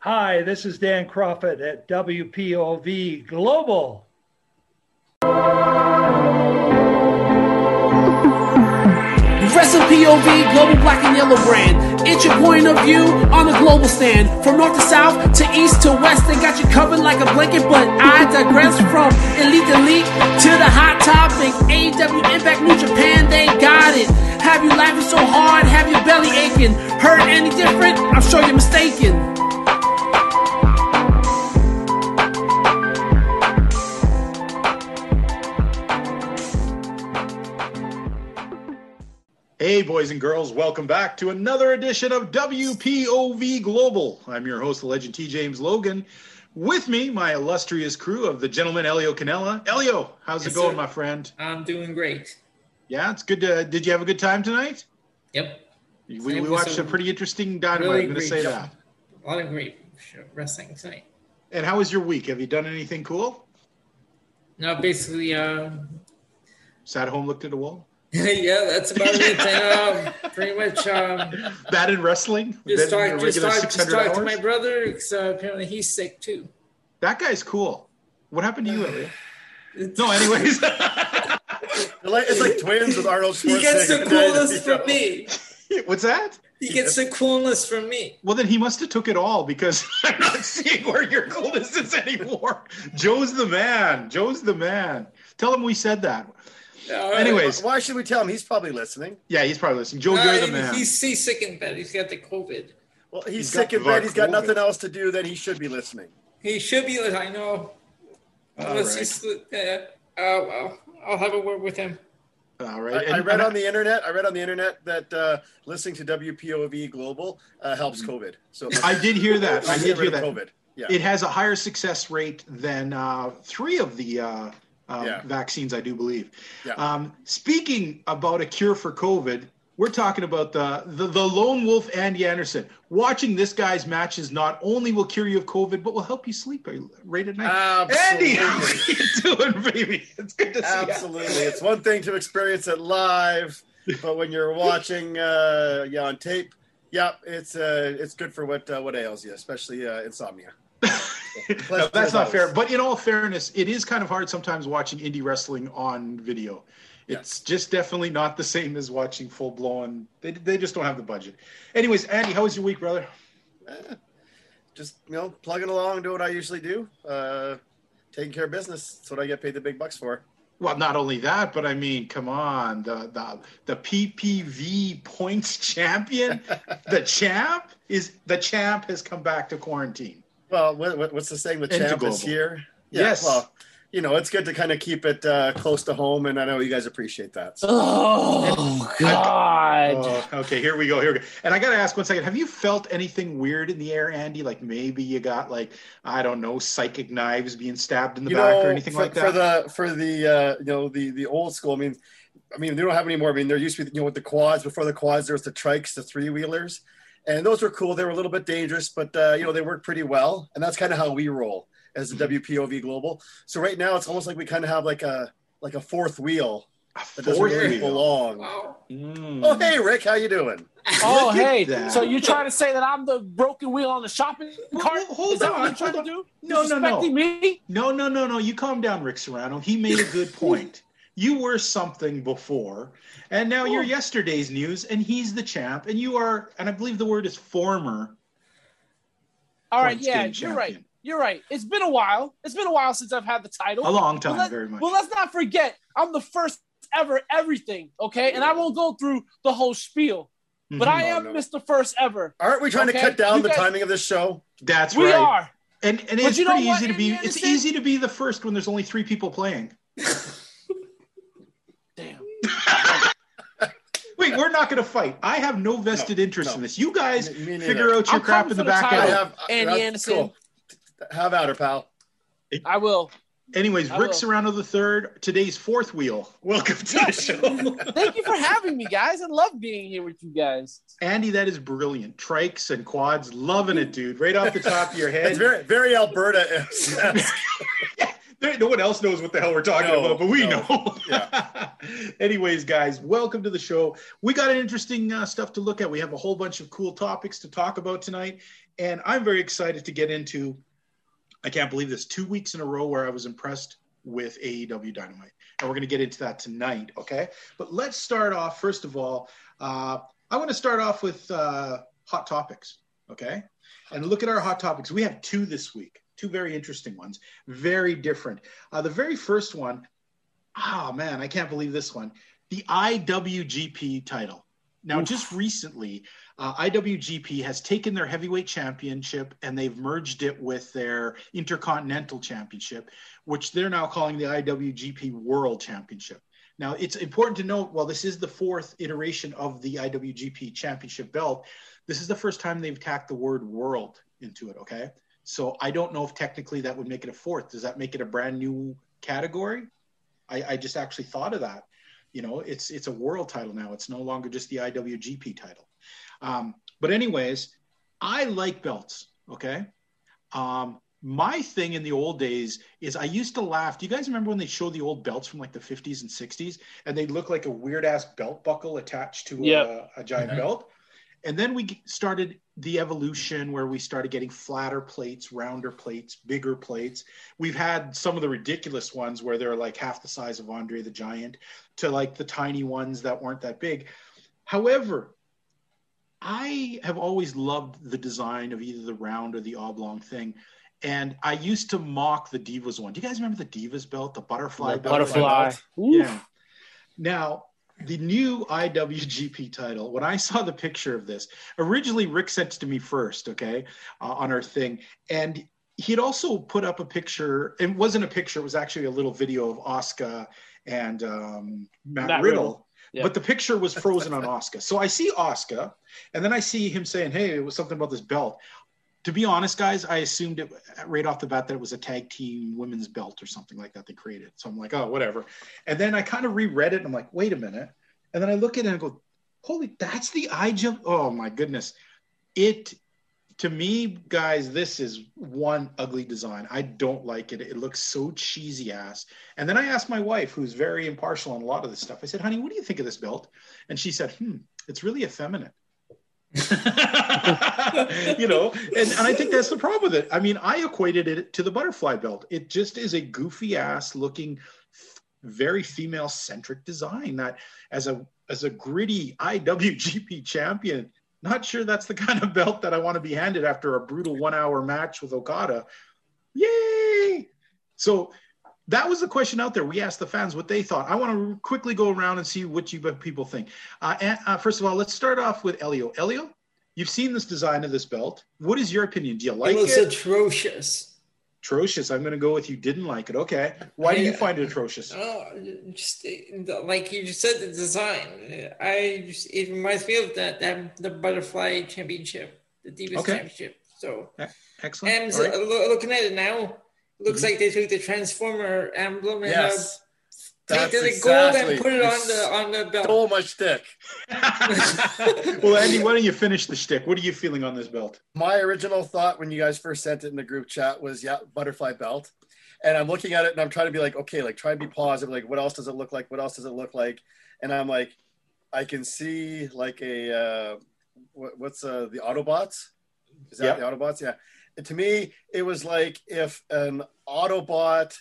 Hi, this is Dan Crawford at WPOV Global. Wrestle POV Global Black and Yellow brand. It's your point of view on the global stand. From north to south to east to west, they got you covered like a blanket. But I digress from elite elite to the hot topic. AEW Impact New Japan, they got it. Have you laughing so hard? Have your belly aching? Heard any different? I'm sure you're mistaken. Hey, boys and girls, welcome back to another edition of WPOV Global. I'm your host, the legend T. James Logan. With me, my illustrious crew of the gentleman Elio Canella. Elio, how's Yes, it going, sir. my friend? I'm doing great. Yeah, it's good to. Did you have a good time tonight? Yep. We, we watched a pretty interesting dynamite. really I'm going to say that. A lot of great wrestling tonight. And how was your week? Have you done anything cool? No, basically, uh, Sat home, looked at a wall. yeah, that's about it. And, um, pretty much, um, Bad in wrestling. just Then talk, just regular talk, just talk to hours? my brother. 'cause, uh, apparently, he's sick too. That guy's cool. What happened to you, Elio? No, anyways. It's like twins with Arnold Schwarzenegger. he gets the and coolness from me. What's that? He gets the coolness from me. Well, then he must have took it all because I'm not seeing where your coolness is anymore. Joe's the man. Joe's the man. Tell him we said that. Anyways, Why should we tell him? He's probably listening. yeah, he's probably listening. Joe, uh, you're the man. He's, seasick in bed. He's got the COVID. Well, he's, He's sick got in bed. He's got COVID. nothing else to do. Then he should be listening. He should be. I know. All Unless right. he's, uh, uh, well, I'll have a word with him. All right. I, I read and on the internet. I read on the internet that uh, listening to WPOV Global uh, helps Mm-hmm. COVID. So I did hear that. I Get did rid hear of that. COVID. Yeah. It has a higher success rate than uh, three of the uh, um, Yeah. vaccines, I do believe. Yeah. Um, speaking about a cure for COVID, we're talking about the, the the lone wolf Andy Anderson. Watching this guy's matches not only will cure you of COVID, but will help you sleep right at night. Andy, how are you doing, baby? It's good to see you. Absolutely. It's one thing to experience it live, but when you're watching uh, yeah, on tape, yeah, it's uh, it's good for what uh, what ails you, especially uh, insomnia. No, that's not fair. But in all fairness, it is kind of hard sometimes watching indie wrestling on video. It's just definitely not the same as watching full blown. They, they just don't have the budget. Anyways, Andy, how was your week, brother? Eh, just you know, plugging along, doing what I usually do, uh, taking care of business. That's what I get paid the big bucks for. Well, not only that, but I mean, come on, the the the PPV points champion, the champ is the champ has come back to quarantine. Well, what, what- what's the saying? The Into champ is global. here. Yes. Well, you know, it's good to kind of keep it uh, close to home, and I know you guys appreciate that. So. Oh God! Oh, okay, here we go. Here we go. And I got to ask one second. Have you felt anything weird in the air, Andy? Like maybe you got like I don't know, psychic knives being stabbed in the you back know, or anything for, like that? for the for the uh, you know the the old school. I mean, I mean they don't have any more. I mean there used to be you know with the quads before the quads there was the trikes, the three wheelers, and those were cool. They were a little bit dangerous, but uh, you know they worked pretty well, and that's kind of how we roll as the WPOV Global. So right now it's almost like we kind of have like a like a fourth wheel A that doesn't fourth really wheel. belong. Wow. Mm. Oh hey Rick, how you doing? Oh, Look hey! that. So you're trying to say that I'm the broken wheel on the shopping Well, cart? well, hold Is that on, what you're trying hold to do? No, no, no. Me? No, no, no, no. You calm down, Rick Serrano. He made a good point. You were something before, and now you're Oh. yesterday's news, and he's the champ, and you are, and I believe the word is former. All right, yeah, you're right. You're right. It's been a while. It's been a while since I've had the title. A long time, let- very much. Well, let's not forget, I'm the first ever everything. Okay, and I won't go through the whole spiel, but Mhm. I am no. Mr. First Ever. Aren't we trying Okay, to cut down you the guys- timing of this show? That's We right. We are. And and it's pretty easy to be. Andy It's easy to be the first when there's only three people playing. Wait, we're not going to fight. I have no vested interest no. in this. You guys Me- me figure out your I'm crap in the for the back title. I end. have Andy Anderson. cool. Have at her, pal. I will. Anyways, I Rick will. Serrano the third, today's fourth wheel. Welcome to the show. Thank you for having me, guys. I love being here with you guys. Andy, that is brilliant. Trikes and quads, loving it, dude. Right off the top of your head. It's very very Alberta. No one else knows what the hell we're talking No, about, but we no. know. Yeah. Anyways, guys, welcome to the show. We got an interesting uh, stuff to look at. We have a whole bunch of cool topics to talk about tonight, and I'm very excited to get into. I can't believe this. Two weeks in a row where I was impressed with AEW Dynamite, and we're going to get into that tonight. Okay, but let's start off first of all. Uh, I want to start off with uh, hot topics. Okay, and look at our hot topics. We have two this week two very interesting ones, very different. Uh, the very first one, oh man, I can't believe this one. The IWGP title. Now, Oof. just recently, uh, IWGP has taken their heavyweight championship and they've merged it with their Intercontinental Championship, which they're now calling the IWGP World Championship. Now, it's important to note while this is the fourth iteration of the IWGP Championship belt, this is the first time they've tacked the word world into it, okay? So I don't know if technically that would make it a fourth. Does that make it a brand new category? I, I just actually thought of that. You know, it's it's a world title now. It's no longer just the IWGP title. Um, but anyways, I like belts. Okay. Um, my thing in the old days is I used to laugh. Do you guys remember when they showed the old belts from like the 50s and 60s and they look like a weird ass belt buckle attached to yep. a, a, giant mm-hmm. belt? And then we started the evolution where we started getting flatter plates, rounder plates, bigger plates. We've had some of the ridiculous ones where they're like half the size of Andre the Giant to like the tiny ones that weren't that big. However, I have always loved the design of either the round or the oblong thing. And I used to mock the Divas one. Do you guys remember the Divas belt, the butterfly the belt? Butterfly. Yeah. Now, the new IWGP title, when I saw the picture of this, originally Rick sent it to me first, okay, uh, on our thing. And he'd also put up a picture. It wasn't a picture, it was actually a little video of Asuka and um, Matt, Matt, Riddle. Riddle. Yeah. But the picture was frozen on Asuka. So I see Asuka, and then I see him saying, Hey, it was something about this belt to be honest, guys, I assumed it right off the bat that it was a tag team women's belt or something like that they created. So I'm like, oh, whatever. And then I kind of reread it and I'm like, wait a minute. And then I look at it and I go, holy, that's the eye jump. Oh my goodness. It, to me, guys, this is one ugly design. I don't like it. It looks so cheesy ass. And then I asked my wife, who's very impartial on a lot of this stuff, I said, honey, what do you think of this belt? And she said, hmm, it's really effeminate. you know, and, and I think that's the problem with it. I mean, I equated it to the butterfly belt. It just is a goofy ass looking, very female centric design that as a as a gritty IWGP champion, not sure that's the kind of belt that I want to be handed after a brutal one hour match with Okada. Yay! So that was the question out there. We asked the fans what they thought. I want to quickly go around and see what you people think. Uh, and, uh, first of all, let's start off with Elio. Elio, you've seen this design of this belt. What is your opinion? Do you like it? Was it was atrocious. Atrocious. I'm going to go with you. Didn't like it. Okay. Why do you find it atrocious? Oh, just like you just said, the design. I just it reminds me of that, that the butterfly championship, the Divas okay. championship. So excellent. And right. looking at it now, Looks mm-hmm. like they took the Transformer emblem and yes. uh, painted it gold and put it on the on the belt. Stole my shtick. well, Andy, why don't you finish the shtick? What are you feeling on this belt? My original thought when you guys first sent it in the group chat was, yeah, butterfly belt. And I'm looking at it and I'm trying to be like, okay, like try to be positive. Like, what else does it look like? What else does it look like? And I'm like, I can see like a uh, what, what's uh, the Autobots? Is that yep. the Autobots? Yeah to me, it was like if an Autobot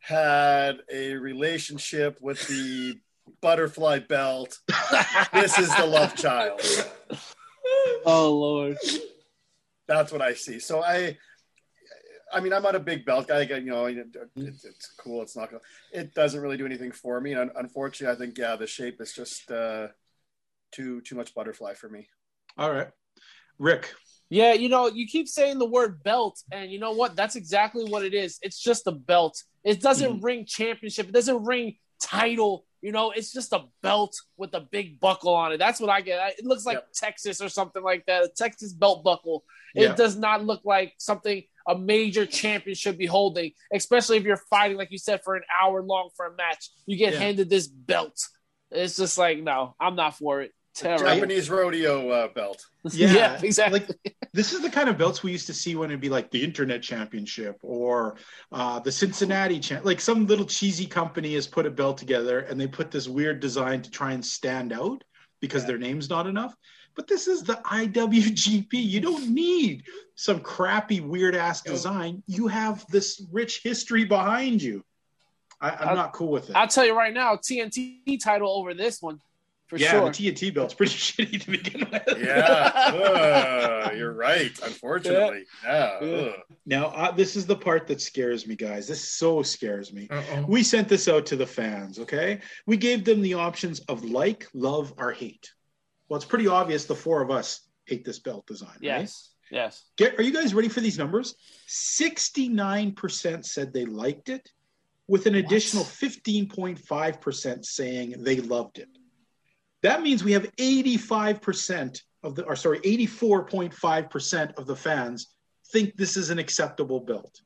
had a relationship with the butterfly belt. this is the love child. Oh Lord. That's what I see. So I I mean, I'm not a big belt guy. You know, it, it's cool. It's not. It doesn't really do anything for me. And unfortunately, I think yeah, the shape is just uh, too too much butterfly for me. All right, Rick. Yeah, you know, you keep saying the word belt, and you know what? That's exactly what it is. It's just a belt. It doesn't mm-hmm. ring championship. It doesn't ring title. You know, it's just a belt with a big buckle on it. That's what I get. It looks like yep. Texas or something like that. A Texas belt buckle. It does not look like something a major champion should be holding, especially if you're fighting, like you said, for an hour long for a match. You get yeah. handed this belt. It's just like, no, I'm not for it Terror. Japanese rodeo uh, belt. Yeah, exactly. Like this is the kind of belts we used to see when it'd be like the Internet Championship or uh, the Cincinnati Champ. Like some little cheesy company has put a belt together and they put this weird design to try and stand out because their name's not enough. But this is the IWGP. You don't need some crappy weird ass design. You have this rich history behind you. I, I'm I'll- not cool with it. I'll tell you right now, TNT title over this one for yeah, sure. the TNT belt's pretty shitty to begin with. Yeah, Ugh, you're right. Unfortunately, yeah. Yeah. ugh. Now, uh, this is the part that scares me, guys. This so scares me. Uh-oh. We sent this out to the fans, okay? We gave them the options of like, love, or hate. Well, it's pretty obvious the four of us hate this belt design. right? yes, yes. Get, are you guys ready for these numbers? 69% said they liked it, with an additional 15.5% saying they loved it. That means we have 85% of the, or sorry, 84.5% of the fans think this is an acceptable belt.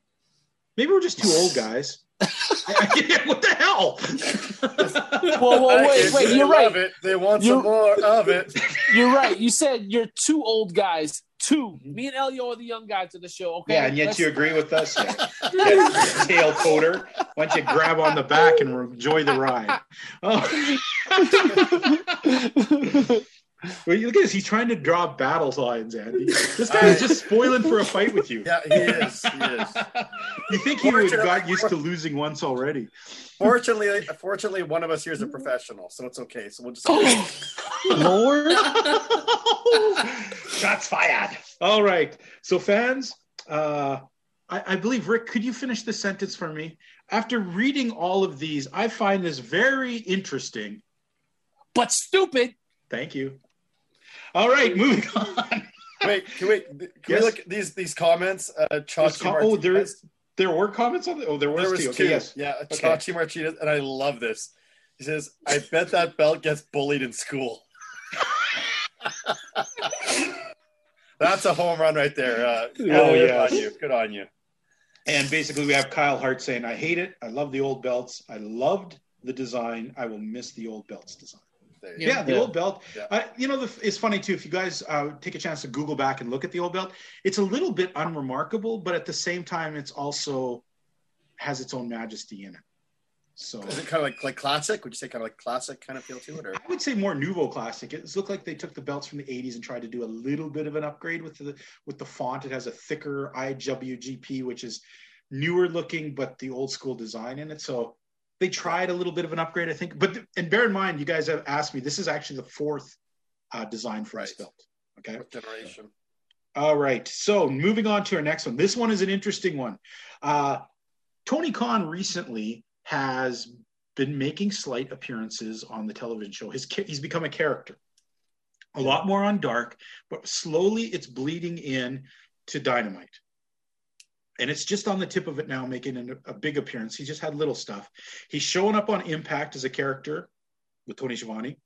Maybe we're just too old, guys. what the hell? Whoa, whoa, wait, wait. You're right. They want You- some more of it. You're right. You said you're two old guys. Two. Mm-hmm. Me and Elio are the young guys of the show. Okay. yeah, and yet Let's- you agree with us? Yeah. Yeah, tail coder. Why don't you grab on the back and enjoy the ride? Oh. well, look at this. He's trying to draw battle lines, Andy. This guy is just spoiling for a fight with you. Yeah, he is. He is. You think he would have got used to losing once already? Fortunately, fortunately, one of us here is a professional, so it's okay. So we'll just. Lord. Shots fired. All right. So, fans, uh, I, I believe, Rick, could you finish the sentence for me? After reading all of these, I find this very interesting. But stupid. Thank you. All right, moving on. Wait, can we can Yes. we look at these these comments? Uh, Chachi com- oh, there There were comments on the. Oh, there was, There was two. two. Okay, yes. Yeah, Okay. Chachi Martinez, and I love this. He says, "I bet that belt gets bullied in school." That's a home run right there. Uh, Oh, good on you. Good on you. And basically, we have Kyle Hart saying, "I hate it. I love the old belts. I loved the design. I will miss the old belts design." There you Yeah, the Yeah. old belt. Yeah. Uh, you know, the, it's funny too. If you guys uh, take a chance to Google back and look at the old belt, it's a little bit unremarkable, but at the same time, it's also has its own majesty in it. So Is it kind of like like classic? Would you say kind of like classic kind of feel to it, or I would say more nouveau classic. It looked like they took the belts from the 80s and tried to do a little bit of an upgrade with the with the font. It has a thicker IWGP, which is newer looking, but the old school design in it. So they tried a little bit of an upgrade, I think. But and bear in mind, you guys have asked me. This is actually the fourth uh, design for this Right. belt. Okay. what generation? All right. So moving on to our next one. This one is an interesting one. Uh, Tony Khan recently has been making slight appearances on the television show. His he's become a character, a lot more on Dark, but slowly it's bleeding in to Dynamite. And it's just on the tip of it now, making an, a big appearance. He just had little stuff. He's showing up on Impact as a character with Tony Schiavone,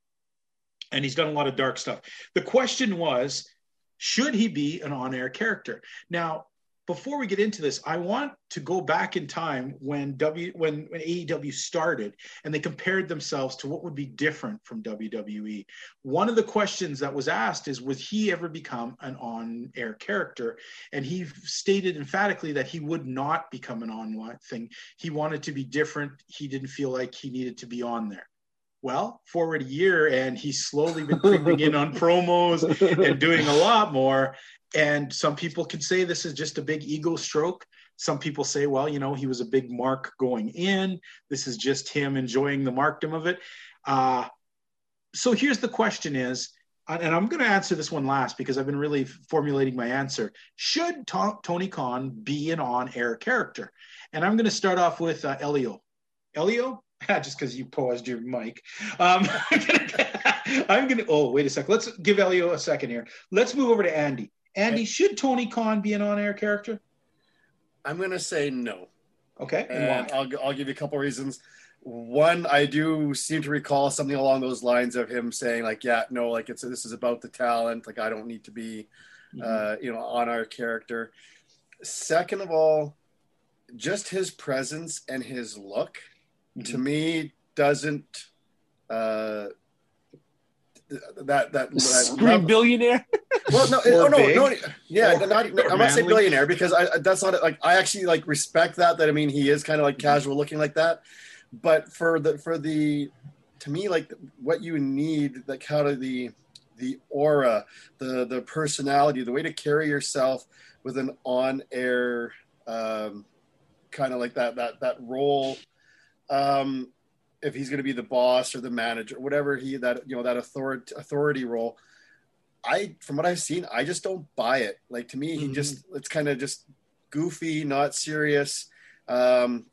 and he's done a lot of dark stuff. The question was, should he be an on-air character? Now, before we get into this, I want to go back in time when W when, when AEW started and they compared themselves to what would be different from WWE. One of the questions that was asked is would he ever become an on-air character? And he stated emphatically that he would not become an on thing. He wanted to be different. He didn't feel like he needed to be on there. Well, forward a year and he's slowly been creeping in on promos and doing a lot more. And some people could say this is just a big ego stroke. Some people say, well, you know, he was a big mark going in. This is just him enjoying the markdom of it. Uh, so here's the question is, and I'm going to answer this one last because I've been really formulating my answer. Should To- Tony Khan be an on-air character? And I'm going to start off with uh, Elio. Elio, just because you paused your mic. Um, I'm going to. Oh, wait a second. Let's give Elio a second here. Let's move over to Andy. Andy, should Tony Khan be an on-air character? I'm gonna say no. Okay, and? I'll, I'll give you a couple reasons. One, I do seem to recall something along those lines of him saying, like, yeah, no, like it's this is about the talent. Like I don't need to be, uh, you know, on our character. Second of all, just his presence and his look to me doesn't uh, that that, that scream billionaire. Well, no, oh, no, no, yeah, not, I'm not saying billionaire because I that's not like I actually like respect that. That I mean, he is kind of like casual looking like that, but for the for the to me like what you need like kind of the the aura, the the personality, the way to carry yourself with an on air um, kind of like that that that role. Um, if he's going to be the boss or the manager, whatever he that you know that authority authority role. I from what I've seen, I just don't buy it. Like to me, he mm-hmm. just it's kind of just goofy, not serious. Um,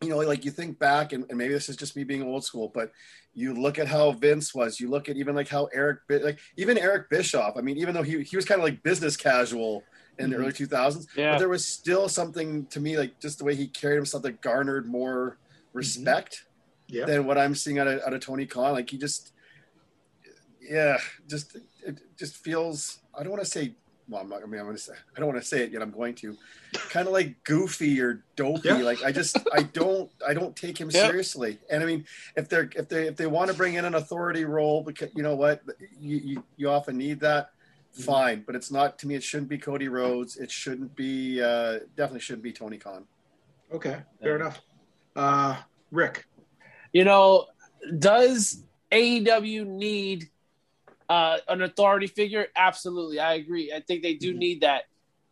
you know, like you think back, and, and, maybe this is just me being old school, but you look at how Vince was. You look at even like how Eric, like even Eric Bischoff. I mean, even though he he was kind of like business casual in mm-hmm. the early 2000s, yeah. but there was still something to me like just the way he carried himself that garnered more mm-hmm. respect mm-hmm. Yeah. than what I'm seeing out of, out of Tony Khan. Like he just, yeah, just it just feels. I don't want to say well, I'm not. I mean, I'm gonna say. I don't want to say it yet. I'm going to. Kind of like goofy or dopey. Yeah. Like I just, I don't, I don't take him seriously. And I mean, if they're, if they, if they want to bring in an authority role, because you know what, you, you, you often need that. Mm-hmm. Fine, but it's not to me. It shouldn't be Cody Rhodes. It shouldn't be. Uh, definitely shouldn't be Tony Khan. Okay, fair yeah. enough. Uh, Rick, you know, does AEW need uh, an authority figure, absolutely, I agree. I think they do mm-hmm. need that.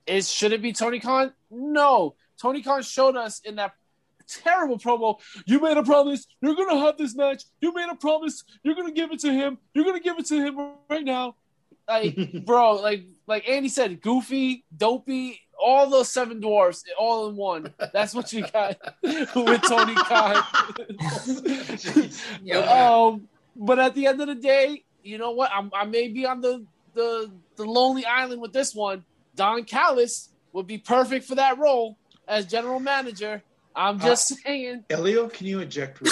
Is should it be Tony Khan? No. Tony Khan showed us in that terrible promo. You made a promise. You're gonna have this match. You made a promise. You're gonna give it to him. You're gonna give it to him right now. Like, bro, like like Andy said, goofy, dopey, all those seven dwarfs, all in one. That's what you got with Tony Khan. um, but at the end of the day, you know what? I'm, I may be on the, the the lonely island with this one. Don Callis would be perfect for that role as general manager. I'm just uh, saying. Elio, can you eject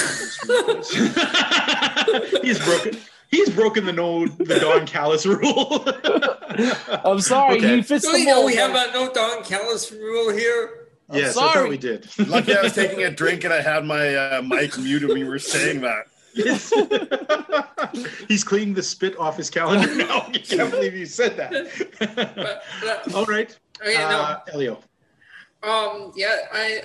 He's broken. He's broken the no the Don Callis rule. I'm sorry, okay. he fits the mold. We have a no Don Callis rule here. I'm yes, sorry. I thought we did. Lucky I was taking a drink and I had my uh, mic muted when we were saying that. Yes. He's cleaning the spit off his calendar now. I can't believe you said that. but, but, All right. Okay, uh, no. Elio. Um, yeah, I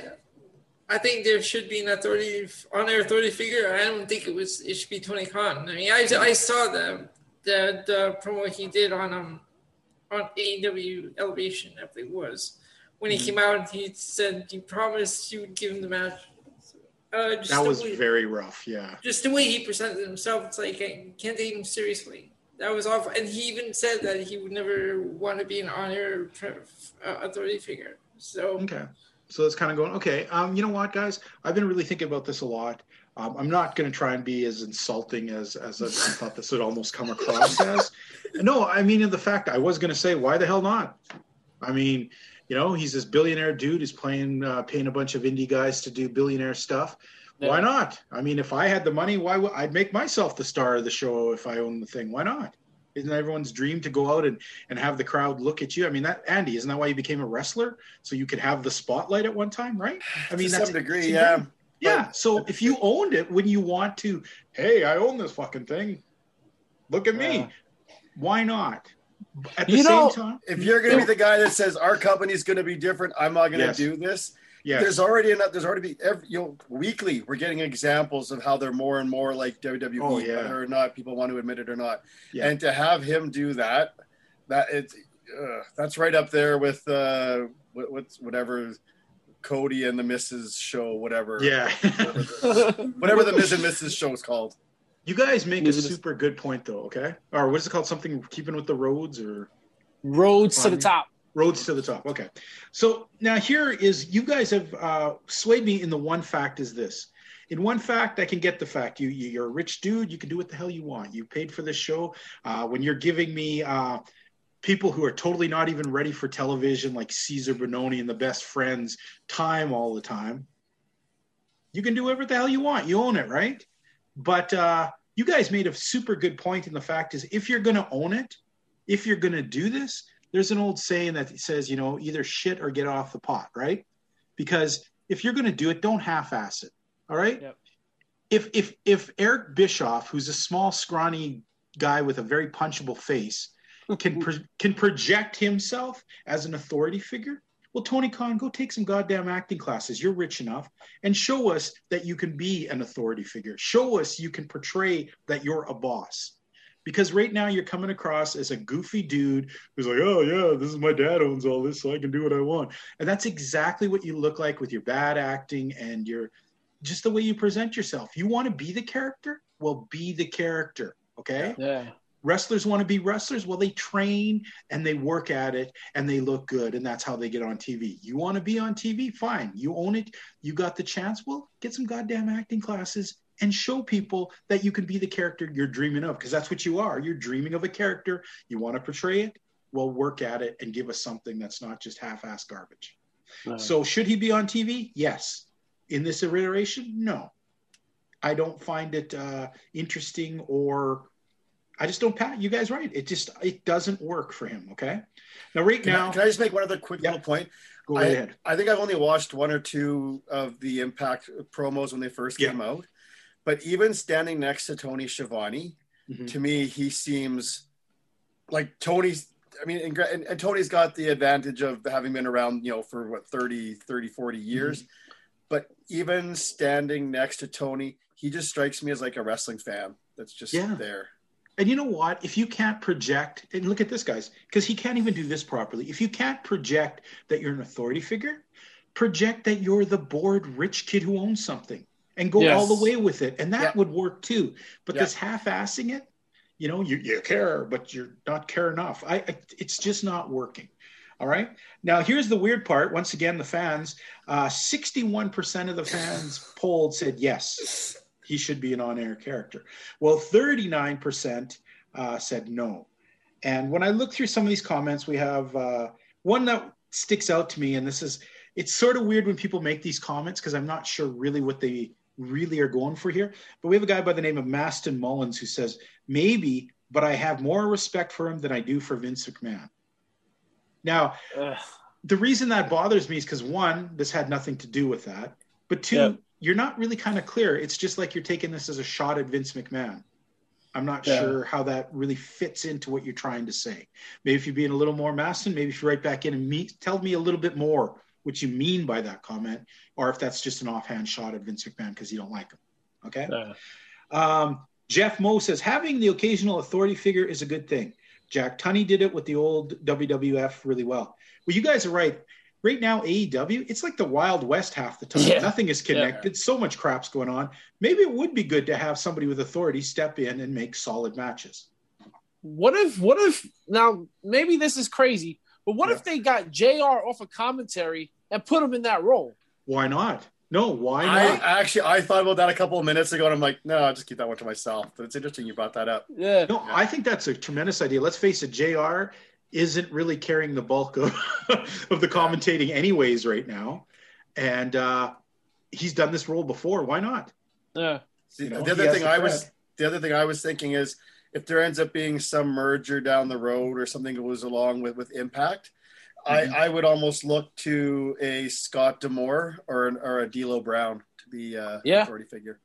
I think there should be an authority on their authority figure. I don't think it was it should be Tony Khan. I mean, I, I saw the the the promo he did on um on AEW Elevation, I believe it was when he mm-hmm. came out he said he promised you would give him the match uh, that was way, very rough. Yeah. Just the way he presented himself, it's like I can't take him seriously. That was awful. And he even said that he would never want to be an honor uh, authority figure. So. Okay. So it's kind of going, okay, um, you know what, guys? I've been really thinking about this a lot. Um, I'm not going to try and be as insulting as, as I, I thought this would almost come across as. No, I mean, in the fact, I was going to say, why the hell not? I mean, you know, he's this billionaire dude who's playing, uh, paying a bunch of indie guys to do billionaire stuff. Yeah. Why not? I mean, if I had the money, why would I'd make myself the star of the show if I own the thing? Why not? Isn't everyone's dream to go out and, and have the crowd look at you? I mean, that Andy, isn't that why you became a wrestler? So you could have the spotlight at one time, right? I mean, to that's some degree, yeah. Yeah. But, so if you owned it, when you want to, hey, I own this fucking thing. Look at me. Why not? At the you know, time, if you're going to be the guy that says our company's going to be different, I'm not going to yes. do this. Yes. There's already enough. There's already be every, you know weekly. We're getting examples of how they're more and more like WWE, oh, yeah. whether or not people want to admit it or not. Yeah. And to have him do that, that it's uh, that's right up there with uh, what, what's whatever Cody and the Mrs. Show, whatever. Yeah. whatever, the, whatever the Ms. and Mrs. Show is called. You guys make a super good point, though. Okay, or what is it called? Something keeping with the Rhodes or Rhodes to the Top. Rhodes to the Top. Okay, so now here is you guys have uh, swayed me in the one fact is this. In one fact, I can get the fact. You, you are a rich dude. You can do what the hell you want. You paid for this show. Uh, when you're giving me uh, people who are totally not even ready for television, like Cezar Bononi and the best friends, time all the time. You can do whatever the hell you want. You own it, right? But uh, you guys made a super good point in the fact is if you're going to own it, if you're going to do this, there's an old saying that says, you know, either shit or get off the pot, right? Because if you're going to do it, don't half-ass it. All right. Yep. If if if Eric Bischoff, who's a small, scrawny guy with a very punchable face can pro- can project himself as an authority figure. Well, Tony Khan, go take some goddamn acting classes. You're rich enough, and show us that you can be an authority figure. Show us you can portray that you're a boss. Because right now you're coming across as a goofy dude who's like, oh yeah, this is my dad owns all this, so I can do what I want. And that's exactly what you look like with your bad acting and your just the way you present yourself. You want to be the character? Well, be the character. Okay. Yeah. Wrestlers want to be wrestlers. Well, they train and they work at it and they look good, and that's how they get on TV. You want to be on TV? Fine. You own it. You got the chance. Well, get some goddamn acting classes and show people that you can be the character you're dreaming of because that's what you are. You're dreaming of a character. You want to portray it. Well, work at it and give us something that's not just half-ass garbage. Right. So, should he be on TV? Yes. In this iteration, no. I don't find it uh, interesting or I just don't pat you guys right. It just it doesn't work for him. Okay. Now, right Can, now, I, can I just make one other quick Yeah. little point? go I, ahead. I think I've only watched one or two of the Impact promos when they first Yeah. came out. But even standing next to Tony Schiavone, Mhm. to me, he seems like Tony's. I mean, and, and, and Tony's got the advantage of having been around, you know, for what, 30, 30, 40 years. But even standing next to Tony, he just strikes me as like a wrestling fan that's just Yeah. there. And you know what? If you can't project, and look at this, guys, because he can't even do this properly. If you can't project that you're an authority figure, project that you're the bored rich kid who owns something and go Yes. all the way with it. And that Yeah. would work too. But Yeah. this half assing it, you know, you, you care, but you're not care enough. I, I It's just not working. All right. Now, here's the weird part. Once again, the fans, uh, 61% of the fans polled said yes, he should be an on air character. Well, 39% uh, said no. And when I look through some of these comments, we have uh, one that sticks out to me, and this is it's sort of weird when people make these comments because I'm not sure really what they really are going for here. But we have a guy by the name of Maston Mullins who says, maybe, but I have more respect for him than I do for Vince McMahon. Now, Ugh. the reason that bothers me is because one, this had nothing to do with that. But two, Yep. you're not really kind of clear. It's just like you're taking this as a shot at Vince McMahon. I'm not Yeah. sure how that really fits into what you're trying to say. Maybe if you're being a little more Maston, maybe if you write back in and meet, tell me a little bit more what you mean by that comment, or if that's just an offhand shot at Vince McMahon because you don't like him. Okay. Yeah. Um, Jeff Moe says having the occasional authority figure is a good thing. Jack Tunney did it with the old WWF really well. Well, you guys are right. Right now, AEW, it's like the Wild West half the time. Yeah. Nothing is connected. So much crap's going on. Maybe it would be good to have somebody with authority step in and make solid matches. What if? What if? Now, maybe this is crazy, but what Yeah. if they got JR off of commentary and put him in that role? Why not? No, why I not? actually I thought about that a couple of minutes ago, and I'm like, no, I'll just keep that one to myself. But it's interesting you brought that up. Yeah. No, I think that's a tremendous idea. Let's face it, JR isn't really carrying the bulk of, of the commentating anyways right now. And uh, he's done this role before. Why not? Yeah. See, You know, the other thing I was the other thing I was thinking is if there ends up being some merger down the road or something goes along with with Impact, Mhm. I, I would almost look to a Scott D'Amore or an, or a D'Lo Brown to be uh, Yeah. authority figure.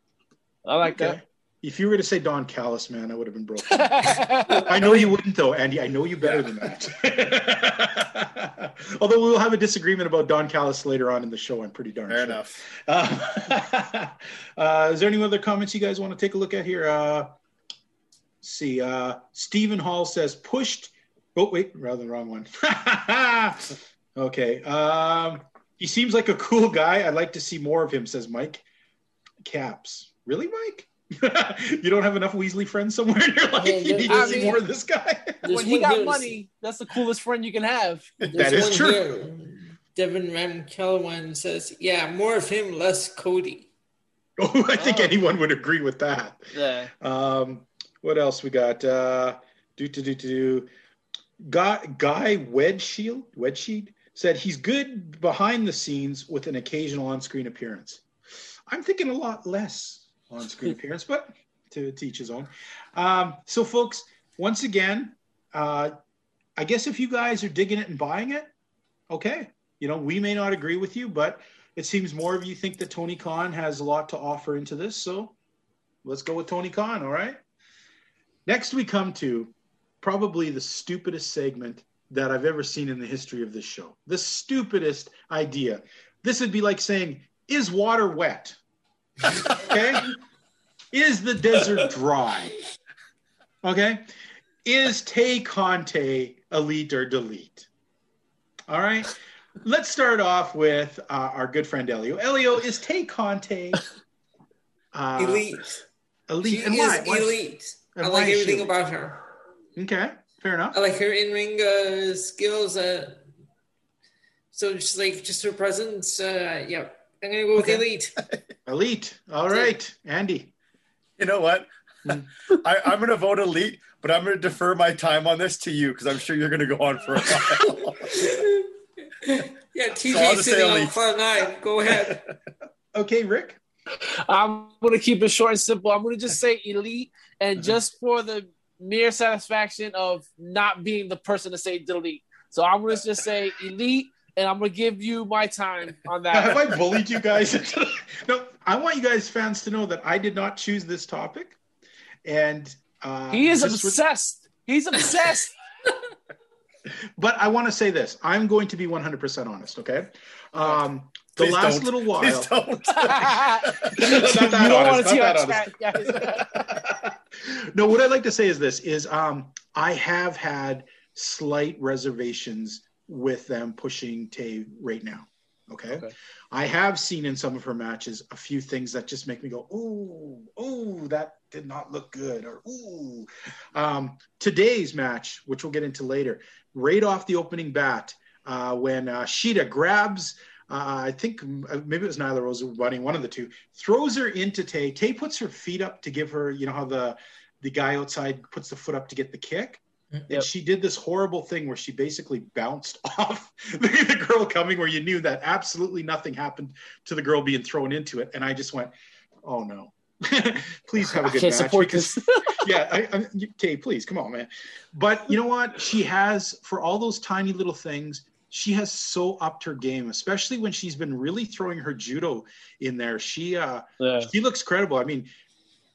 I like Okay. If you were to say Don Callis, man, I would have been broken. I know you wouldn't, though, Andy. I know you better than that. Although we'll have a disagreement about Don Callis later on in the show, I'm pretty darn Fair sure. enough. Uh, uh, is there any other comments you guys want to take a look at here? Uh, let's see, uh, Stephen Hall says pushed. Oh wait, rather the wrong one. okay. Um, he seems like a cool guy. I'd like to see more of him. Says Mike. Caps. Really, Mike? you don't have enough Weasley friends somewhere in your life? Yeah, You need I to see mean- more of this guy. When he got money, that's the coolest friend you can have. there's That is one true. here. Devin Ramkelwan says, "Yeah, more of him, less Cody." Oh, I think Oh. anyone would agree with that. Yeah. Um, what else we got? Uh, do do do do. Guy Guy Wedshield Wedsheed said he's good behind the scenes with an occasional on-screen appearance. I'm thinking a lot less on-screen appearance, but to teach his own. Um, so, folks, once again, uh, I guess if you guys are digging it and buying it, okay. You know, we may not agree with you, but it seems more of you think that Tony Khan has a lot to offer into this. So let's go with Tony Khan. All right. Next, we come to probably the stupidest segment that I've ever seen in the history of this show. The stupidest idea. This would be like saying, Is water wet? Okay. Is the desert dry? Okay. Is Tay Conti elite or delete? All right. Let's start off with uh, our good friend Elio. Elio, is Tay Conti uh, elite. Elite. She and? Why- elite. And I like is she everything elite? about her. Okay, fair enough. I like her in ring uh, skills. Uh, so just like just her presence. Uh, yeah, I'm gonna go with Okay. elite. Elite. All right, Andy. You know what? Hmm. I, I'm going to vote elite, but I'm going to defer my time on this to you because I'm sure you're going to go on for a while. Yeah, I'll TJ just say sitting on cloud nine. Go ahead. Okay, Rick. I'm gonna keep it short and simple. I'm gonna just say elite, and Mm-hmm. just for the mere satisfaction of not being the person to say delete. So I'm gonna just say elite, and I'm gonna give you my time on that. Have. I bullied you guys? no, I want you guys fans to know that I did not choose this topic, and uh, He is this was- obsessed. He's obsessed. But I want to say this: I'm going to be 100% honest. Okay. Um, the Please last don't. little while. Please don't. you Not that don't want honest, to see not our that chat, guys. no, what I'd like to say is this: is um, I have had slight reservations with them pushing Tay right now. Okay? Okay. I have seen in some of her matches a few things that just make me go, "Ooh, ooh, that did not look good," or "Ooh." Um, today's match, which we'll get into later, right off the opening bat, uh, when uh, Shida grabs. Uh, I think uh, maybe it was Nyla Rose running, one of the two, throws her into Tay. Tay puts her feet up to give her, you know how the the guy outside puts the foot up to get the kick. Yep. And she did this horrible thing where she basically bounced off the girl coming, where you knew that absolutely nothing happened to the girl being thrown into it. And I just went, "Oh no, please have a good can't match." support because- this. yeah, I, I, Tay, please come on, man. But you know what? She has for all those tiny little things. She has so upped her game, especially when she's been really throwing her judo in there. She uh, Yeah. she looks credible. I mean,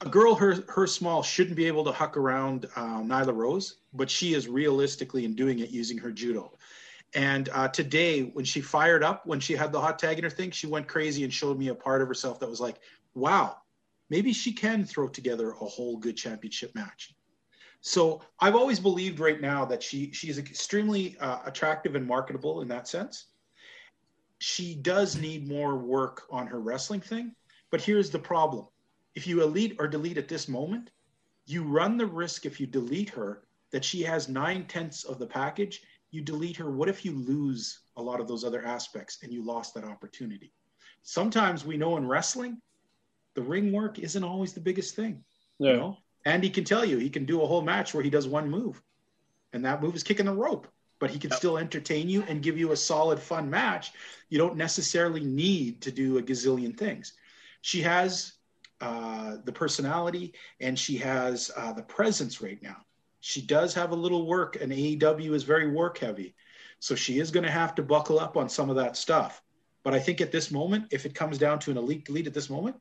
a girl her her small shouldn't be able to huck around um, Nyla Rose, but she is realistically in doing it using her judo. And uh, today, when she fired up, when she had the hot tag in her thing, she went crazy and showed me a part of herself that was like, wow, maybe she can throw together a whole good championship match. So I've always believed right now that she she is extremely uh, attractive and marketable in that sense. She does need more work on her wrestling thing, but here's the problem: if you elite or delete at this moment, you run the risk if you delete her that she has nine tenths of the package. You delete her. What if you lose a lot of those other aspects and you lost that opportunity? Sometimes we know in wrestling, the ring work isn't always the biggest thing. You know, and he can tell you he can do a whole match where he does one move, and that move is kicking the rope. But he can still entertain you and give you a solid, fun match. You don't necessarily need to do a gazillion things. She has uh, the personality and she has uh, the presence right now. She does have a little work, and AEW is very work heavy. So she is going to have to buckle up on some of that stuff. But I think at this moment, if it comes down to an elite delete at this moment,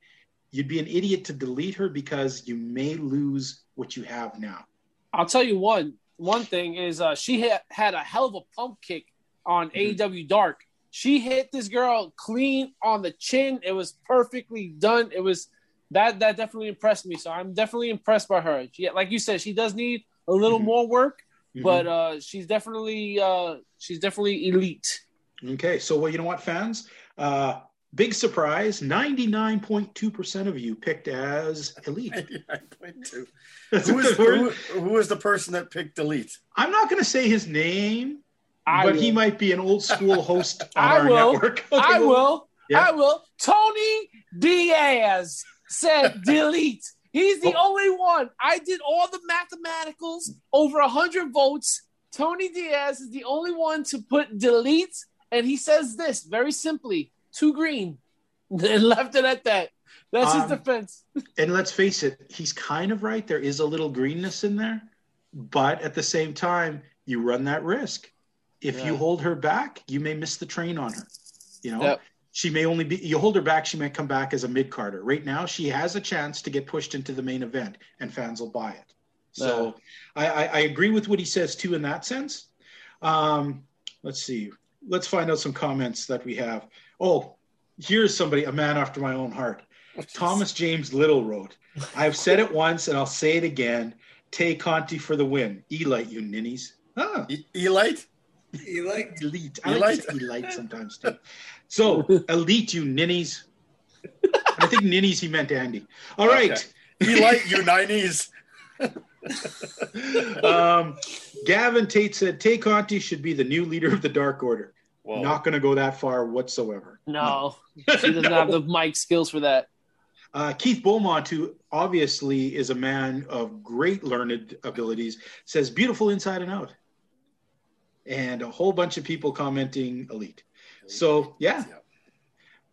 you'd be an idiot to delete her because you may lose what you have now. I'll tell you one one thing is uh, she had, had a hell of a pump kick on Mhm. AEW Dark. She hit this girl clean on the chin. It was perfectly done. It was that that definitely impressed me. So I'm definitely impressed by her. She, like you said, she does need a little Mhm. more work, Mhm. but uh, she's definitely uh, she's definitely elite. Okay, so well, you know what, fans? Uh, big surprise: ninety-nine point two percent of you picked as elite. 99.2. Who is, the who, who is the person that picked delete? I'm not going to say his name, I but will. he might be an old school host on I our will. network. Okay, I well, will. Yeah. I will. Tony Diaz said delete. He's the Oh. only one. I did all the mathematicals over a hundred votes. Tony Diaz is the only one to put delete, and he says this very simply: too green, and left it at that. That's his Um, defense. And let's face it, he's kind of right. There is a little greenness in there, but at the same time, you run that risk. If you hold her back, you may miss the train on her. You know, Yep. she may only be. You hold her back, she may come back as a mid carder. Right now, she has a chance to get pushed into the main event, and fans will buy it. So I, I, I agree with what he says too in that sense. Um, let's see. Let's find out some comments that we have. Oh, here's somebody, a man after my own heart. Thomas James Little wrote, I've said it once and I'll say it again. Tay Conti for the win. Elite, you ninnies. Ah, E- Elite? Elite. elite. I like elite sometimes too. So, elite, you ninnies. I think ninnies, he meant Andy. All right. Elite, you 90s. Um, Gavin Tate said Tay Conti should be the new leader of the Dark Order. Whoa. Not going to go that far whatsoever. No, she doesn't have the mic skills for that. Uh, Keith Beaumont, who obviously is a man of great learned abilities, says beautiful inside and out. And a whole bunch of people commenting elite. So, yeah.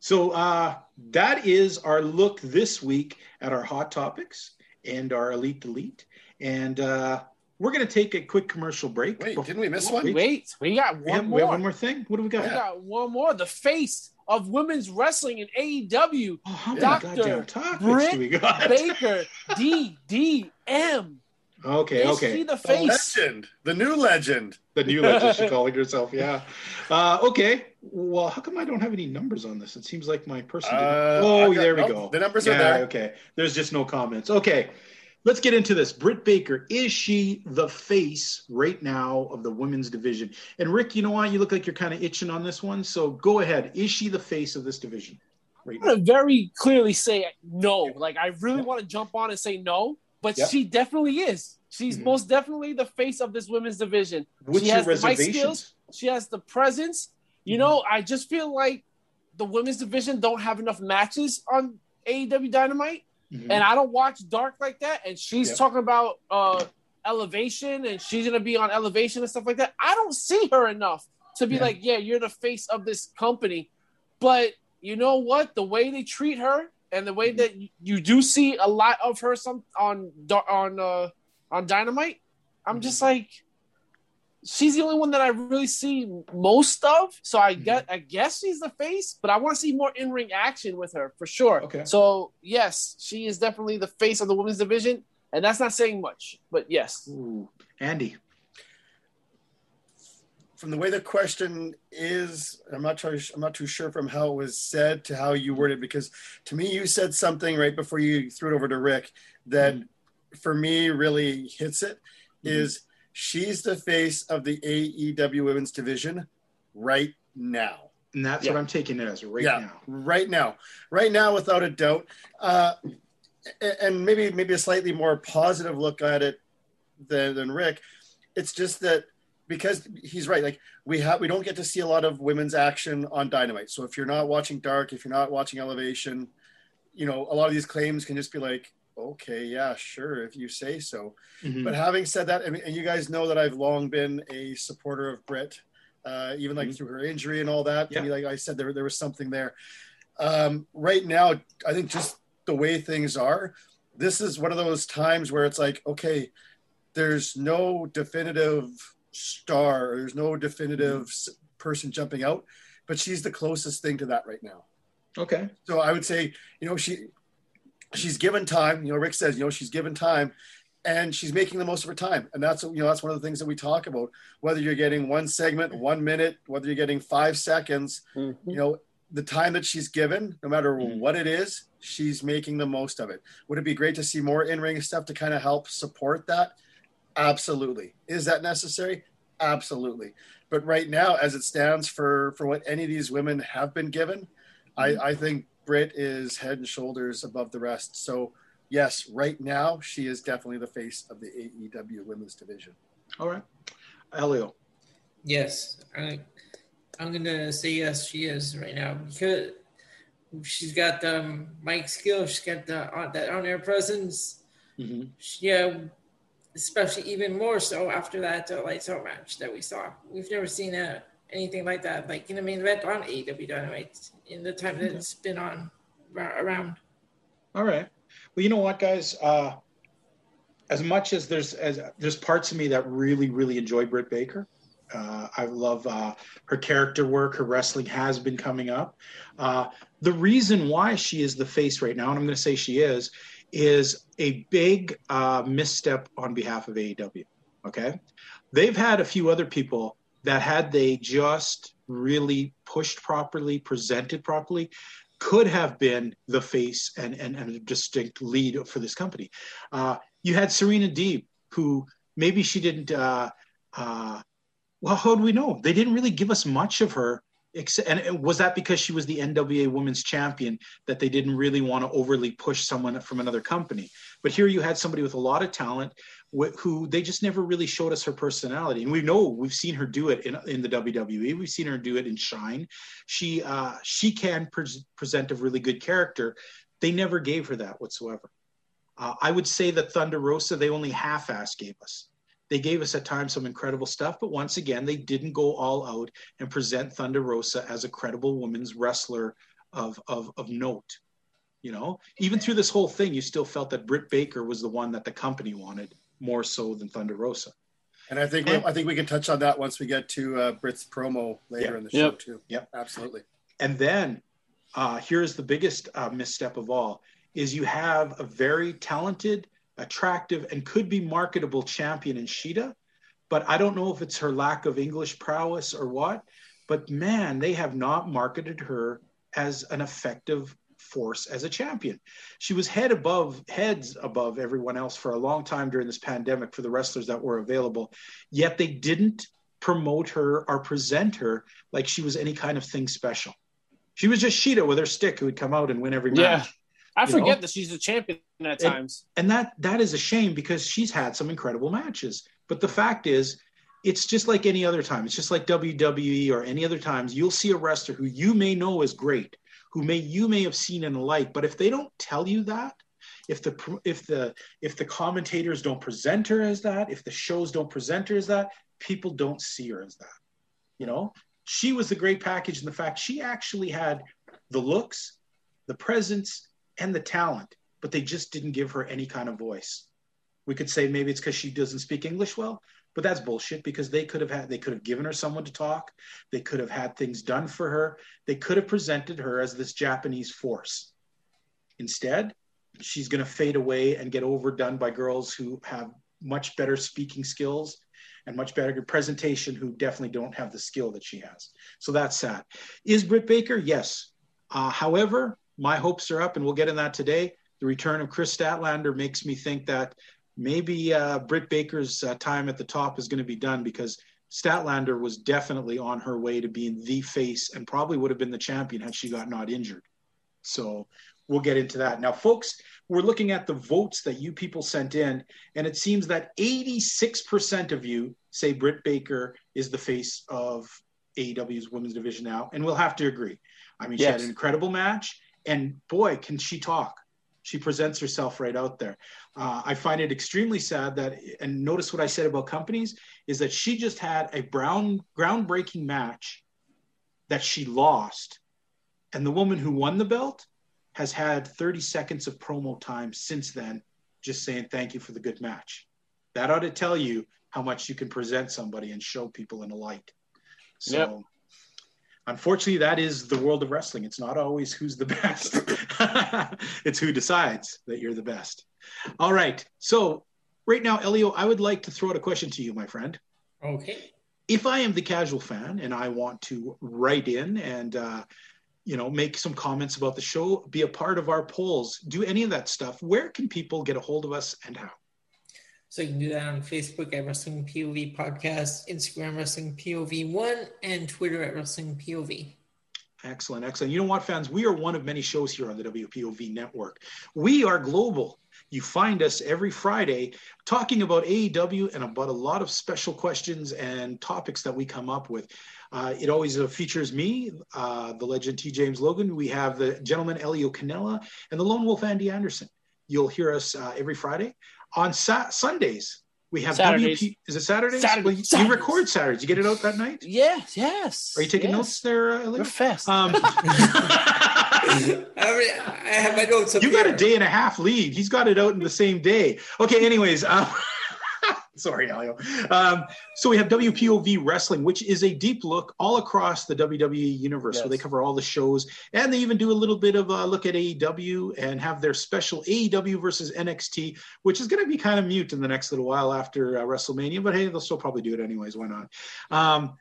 So uh, that is our look this week at our hot topics and our elite delete. And uh, we're going to take a quick commercial break. Wait, Before- didn't we miss one? Wait. Wait, we got We have, one we have more. one more thing. What do we got? We got one more. The face of women's wrestling in AEW, Oh, how many Dr. goddamn topics Britt do we got? Baker, DDM. Okay, Is okay. she the The face? legend, the new legend. The new legend, she calling herself. Yeah. Uh, okay. Well, how come I don't have any numbers on this? It seems like my person. didn't- Uh, oh, got- there we nope, go. the numbers are there. Okay. There's just no comments. Okay. Let's get into this. Britt Baker, is she the face right now of the women's division? And Rick, you know what? You look like you're kind of itching on this one. So go ahead. Is she the face of this division? Right I'm gonna very clearly say no. Like I really want to jump on and say no, but Yep. she definitely is. She's Mhm. most definitely the face of this women's division. What's she your has the skills. She has the presence. You Mhm. know, I just feel like the women's division don't have enough matches on AEW Dynamite, Mhm. and I don't watch Dark like that. And she's Yep. talking about uh elevation, and she's gonna be on elevation and stuff like that. I don't see her enough to be Yeah. like, yeah, you're the face of this company. But you know what? The way they treat her and the way Mhm. that you, do see a lot of her some on on uh on Dynamite, I'm Mhm. just like she's the only one that I really see most of. So I get I guess she's the face, but I want to see more in ring action with her for sure. Okay. So yes, she is definitely the face of the women's division, and that's not saying much, but yes. Ooh. Andy. From the way the question is, I'm not trying, I'm not too sure from how it was said to how you worded because to me you said something right before you threw it over to Rick that for me really hits it. Mhm. Is she's the face of the AEW women's division right now. And that's Yeah. what I'm taking it as right yeah, now. right now, right now, without a doubt. Uh, and maybe maybe a slightly more positive look at it than, than Rick. It's just that because he's right. Like we have, we don't get to see a lot of women's action on Dynamite. So if you're not watching Dark, if you're not watching Elevation, you know, a lot of these claims can just be like, okay, yeah, sure, if you say so. Mhm. But having said that, and, and you guys know that I've long been a supporter of Britt, uh, even like Mhm. through her injury and all that. Yeah. To me, like I said, there, there was something there. Um, right now, I think just the way things are, this is one of those times where it's like, okay, there's no definitive star, there's no definitive s person jumping out, but she's the closest thing to that right now. Okay. So I would say, you know, she she's given time. You know, Rick says, you know, she's given time, and she's making the most of her time. And that's you know that's one of the things that we talk about. Whether you're getting one segment, one minute, whether you're getting five seconds, you know, the time that she's given, no matter Mhm. what it is, she's making the most of it. Would it be great to see more in ring stuff to kind of help support that? Absolutely. Is that necessary? Absolutely. But right now, as it stands for for what any of these women have been given, I, I think Britt is head and shoulders above the rest. So yes, right now she is definitely the face of the AEW women's division. All right. Elio. Yes, I, I'm gonna say yes. She is right now because she's got the um, mic skill. She's got the on, that on-air presence. Mm-hmm. She, yeah, especially even more so after that uh, lights out match that we saw. We've never seen uh, anything like that, like in the main event on AEW Dynamite in the time that it's been on around. All right. Well, you know what, guys? Uh, as much as there's as there's parts of me that really really enjoy Britt Baker. Uh, I love uh, her character work. Her wrestling has been coming up. Uh, the reason why she is the face right now, and I'm going to say she is, is a big uh, misstep on behalf of AEW. Okay, they've had a few other people that had they just really pushed properly, presented properly, could have been the face and, and, and a distinct lead for this company. Uh, you had Serena Deeb, who maybe she didn't. Uh, uh, well, how do we know? They didn't really give us much of her. And was that because she was the NWA Women's Champion that they didn't really want to overly push someone from another company? But here you had somebody with a lot of talent who they just never really showed us her personality. And we know we've seen her do it in, in the WWE. We've seen her do it in Shine. She uh, she can pre- present a really good character. They never gave her that whatsoever. Uh, I would say that Thunder Rosa they only half-ass gave us. They gave us at times some incredible stuff, but once again they didn't go all out and present Thunder Rosa as a credible women's wrestler of of, of note. You know, even through this whole thing, you still felt that Britt Baker was the one that the company wanted more so than Thunder Rosa. And I think and, I think we can touch on that once we get to uh, Britt's promo later yeah. in the show yep. too. Yep, absolutely. And then uh, here's the biggest uh, misstep of all: is you have a very talented, attractive, and could be marketable champion in Shida, but I don't know if it's her lack of English prowess or what. But man, they have not marketed her as an effective force as a champion. She was head above heads above everyone else for a long time during this pandemic for the wrestlers that were available. Yet they didn't promote her or present her like she was any kind of thing special. She was just Shida with her stick who would come out and win every match. Yeah. I forget know? that she's a champion at and, times. And that that is a shame because she's had some incredible matches. But the fact is, it's just like any other time. It's just like WWE or any other times. You'll see a wrestler who you may know is great, who may you may have seen and like, but if they don't tell you that, if the if the if the commentators don't present her as that, if the shows don't present her as that, people don't see her as that. You know, she was the great package in the fact she actually had the looks, the presence, and the talent, but they just didn't give her any kind of voice. We could say maybe it's because she doesn't speak English well, but that's bullshit because they could have had they could have given her someone to talk. They could have had things done for her. They could have presented her as this japanese force. Instead she's going to fade away and get overdone by girls who have much better speaking skills and much better presentation who definitely don't have the skill that she has. So that's sad. Is britt baker? Yes. Uh, however my hopes are up and we'll get in that today. The return of Kris Statlander makes me think that maybe uh, Britt Baker's uh, time at the top is going to be done because Statlander was definitely on her way to being the face and probably would have been the champion had she got not injured. So we'll get into that. Now, folks, we're looking at the votes that you people sent in, and it seems that 86% of you say Britt Baker is the face of AEW's women's division now, and we'll have to agree. I mean, yes. she had an incredible match, and boy, can she talk! She presents herself right out there. Uh, I find it extremely sad that, and notice what I said about companies, is that she just had a brown groundbreaking match that she lost, and the woman who won the belt has had 30 seconds of promo time since then, just saying thank you for the good match. That ought to tell you how much you can present somebody and show people in a light. So. Yep unfortunately, that is the world of wrestling. It's not always who's the best, it's who decides that you're the best. All right. So, right now, Elio, I would like to throw out a question to you, my friend. Okay. If I am the casual fan and I want to write in and, uh, you know, make some comments about the show, be a part of our polls, do any of that stuff, where can people get a hold of us and how? So you can do that on Facebook at Wrestling POV Podcast, Instagram Wrestling POV One, and Twitter at Wrestling POV. Excellent, excellent. You know what, fans? We are one of many shows here on the WPOV network. We are global. You find us every Friday talking about AEW and about a lot of special questions and topics that we come up with. Uh, it always uh, features me, uh, the legend T. James Logan. We have the gentleman Elio Canella and the lone wolf Andy Anderson. You'll hear us uh, every Friday on sa- Sundays. We have Saturdays. WP. Is it Saturdays? Saturdays. Well, you, Saturdays. you record Saturdays. You get it out that night. Yes, yes. Are you taking yes. notes there, uh, We're fast. Um, I, I have my notes. you here. got a day and a half lead. He's got it out in the same day. Okay. Anyways, um, Sorry, Elio. Um, so we have WPOV Wrestling, which is a deep look all across the WWE universe. Yes. So they cover all the shows, and they even do a little bit of a look at AEW and have their special AEW versus NXT, which is going to be kind of mute in the next little while after uh, WrestleMania. But hey, they'll still probably do it anyways. Why not? Um,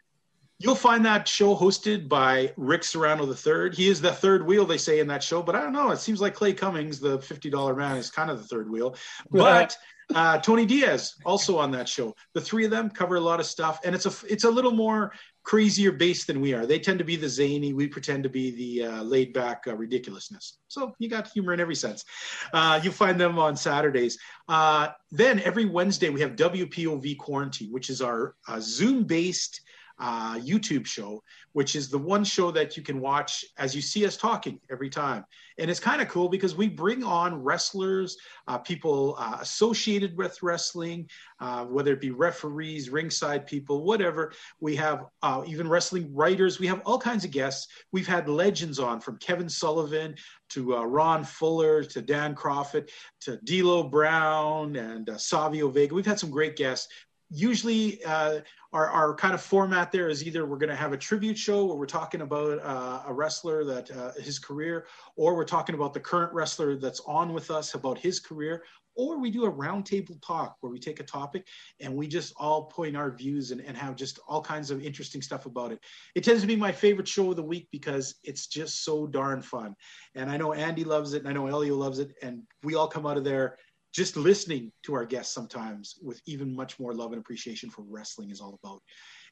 You'll find that show hosted by Rick Serrano III. He is the third wheel, they say in that show, but I don't know. It seems like Clay Cummings, the $50 man, is kind of the third wheel. But uh, Tony Diaz also on that show. The three of them cover a lot of stuff, and it's a it's a little more crazier base than we are. They tend to be the zany. We pretend to be the uh, laid back uh, ridiculousness. So you got humor in every sense. Uh, you find them on Saturdays. Uh, then every Wednesday we have WPOV Quarantine, which is our uh, Zoom based uh, YouTube show, which is the one show that you can watch as you see us talking every time. And it's kind of cool because we bring on wrestlers, uh, people uh, associated with wrestling, uh, whether it be referees, ringside people, whatever. We have uh, even wrestling writers. We have all kinds of guests. We've had legends on from Kevin Sullivan to uh, Ron Fuller to Dan Crawford to D'Lo Brown and Savio Vega. We've had some great guests usually uh, our, our kind of format there is either we're going to have a tribute show where we're talking about uh, a wrestler that uh, his career or we're talking about the current wrestler that's on with us about his career or we do a roundtable talk where we take a topic and we just all point our views and, and have just all kinds of interesting stuff about it. It tends to be my favorite show of the week because it's just so darn fun. And I know Andy loves it and I know Elio loves it. And we all come out of there just listening to our guests sometimes with even much more love and appreciation for wrestling is all about.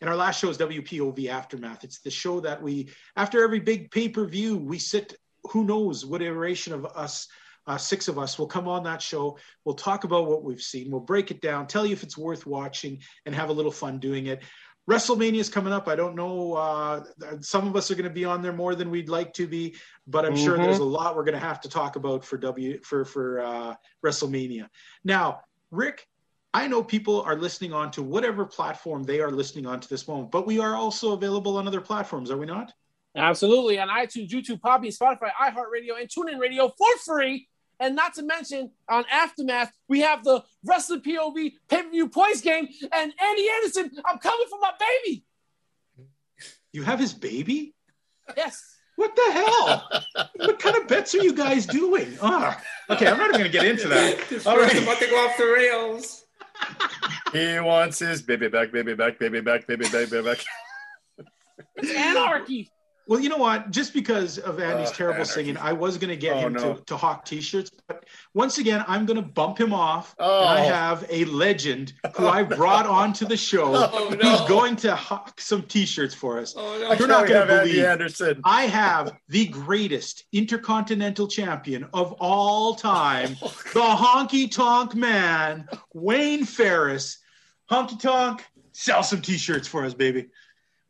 And our last show is WPOV Aftermath. It's the show that we, after every big pay per view, we sit, who knows what iteration of us, uh, six of us will come on that show. We'll talk about what we've seen. We'll break it down, tell you if it's worth watching, and have a little fun doing it. WrestleMania is coming up. I don't know. Uh, some of us are going to be on there more than we'd like to be, but I'm sure there's a lot we're going to have to talk about for W for for uh, WrestleMania. Now, Rick, I know people are listening on to whatever platform they are listening on to this moment, but we are also available on other platforms, are we not? Absolutely. On iTunes, YouTube, Poppy, Spotify, iHeartRadio, and TuneIn Radio for free. And not to mention, on Aftermath, we have the Wrestling POV pay per view points game. And Andy Anderson, I'm coming for my baby. You have his baby? Yes. What the hell? what kind of bets are you guys doing? Ah, okay, I'm not even going to get into that. This All about to go off the rails. He wants his baby back, baby back, baby back, baby back, baby back. It's anarchy. Well, you know what? Just because of Andy's Uh, terrible anarchy. singing, I was going to get Oh, him no. to, to hawk T-shirts. But once again, I'm going to bump him off. Oh. And I have a legend who I brought onto the show Oh, who's no. going to hawk some T-shirts for us. Oh, no. You're not going have to Andy believe. Anderson. I have the greatest intercontinental champion of all time, the honky tonk man, Wayne Ferris. Honky tonk, sell some T-shirts for us, baby.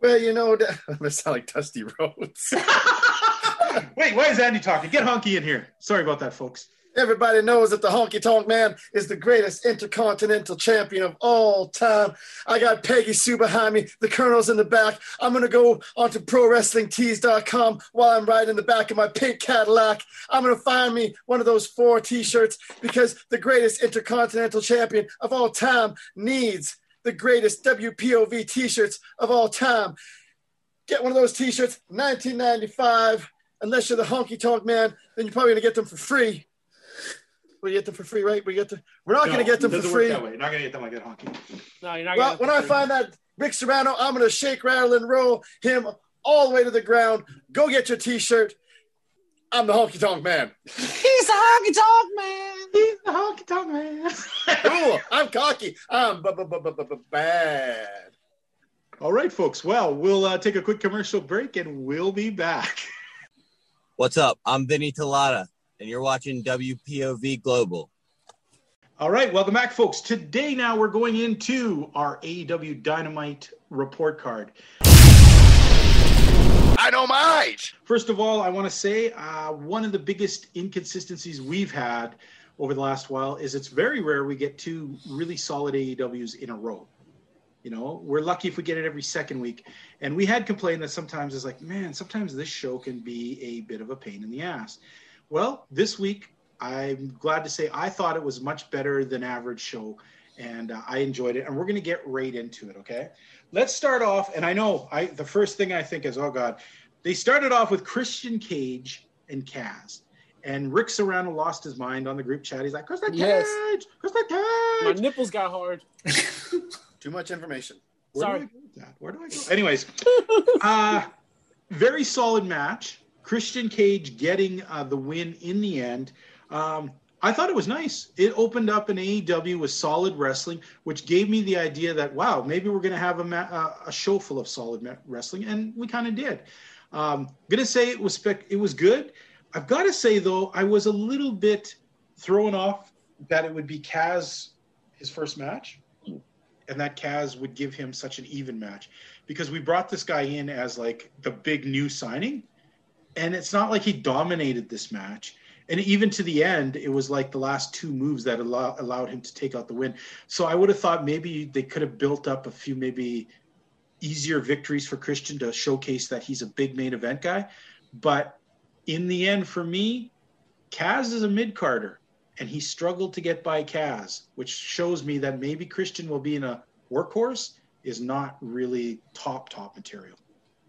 Well, you know, I'm gonna sound like Dusty Rhodes. Wait, why is Andy talking? Get Honky in here. Sorry about that, folks. Everybody knows that the Honky Tonk Man is the greatest intercontinental champion of all time. I got Peggy Sue behind me. The Colonel's in the back. I'm going to go onto ProWrestlingTees.com while I'm riding in the back of my pink Cadillac. I'm going to find me one of those four T-shirts because the greatest intercontinental champion of all time needs the greatest WPOV T-shirts of all time. Get one of those T-shirts, 1995. Unless you're the Honky Tonk Man, then you're probably going to get them for free. We get them for free, right? We get them. We're not going to get them for free. Work that way. You're not going to get them like that, Honky. No, you're not Well, gonna when I find that Rick Serrano, I'm going to shake, rattle, and roll him all the way to the ground. Go get your T-shirt. I'm the Honky Tonk Man. He's the honky tonk man. He's the honky tonk man. Cool. I'm cocky. I'm bad. All right, folks. Well, we'll uh, take a quick commercial break and we'll be back. What's up? I'm Vinny Talata, and you're watching WPOV Global. All right, welcome back, folks. Today, now we're going into our AEW Dynamite report card. Dynamite. First of all, I want to say uh, one of the biggest inconsistencies we've had over the last while is it's very rare we get two really solid AEWs in a row. You know, we're lucky if we get it every second week. And we had complained that sometimes it's like, man, sometimes this show can be a bit of a pain in the ass. Well, this week, I'm glad to say I thought it was much better than average show. And uh, I enjoyed it. And we're going to get right into it. Okay, let's start off. And I know I the first thing I think is, oh God, they started off with Christian Cage and Kaz. And Rick Serrano lost his mind on the group chat. He's like, "Christian Cage, Yes. Christian Cage." My nipples got hard. Too much information. Where Sorry. do I go with that? Where do I go? Anyways, uh, very solid match. Christian Cage getting uh, the win in the end. Um, I thought it was nice. It opened up an AEW with solid wrestling, which gave me the idea that wow, maybe we're going to have a, ma- a show full of solid wrestling, and we kind of did. Um, gonna say it was spec- it was good. I've got to say though, I was a little bit thrown off that it would be Kaz his first match and that Kaz would give him such an even match because we brought this guy in as like the big new signing, and it's not like he dominated this match. And even to the end, it was like the last two moves that allow, allowed him to take out the win. So I would have thought maybe they could have built up a few maybe easier victories for Christian to showcase that he's a big main event guy. But in the end, for me, Kaz is a mid carder and he struggled to get by Kaz, which shows me that maybe Christian will be in a workhorse is not really top top material.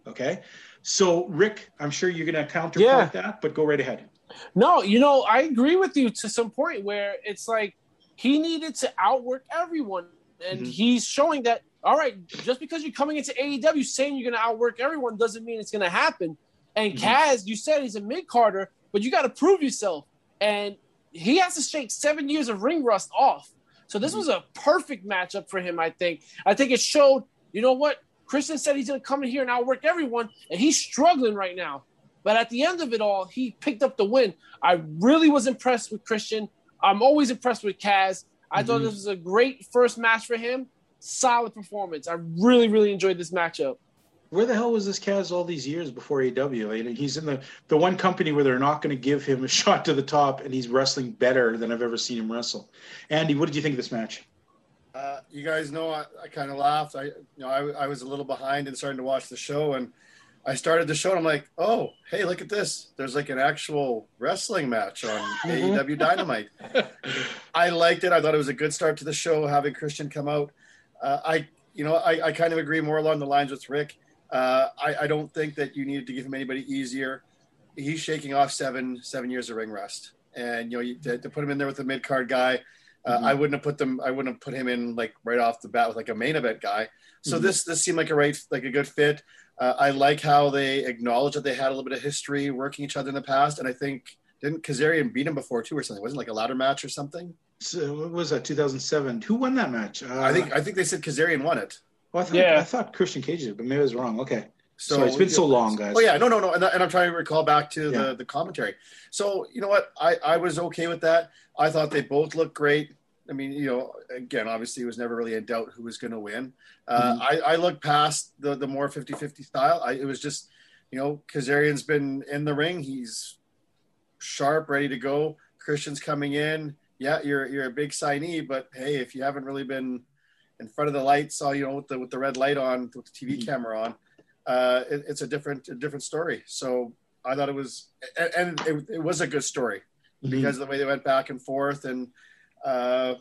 Okay, so Rick, I'm sure you're going to counterpoint Yeah. that, but go right ahead. No, you know, I agree with you to some point where it's like he needed to outwork everyone. And Mhm. he's showing that, all right, just because you're coming into AEW saying you're going to outwork everyone doesn't mean it's going to happen. And Mhm. Kaz, you said he's a mid carder, but you got to prove yourself. And he has to shake seven years of ring rust off. So this was a perfect matchup for him, I think. I think it showed, you know what? Christian said he's going to come in here and outwork everyone, and he's struggling right now. But at the end of it all, he picked up the win. I really was impressed with Christian. I'm always impressed with Kaz. I thought Mhm. this was a great first match for him. Solid performance. I really, really enjoyed this matchup. Where the hell was this Kaz all these years before AW? I mean, he's in the the one company where they're not going to give him a shot to the top, and he's wrestling better than I've ever seen him wrestle. Andy, what did you think of this match? Uh, you guys know I, I kind of laughed. I, you know, I, I was a little behind and starting to watch the show, and I started the show, and I'm like, oh, hey, look at this. There's like an actual wrestling match on AEW Dynamite. I liked it. I thought it was a good start to the show, having Christian come out. Uh, I, you know, I, I kind of agree more along the lines with Rick. Uh, I, I don't think that you needed to give him anybody easier. He's shaking off seven seven years of ring rust, and you know, you, to, to put him in there with the mid card guy. Uh, Mhm. I wouldn't have put them. I wouldn't have put him in like right off the bat with like a main event guy. So Mhm. this this seemed like a right like a good fit. Uh, I like how they acknowledge that they had a little bit of history working each other in the past, and I think didn't Kazarian beat him before too or something? Wasn't it like a ladder match or something? So what was that? 2007. Who won that match? Uh, I think I think they said Kazarian won it. Well, I thought, Yeah. I thought Christian Cage did, but maybe I was wrong. Okay. So Sorry, it's been so long, guys. Oh yeah, no, no, no, and, and I'm trying to recall back to Yeah. the the commentary. So you know what, I I was okay with that. I thought they both looked great. I mean, you know, again, obviously, it was never really in doubt who was going to win. Uh, Mhm. I I looked past the the more 50-50 style. I, it was just, you know, Kazarian's been in the ring. He's sharp, ready to go. Christian's coming in. Yeah, you're you're a big signee, but hey, if you haven't really been in front of the lights, all you know, with the with the red light on, with the TV Mhm. camera on, uh, it, it's a different a different story. So I thought it was, and, and it, it was a good story Mhm. because of the way they went back and forth. And uh,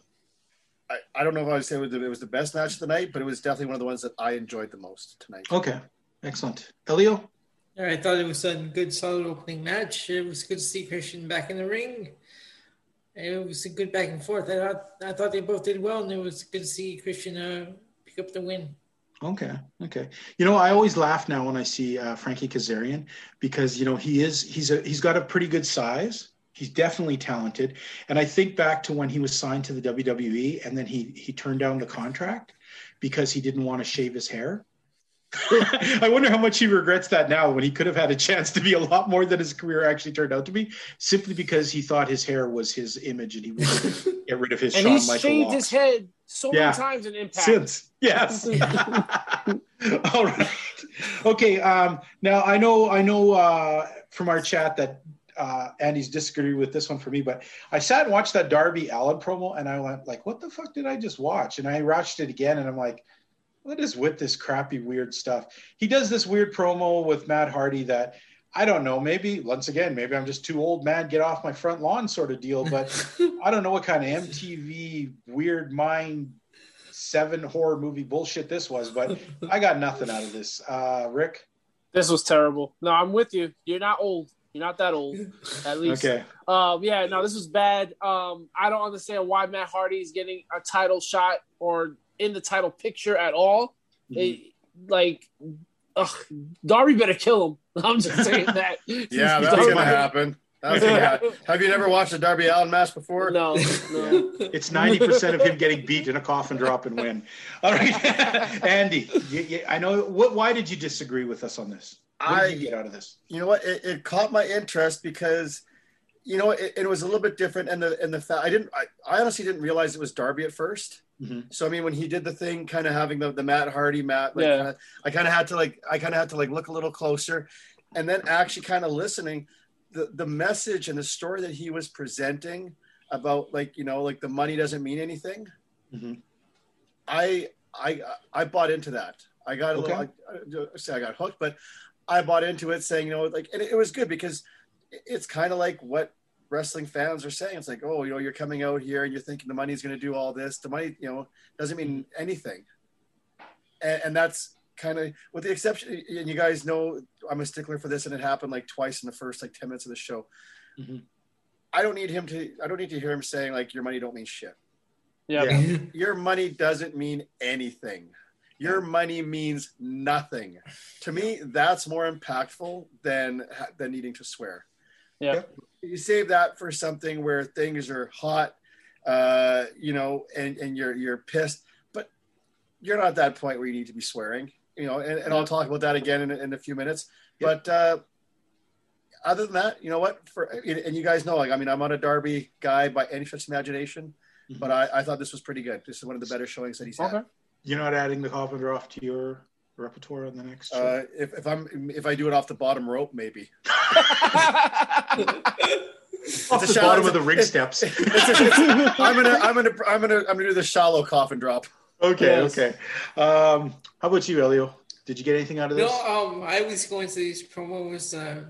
I, I don't know if I would say it was, the, it was the best match of the night, but it was definitely one of the ones that I enjoyed the most tonight. Okay. Excellent. Elio? Yeah, I thought it was a good, solid opening match. It was good to see Christian back in the ring. It was a good back and forth. I thought, I thought they both did well, and it was good to see Christian uh, pick up the win. Okay. Okay. You know, I always laugh now when I see uh, Frankie Kazarian because you know he is he's a he's got a pretty good size. He's definitely talented, and I think back to when he was signed to the WWE, and then he he turned down the contract because he didn't want to shave his hair. I wonder how much he regrets that now when he could have had a chance to be a lot more than his career actually turned out to be, simply because he thought his hair was his image and he wanted to get rid of his And Shawn he Michael shaved locks. his head so Yeah. many times in Impact. Since yes. All right. Okay. Um, now I know I know uh, from our chat that uh, Andy's disagreed with this one for me, but I sat and watched that Darby Allin promo and I went like, "What the fuck did I just watch?" And I watched it again and I'm like, "What is with this crappy weird stuff?" He does this weird promo with Matt Hardy that I don't know. Maybe once again, maybe I'm just too old, man. Get off my front lawn, sort of deal. But I don't know what kind of MTV weird mind seven horror movie bullshit this was. But I got nothing out of this. Uh, Rick. This was terrible. No, I'm with you. You're not old. You're not that old, at least. Okay. Um, yeah, no, this was bad. Um, I don't understand why Matt Hardy is getting a title shot or in the title picture at all. It- like, ugh, Darby better kill him. I'm just saying that. Yeah, that's Darby- gonna happen. That's gonna happen. Have you never watched a Darby Allin match before? No, no. It's ninety percent of him getting beat in a coffin drop and win. All right, Andy. You, you, I know. What? Why did you disagree with us on this? What did I- you get out of this? you know what? It, it caught my interest because, you know, it, it was a little bit different. And the and the fact I didn't, I, I honestly didn't realize it was Darby at 1st Mhm. So I mean, when he did the thing, kind of having the, the Matt Hardy Matt, like, Yeah. kinda- I kind of had to like, I kind of had to like look a little closer, and then actually kind of listening, the the message and the story that he was presenting about like you know like the money doesn't mean anything. Mhm. I I I bought into that. I got a Okay. little, I, I say I got hooked, but I bought into it saying, you know, like, and it, it was good because it's kind of like what wrestling fans are saying. It's like, oh, you know, you're coming out here and you're thinking the money's going to do all this. The money, you know, doesn't mean anything. And, and that's kind of, with the exception, and you guys know I'm a stickler for this, and it happened like twice in the first like 10 minutes of the show. Mhm. I don't need him to, I don't need to hear him saying like your money don't mean shit Yeah. Yeah. your money doesn't mean anything. Your money means nothing. To me, that's more impactful than than needing to swear. Yeah. You save that for something where things are hot, uh, you know, and, and you're you're pissed, but you're not at that point where you need to be swearing, you know. And, and I'll talk about that again in, in a few minutes. But uh, other than that, you know what? For and you guys know, like I mean, I'm not a Darby guy by any stretch of imagination but I, I thought this was pretty good. This is one of the better showings that he's had. Okay. You're not adding the coffin off to your repertoire on the next show? Uh, if, if I'm if I do it off the bottom rope, maybe. off the shallow- bottom of the ring it's- steps. It's a- it's- I'm gonna I'm gonna I'm gonna I'm gonna do the shallow coffin drop. okay, Yes. okay. Um, how about you, Elio? Did you get anything out of this? No, um, I was going to these promos, uh,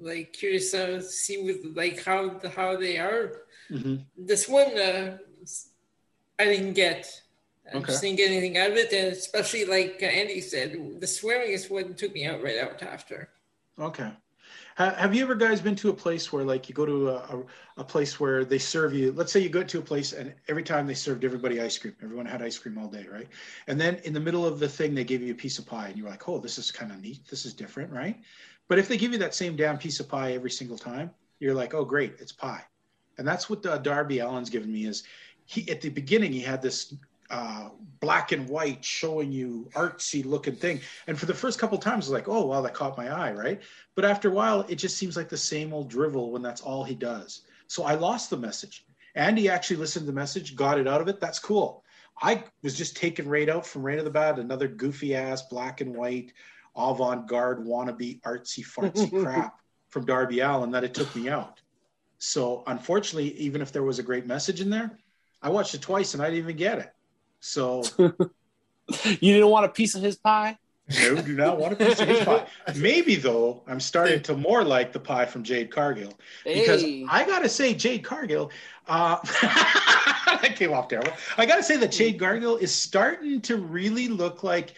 like curious uh, to see with like how how they are. Mhm. This one, uh, I didn't get. I Okay. just didn't get anything out of it, and especially like Andy said, the swearing is what took me out right out after. Okay. Have you ever guys been to a place where, like, you go to a, a, a place where they serve you? Let's say you go to a place and every time they served everybody ice cream. Everyone had ice cream all day, right? And then in the middle of the thing, they gave you a piece of pie, and you were like, "Oh, this is kind of neat. This is different, right?" But if they give you that same damn piece of pie every single time, you're like, "Oh, great, it's pie." And that's what uh, Darby Allin's given me is he at the beginning he had this uh, black and white showing you artsy looking thing, and for the first couple times, I was like, "Oh, wow, that caught my eye," right? But after a while, it just seems like the same old drivel when that's all he does. So I lost the message. Andy actually listened to the message, got it out of it. That's cool. I was just taken right out from right of the bat, another goofy ass black and white avant garde wannabe artsy fartsy crap from Darby Allin that it took me out. So unfortunately, even if there was a great message in there, I watched it twice and I didn't even get it. So You didn't want a piece of his pie? no, do not want a piece of his pie. Maybe though, I'm starting to more like the pie from Jade Cargill because Hey. I gotta say, Jade Cargill, uh, that came off terrible. I gotta say that Jade Cargill is starting to really look like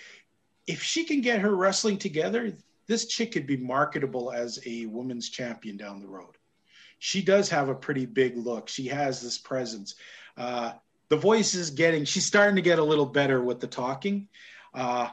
if she can get her wrestling together, this chick could be marketable as a women's champion down the road. She does have a pretty big look. She has this presence. Uh, the voice is getting. She's starting to get a little better with the talking. Uh,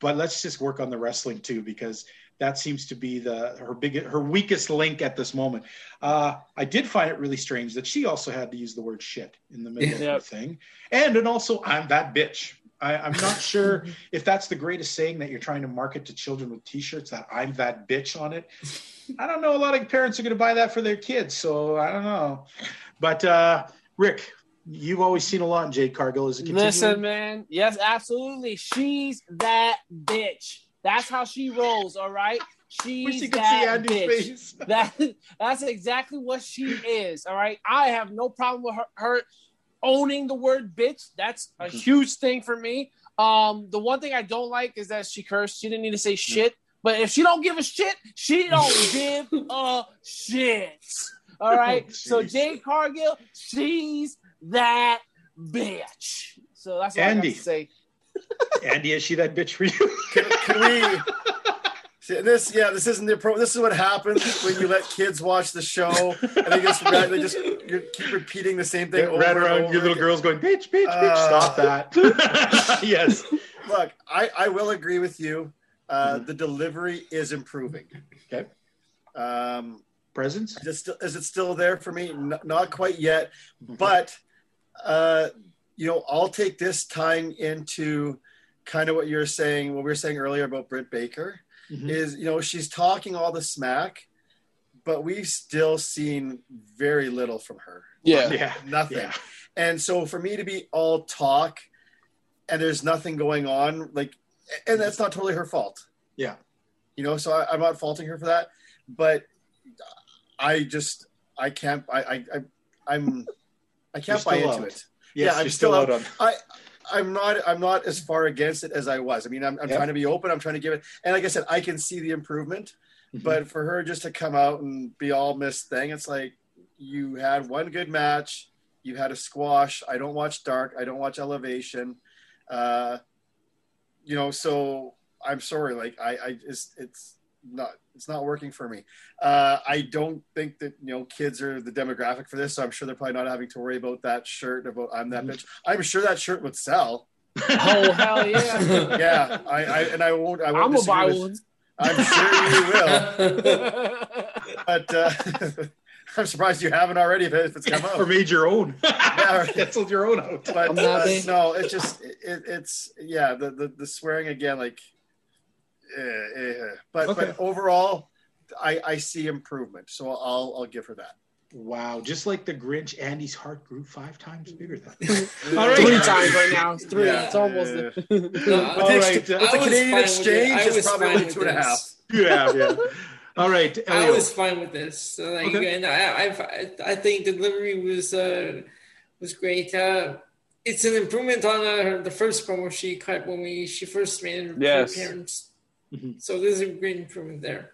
but let's just work on the wrestling too because that seems to be the her big her weakest link at this moment. Uh, I did find it really strange that she also had to use the word shit in the middle of the thing, and and also I'm that bitch. I, I'm not sure if that's the greatest saying that you're trying to market to children with T-shirts that I'm that bitch on it. I don't know. A lot of parents are going to buy that for their kids, so I don't know. But uh, Rick, you've always seen a lot in Jade Cargill. Is it continuing? Listen, man. Yes, absolutely. She's that bitch. That's how she rolls, all right? She's Wish you see that Andy's bitch. face. That that's exactly what she is. All right. I have no problem with her, her owning the word bitch. That's a Mhm. huge thing for me. Um, the one thing I don't like is that she cursed. She didn't need to say shit. But if she don't give a shit, she don't give a shit. All right. Oh, so jeez. Jade Cargill, she's that bitch. So that's what I Andy. got to say. Andy, is she that bitch for you? Can, can we? See, this, yeah, this isn't the pro. This is what happens when you let kids watch the show and they just they just keep repeating the same thing. over Right and around over your little again. girls going, bitch, bitch, bitch. Uh, Stop that. yes. Look, I, I will agree with you. Uh, Mm-hmm. The delivery is improving. Okay. Um, Presence? is it still is it still there for me? N- not quite yet, but uh, you know, I'll take this tying into kind of what you're saying, what we were saying earlier about Britt Baker. Mhm. Is you know she's talking all the smack, but we've still seen very little from her. Yeah. Yeah. Nothing. Yeah. And so for me to be all talk and there's nothing going on, like, and that's not totally her fault. Yeah. You know, so I, I'm not faulting her for that, but I just, I can't, I, I, I I'm, I can't buy into out. it. Yes, I'm still still out. out on. I, I'm not, I'm not as far against it as I was. I mean, I'm, I'm Yeah. trying to be open. I'm trying to give it. And like I said, I can see the improvement, Mhm. but for her just to come out and be all Miss Thing, it's like you had one good match, you had a squash. I don't watch Dark, I don't watch Elevation, uh, you know. So I'm sorry, like I, I just it's not it's not working for me. Uh, I don't think that you know kids are the demographic for this, so I'm sure they're probably not having to worry about that shirt about I'm that bitch. I'm sure that shirt would sell. Oh hell yeah! Yeah, I, I and I won't. I won't I'm gonna buy disagree one. I'm sure you will. but uh, I'm surprised you haven't already if it's come or out. made your own. Yeah. Canceled your own out. But uh, no, it just it, it's yeah the, the the swearing again like, eh, eh. but Okay. but overall, I I see improvement, so I'll I'll give her that. Wow, just like the Grinch, Andy's heart grew five times bigger than. All right. Three times right now. It's three. Yeah. It's almost. Yeah. there. With the, right, uh, with the Canadian fine it. exchange, it's probably fine only with two and a this. half. Yeah, yeah. All right, I was fine with this. So like, Okay. and I, I've, I think delivery was uh, was great. Uh, it's an improvement on uh, the first promo she cut when we she first made her Yes. appearance. Mhm. So there's a great improvement there.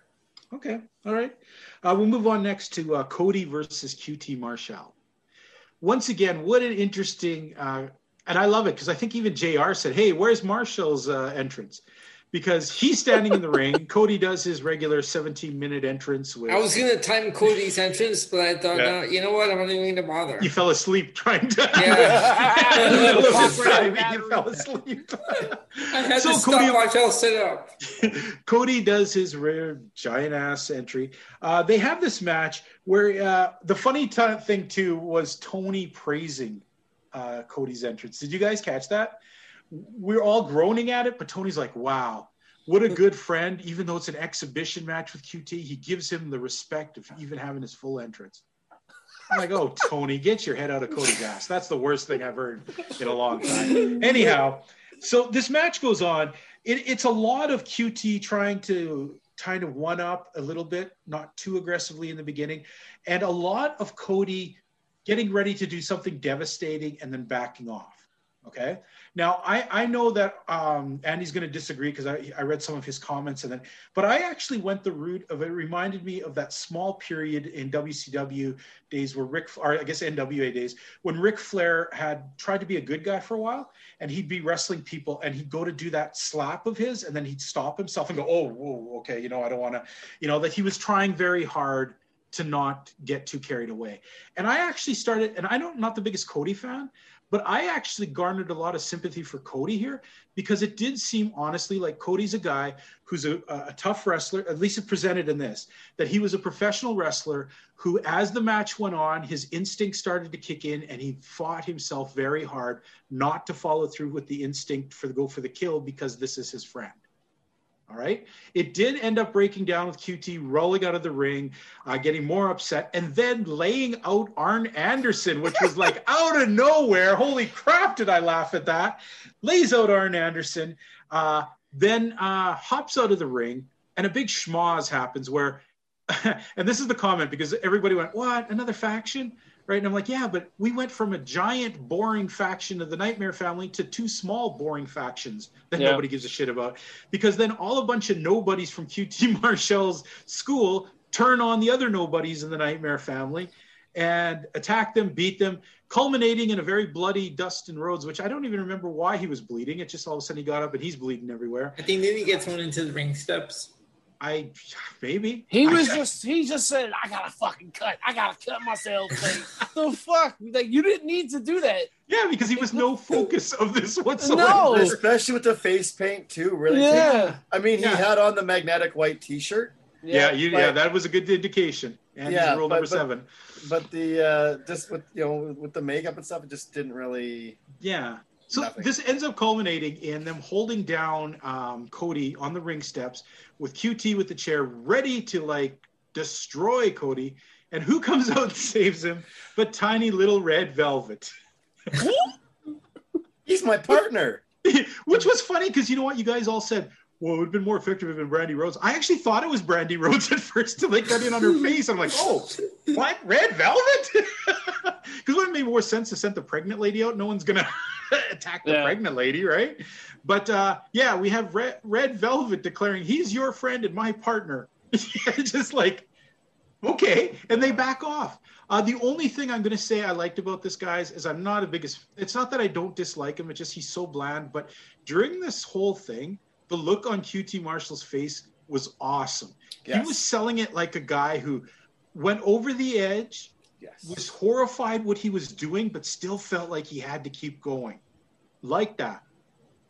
Okay, all right. Uh, we'll move on next to uh, Cody versus QT Marshall. Once again, what an interesting, uh, and I love it because I think even JR said, "Hey, where's Marshall's uh, entrance?" Because he's standing in the ring. Cody does his regular 17 minute entrance. With, I was gonna time Cody's entrance, but I thought, Yeah. no, you know what? I'm not even gonna bother. you fell asleep trying to. Yeah. In the middle of his Pop right you fell asleep. I had So to Cody- stop watch all set up. Cody does his rare giant ass entry. Uh, they have this match where uh, the funny t- thing too was Tony praising uh, Cody's entrance. Did you guys catch that? We're all groaning at it, but Tony's like, "Wow, what a good friend!" Even though it's an exhibition match with QT, he gives him the respect of even having his full entrance. I'm like, "Oh, Tony, get your head out of Cody's ass." That's the worst thing I've heard in a long time. Anyhow, so this match goes on it, it's a lot of QT trying to kind of one up a little bit, not too aggressively in the beginning, and a lot of Cody getting ready to do something devastating and then backing off. Okay. Now I, I know that um, Andy's going to disagree because I, I read some of his comments and then, but I actually went the route of it reminded me of that small period in WCW days where Rick, or I guess NWA days, when Ric Flair had tried to be a good guy for a while and he'd be wrestling people and he'd go to do that slap of his and then he'd stop himself and go, oh, whoa, okay, you know, I don't want to, you know, that he was trying very hard to not get too carried away. And I actually started, and I don't, not the biggest Cody fan, but I actually garnered a lot of sympathy for Cody here because it did seem honestly like Cody's a guy who's a, a tough wrestler, at least it presented in this, that he was a professional wrestler who, as the match went on, his instinct started to kick in and he fought himself very hard not to follow through with the instinct for the go for the kill because this is his friend. All right. It did end up breaking down with QT rolling out of the ring, uh, getting more upset, and then laying out Arn Anderson, which was like out of nowhere. Holy crap, did I laugh at that? Lays out Arn Anderson, uh, then uh, hops out of the ring, and a big schmoz happens where, and this is the comment because everybody went, What? Another faction? Right? And I'm like, yeah, but we went from a giant, boring faction of the Nightmare family to two small, boring factions that Yeah. nobody gives a shit about. Because then all a bunch of nobodies from QT Marshall's school turn on the other nobodies in the Nightmare family and attack them, beat them, culminating in a very bloody Dustin Rhodes, which I don't even remember why he was bleeding. It just all of a sudden he got up and he's bleeding everywhere. I think then he gets one into the ring steps. I maybe He I- was just he just said, I gotta fucking cut. I gotta cut myself. Like, the fuck? Like you didn't need to do that. yeah because he was no focus of this whatsoever. No. Especially with the face paint too. Really. Yeah. I mean, he Yeah. had on the magnetic white T-shirt, Yeah, you, yeah, that was a good indication. And Yeah, rule but- number but- seven. but the uh, just with you know with the makeup and stuff, it just didn't really. Yeah. So Nothing. this ends up culminating in them holding down um, Cody on the ring steps with QT with the chair, ready to like destroy Cody. And who comes out and saves him but tiny little red velvet? He's my partner. Which was funny because you know what? You guys all said, well, it would have been more effective if it been Brandi Rhodes. I actually thought it was Brandi Rhodes at first to like cut in on her face. I'm like, oh, what? Red velvet? Because would it make more sense to send the pregnant lady out? No one's gonna attack the Yeah. pregnant lady, right? But uh, yeah, we have red, red velvet declaring he's your friend and my partner. Just like, okay, and they back off. Uh, the only thing I'm going to say I liked about this guys is I'm not a biggest. It's not that I don't dislike him. It's just he's so bland. But during this whole thing, the look on QT Marshall's face was awesome. He was selling it like a guy who went over the edge, Yes. was horrified what he was doing, but still felt like he had to keep going. Like that.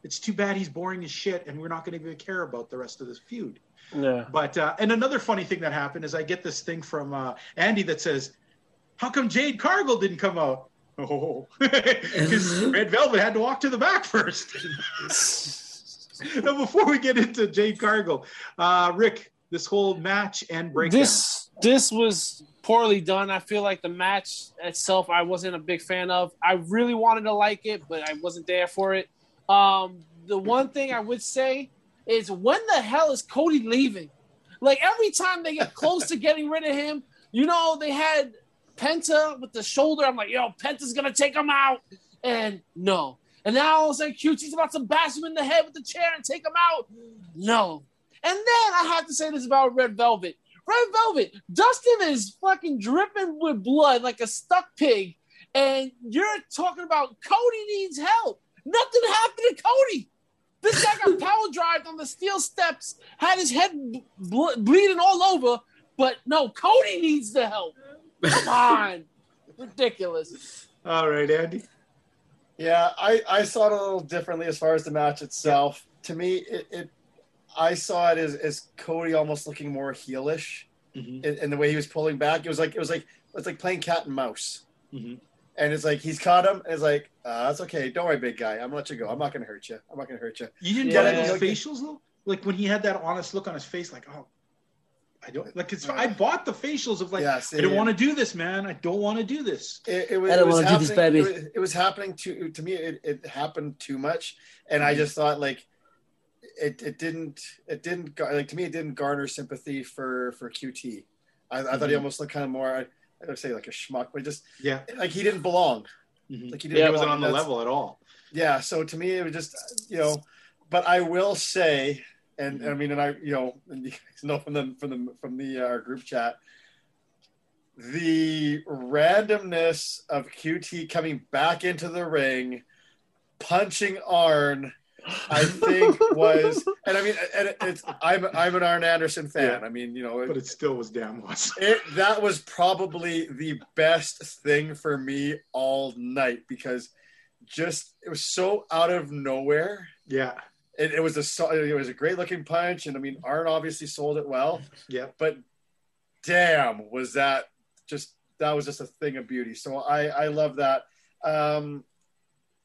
It's too bad he's boring as shit, and we're not going to even care about the rest of this feud. Yeah. But uh, and another funny thing that happened is I get this thing from uh, Andy that says, "How come Jade Cargill didn't come out?" Oh, because Red Velvet had to walk to the back first. now, before we get into Jade Cargill, uh, Rick, this whole match and breakdown. This this was poorly done. I feel like the match itself I wasn't a big fan of. I really wanted to like it, but I wasn't there for it. Um, the one thing I would say is when the hell is Cody leaving? Like every time they get close to getting rid of him, you know, they had Penta with the shoulder. I'm like, yo, Penta's gonna take him out. And no. And now all of a sudden QT's about to bash him in the head with the chair and take him out. No. And then I have to say this about Red Velvet. Red Velvet, Dustin is fucking dripping with blood like a stuck pig. And you're talking about Cody needs help. Nothing happened to Cody. This guy got power drived on the steel steps, had his head ble- bleeding all over. But no, Cody needs the help. Come on. Ridiculous. All right, Andy. Yeah, I, I saw it a little differently as far as the match itself. To me, it, it I saw it as, as Cody almost looking more heelish Mhm. in, in the way he was pulling back. It was like it was like it's like playing cat and mouse. Mhm. And it's like he's caught him. And it's like uh, that's okay. Don't worry, big guy. I'm gonna let you go. I'm not gonna hurt you. I'm not gonna hurt you. You didn't Yeah, get yeah, those yeah. facials though. Like when he had that honest look on his face, like, oh, I don't like. It's, I bought the facials of like, yes, I don't want to do this, man. I don't want to do this. It, it was, I don't wanna do this, happening- baby. It was, it was happening to to me. It, it happened too much, and Mm-hmm. I just thought like it, it didn't it didn't like to me it didn't garner sympathy for for QT. I, I thought he Mhm. almost looked kind of more I, I would say like a schmuck, but just Yeah, like he didn't belong. Mhm. Like he he didn't. wasn't on the That's- level at all. Yeah, so to me it was just you know, but I will say, and I mean, and I you know, and you guys know from the from the from the uh, group chat, the randomness of QT coming back into the ring, punching Arn, I think was, and I mean, and it's I'm I'm an Arn Anderson fan. Yeah. I mean, you know, But it still was damn awesome. it that was probably the best thing for me all night because just it was so out of nowhere. Yeah, It, it was a it was a great looking punch, and I mean Arn obviously sold it well, yeah. but damn, was that just that was just a thing of beauty. So I I love that. Um,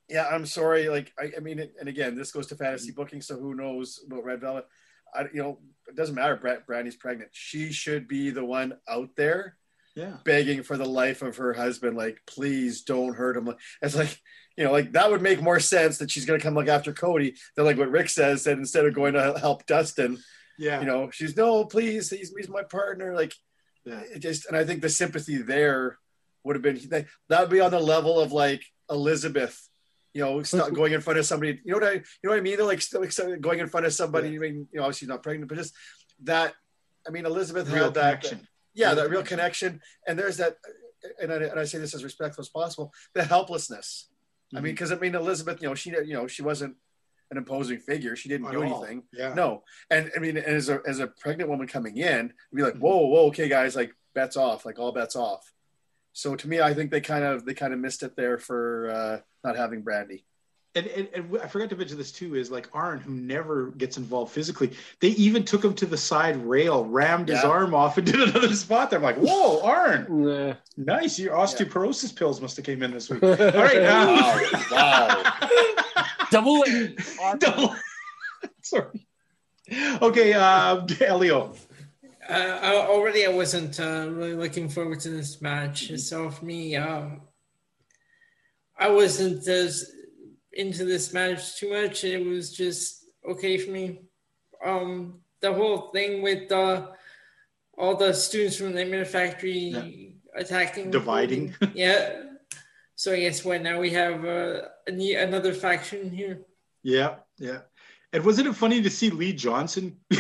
yeah, I'm sorry. Like I, I mean, and again, this goes to fantasy booking, so who knows about Red Velvet? I, you know, it doesn't matter. Brad, Brandi's pregnant. She should be the one out there Yeah. begging for the life of her husband, like, please don't hurt him. It's like, you know, like that would make more sense that she's gonna come like after Cody than like what Rick says that instead of going to help Dustin, Yeah. you know, she's no, please, he's, he's my partner. Like, Yeah. it just, and I think the sympathy there would have been that would be on the level of like Elizabeth, you know, going in front of somebody. You know what I, you know what I mean? They're like still going in front of somebody. I mean, you know, she's not pregnant, but just that. I mean, Elizabeth Real had that connection. yeah, Real that real connection. connection. And there's that, and I, and I say this as respectful as possible, the helplessness. I Mm-hmm. mean, because I mean, Elizabeth, you know, she, you know, she wasn't an imposing figure. She didn't At do all. anything. Yeah. No. And I mean, as a, as a pregnant woman coming in, be like, Mhm. whoa, whoa, okay, guys, like bets off, like all bets off. So to me, I think they kind of, they kind of missed it there for uh, not having Brandi. And, and, and I forgot to mention this too is like Arn, who never gets involved physically. They even took him to the side rail, rammed his arm off, and did another spot there. I'm like, whoa, Arn, Nah. nice. Your osteoporosis pills must have came in this week. All right, uh, Wow. wow. Double A. Double. Sorry. Okay, uh, Elio. Uh, already, I wasn't uh, really looking forward to this match. So for me, um, I wasn't as into this match too much. It was just okay for me. Um, the whole thing with uh, all the students from the Nightmare Factory attacking, Dividing. yeah. So I guess what now we have uh, a, another faction here. Yeah, yeah. And wasn't it funny to see Lee Johnson?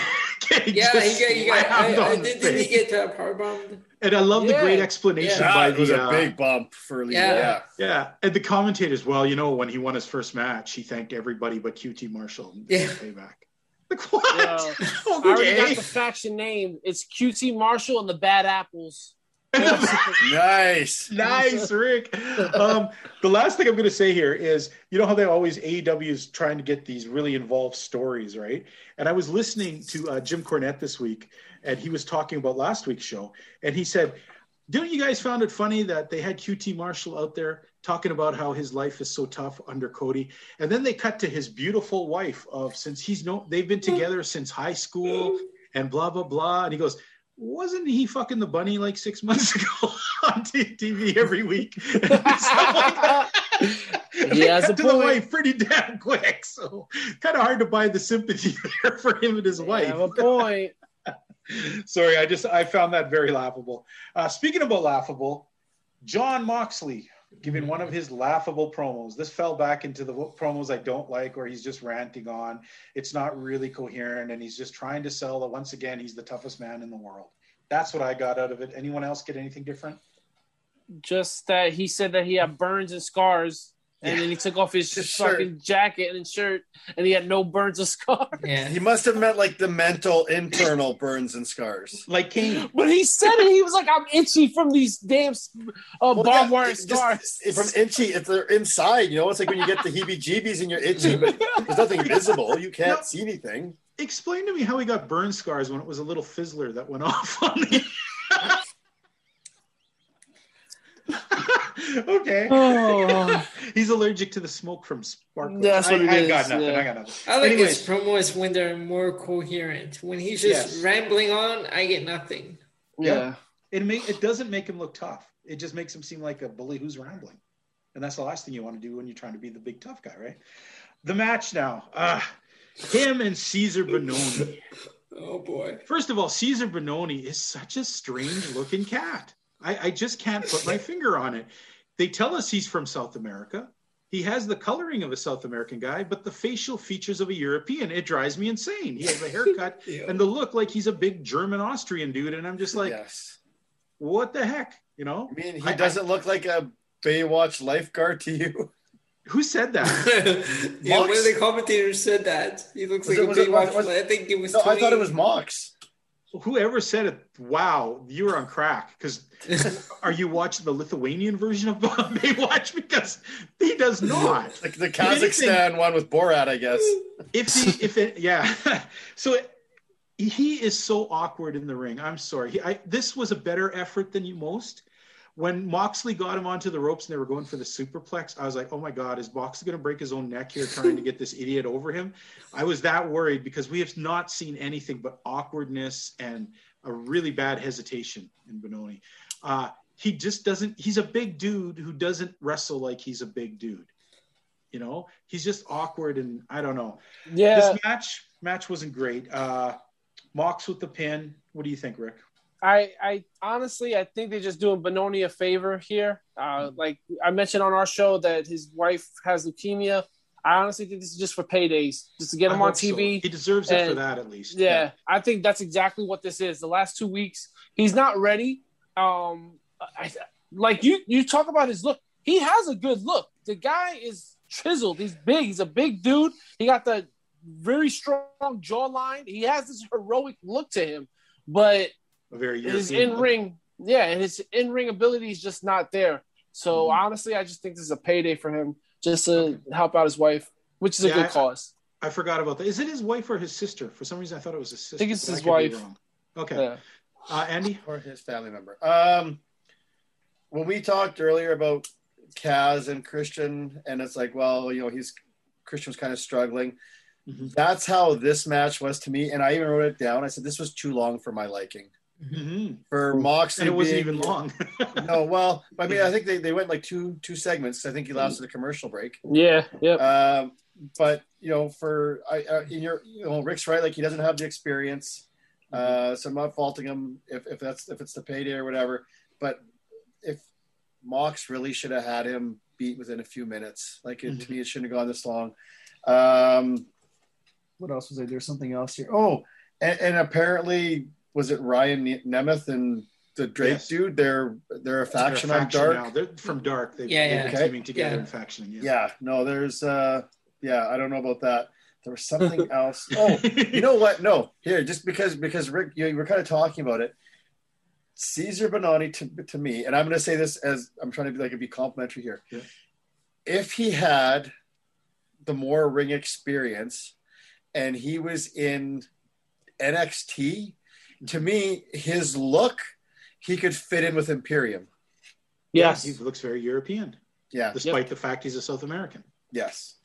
Yeah, he got, he got, I, I, did, did he get uh, power bombed? And I love the great explanation Yeah. by That was a uh, big bump for Lee. Yeah. Yeah. Yeah, and the commentators, well, you know, when he won his first match, he thanked everybody but QT Marshall. and Yeah. Payback. Like what? Yeah. I already got the faction name. It's QT Marshall and the Bad Apples. Nice. nice, Rick. Um, the last thing I'm going to say here is, you know how they always AEW is trying to get these really involved stories, right? And I was listening to uh, Jim Cornette this week, and he was talking about last week's show, and he said, "Don't you guys found it funny that they had QT Marshall out there talking about how his life is so tough under Cody, and then they cut to his beautiful wife of since he's no, they've been together since high school, and blah blah blah, and he goes." Wasn't he fucking the bunny like six months ago on TV every week? He has a to the point. wife pretty damn quick, so kind of hard to buy the sympathy there for him and his I wife. have a point. Sorry, I just I found that very laughable. Uh, speaking about laughable, Jon Moxley giving one of his laughable promos. This fell back into the promos I don't like, where he's just ranting on. It's not really coherent, and he's just trying to sell that once again he's the toughest man in the world. That's what I got out of it. Anyone else get anything different? Just that he said that he had burns and scars, and then he took off his His shirt. jacket and shirt, and he had no burns or scars. Yeah. He must have meant like the mental internal burns and scars. Like Kane. But he said it. He was like, "I'm itchy from these damn uh, Well, barbed yeah, wire it's scars." just- from itchy, if they're inside, you know, it's like when you get the heebie-jeebies and you're itchy, but there's nothing visible. You can't No. see anything. Explain to me how he got burn scars when it was a little fizzler that went off on the. Okay. Oh. He's allergic to the smoke from sparklers. That's what I, it I is, got nothing. yeah. I got nothing. I like Anyways. his promos when they're more coherent. When he's just Yes. rambling on, I get nothing. yeah. It make it doesn't make him look tough. It just makes him seem like a bully who's rambling, and that's the last thing you want to do when you're trying to be the big tough guy, right? The match now, uh, him and Cezar Bononi. Oh boy. First of all, Cezar Bononi is such a strange looking cat. I, I just can't put my finger on it. They tell us he's from South America. He has the coloring of a South American guy, but the facial features of a European. It drives me insane. He has a haircut Yeah. and the look like he's a big German Austrian dude. And I'm just like, yes. what the heck? You know? I mean, he I- I- doesn't look like a Baywatch lifeguard to you. Who said that? yeah, one of the commentators said that. He looks Was like it- a was it- Baywatch. was- I think it was. No, I thought it was Mox. Whoever said it, wow, you were on crack. Because are you watching the Lithuanian version of Baywatch? Because he does not. Like the If anything- Kazakhstan one with Borat, I guess. if the if it yeah so it, he is so awkward in the ring i'm sorry he, I, this was a better effort than you most when moxley got him onto the ropes and they were going for the superplex i was like oh my god is moxley going to break his own neck here trying to get this idiot over him i was that worried because we have not seen anything but awkwardness and a really bad hesitation in Bononi uh, he just doesn't he's a big dude who doesn't wrestle like he's a big dude you know he's just awkward and i don't know Yeah. this match match wasn't great. Uh, Mox with the pin. What do you think, Rick? I, I honestly, I think they're just doing Bononi a favor here. Uh, like I mentioned on our show that his wife has leukemia. I honestly think this is just for paydays, just to get him I on hope so. TV. He deserves it for that at least. Yeah, I think that's exactly what this is. The last two weeks, he's not ready. Um, I, like you, you talk about his look. He has a good look. The guy is chiseled. He's big. He's a big dude. He got the very strong jawline. He has this heroic look to him, but A very his in ring, yeah, and his in ring ability is just not there. So Mhm. honestly, I just think this is a payday for him, just to help out his wife, which is a good I- cause. I forgot about that. Is it his wife or his sister? For some reason, I thought it was his sister. think it's his wife. Okay. Yeah. Uh, Andy? or his family member. Um, when we talked earlier about Kaz and Christian, and it's like, well, you know, he's Christian was kind of struggling. Mhm. That's how this match was to me, and I even wrote it down. I said this was too long for my liking. Mm-hmm. For Moxley, And it wasn't being- even long. no, well, I mean, I think they, they went like two two segments. I think he lasted a commercial break. Yeah, yeah. Um, but you know, for I, uh, in your, you know, Rick's right. Like he doesn't have the experience, uh, so I'm not faulting him if, if that's if it's the payday or whatever. But if Mox really should have had him beat within a few minutes, like it, to me, it shouldn't have gone this long. Um, what else was there? There's something else here. Oh, and, and apparently, was it Ryan Nemeth and the Drake Yes. dude? They're they're a faction They're a on Dark. now. They're from Dark. They've, Yeah, they've yeah. been Okay. teaming together Yeah. in faction. Yeah. Yeah, no, there's uh yeah, I don't know about that. There was something else. Oh, you know what? No, here, just because because Rick, you, you were kind of talking about it. Cezar Bononi to, to me, and I'm going to say this as I'm trying to be like be complimentary here. Yeah. If he had the more ring experience, and he was in NXT, to me, his look, he could fit in with Imperium. Yes. He looks very European, Yeah, despite the fact he's a South American. Yes.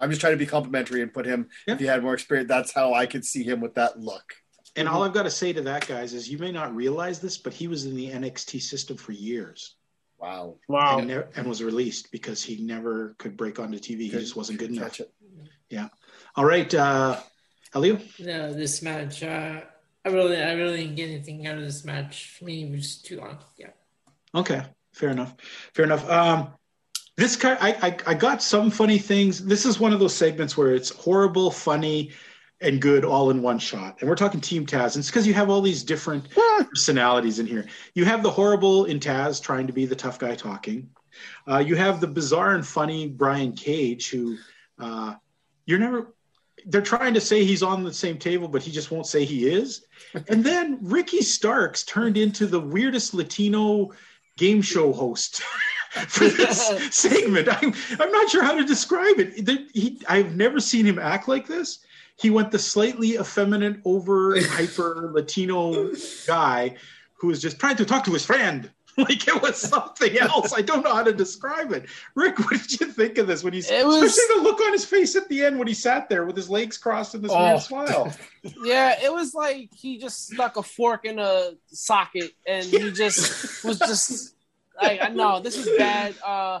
I'm just trying to be complimentary and put him, Yeah. if he had more experience, that's how I could see him with that look. And all I've got to say to that, guys, is you may not realize this, but he was in the NXT system for years Wow. Wow. and, ne- and was released because he never could break onto TV. He Good- just wasn't good good enough. catch it. All right, uh, Elio? No, this match. Uh, I really, I really didn't get anything out of this match. For me, it was too long. Yeah. Okay, fair enough. Fair enough. Um, this kind, I, I, I got some funny things. This is one of those segments where it's horrible, funny, and good all in one shot. And we're talking Team Taz. And it's because you have all these different personalities in here. You have the horrible in Taz trying to be the tough guy talking. Uh, you have the bizarre and funny Brian Cage, who uh, you're never. They're trying to say he's on the same table, but he just won't say he is. And then Ricky Starks turned into the weirdest Latino game show host for this segment. I'm, I'm not sure how to describe it. He, I've never seen him act like this. He went the slightly effeminate, over hyper Latino guy who was just trying to talk to his friend. Like it was something else. I don't know how to describe it. Rick, what did you think of this when he's It was- especially the look on his face at the end when he sat there with his legs crossed and this Oh. weird smile? Yeah, it was like he just stuck a fork in a socket and he just was just like, I know this is bad. Uh,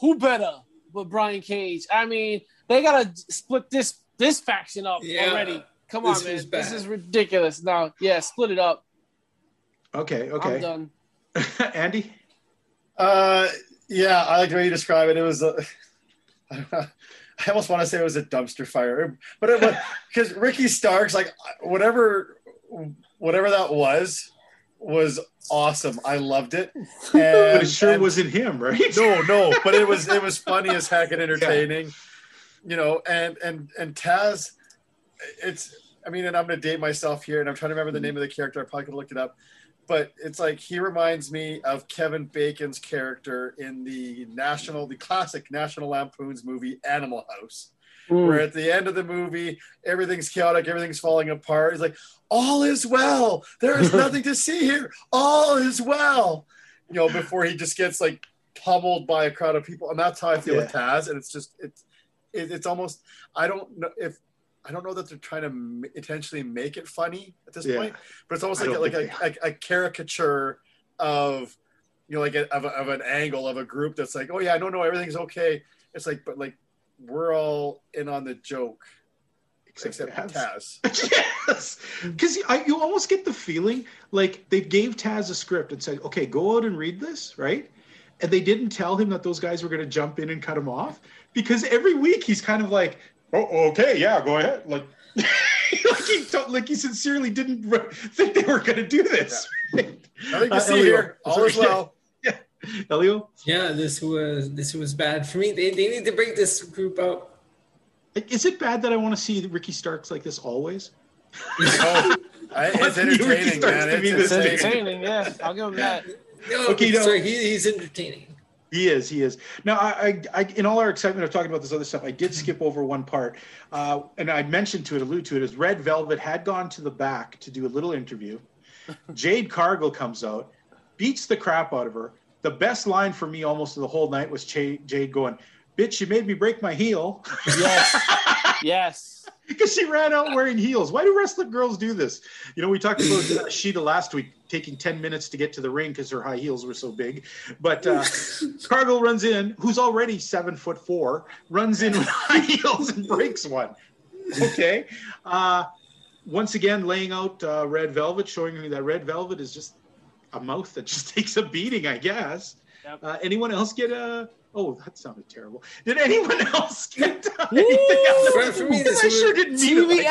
who better but Brian Cage? I mean, they gotta split this this faction up Yeah, already. Come this on, man, was this is ridiculous. Now, yeah, split it up. Okay, I'm okay. done. Andy? Uh, yeah, I like the way you describe it. It was, a, I almost want to say it was a dumpster fire, but it was because Ricky Starks, like whatever, whatever that was, was awesome. I loved it. And, But it sure and- wasn't him, right? no, no, but it was it was funny as heck and entertaining, you know. And and and Taz, it's I mean, and I'm gonna date myself here, and I'm trying to remember the name of the character. I probably could have looked it up, but it's like he reminds me of Kevin Bacon's character in the national, the classic National Lampoon's movie Animal House Mm. where at the end of the movie everything's chaotic everything's falling apart. He's like all is well. There is nothing to see here. All is well. You know before he just gets like pummeled by a crowd of people and that's how i feel with taz and it's just it's it, it's almost i don't know if i don't know that they're trying to m- intentionally make it funny at this Yeah. point but it's almost like a, like a, a, a caricature of you know like a, of, a, of an angle of a group that's like oh yeah i don't know everything's okay it's like but like we're all in on the joke except Taz. Taz. yes, because you almost get the feeling like they gave Taz a script and said, "Okay, go out and read this," right? And they didn't tell him that those guys were going to jump in and cut him off because every week he's kind of like, "Oh, okay, yeah, go ahead." Like, like he told, like he sincerely didn't re- think they were going to do this. Nothing to Uh, see Elio, here. All sorry. is well. Elio, Yeah, this was this was bad for me. They, they need to break this group up. is it bad that I want to see Ricky Starks like this always? Oh, I, it's entertaining, man. It's, it's. Entertaining, yeah. I'll give him that. No, Okay, but no. sorry, he, he's entertaining. He is. He is. Now, I, I, I, in all our excitement of talking about this other stuff, I did skip over one part, uh, and I mentioned to it, allude to it, is Red Velvet had gone to the back to do a little interview. Jade Cargill comes out, beats the crap out of her. The best line for me almost the whole night was Jade, Jade going, "Bitch, you made me break my heel," Yes. yes. because she ran out wearing heels. Why do wrestling girls do this? You know, we talked about uh, Sheeta last week taking 10 minutes to get to the ring because her high heels were so big. But uh, Cargill runs in, who's already seven foot four, runs in with high heels and breaks one. Okay. Uh, once again, laying out uh, Red Velvet, showing me that Red Velvet is just a mouth that just takes a beating, I guess. Yep. Uh, anyone else get a. Oh, that sounded terrible. Did anyone else get uh, anything out of For- for me, this I was- sure didn't mean it like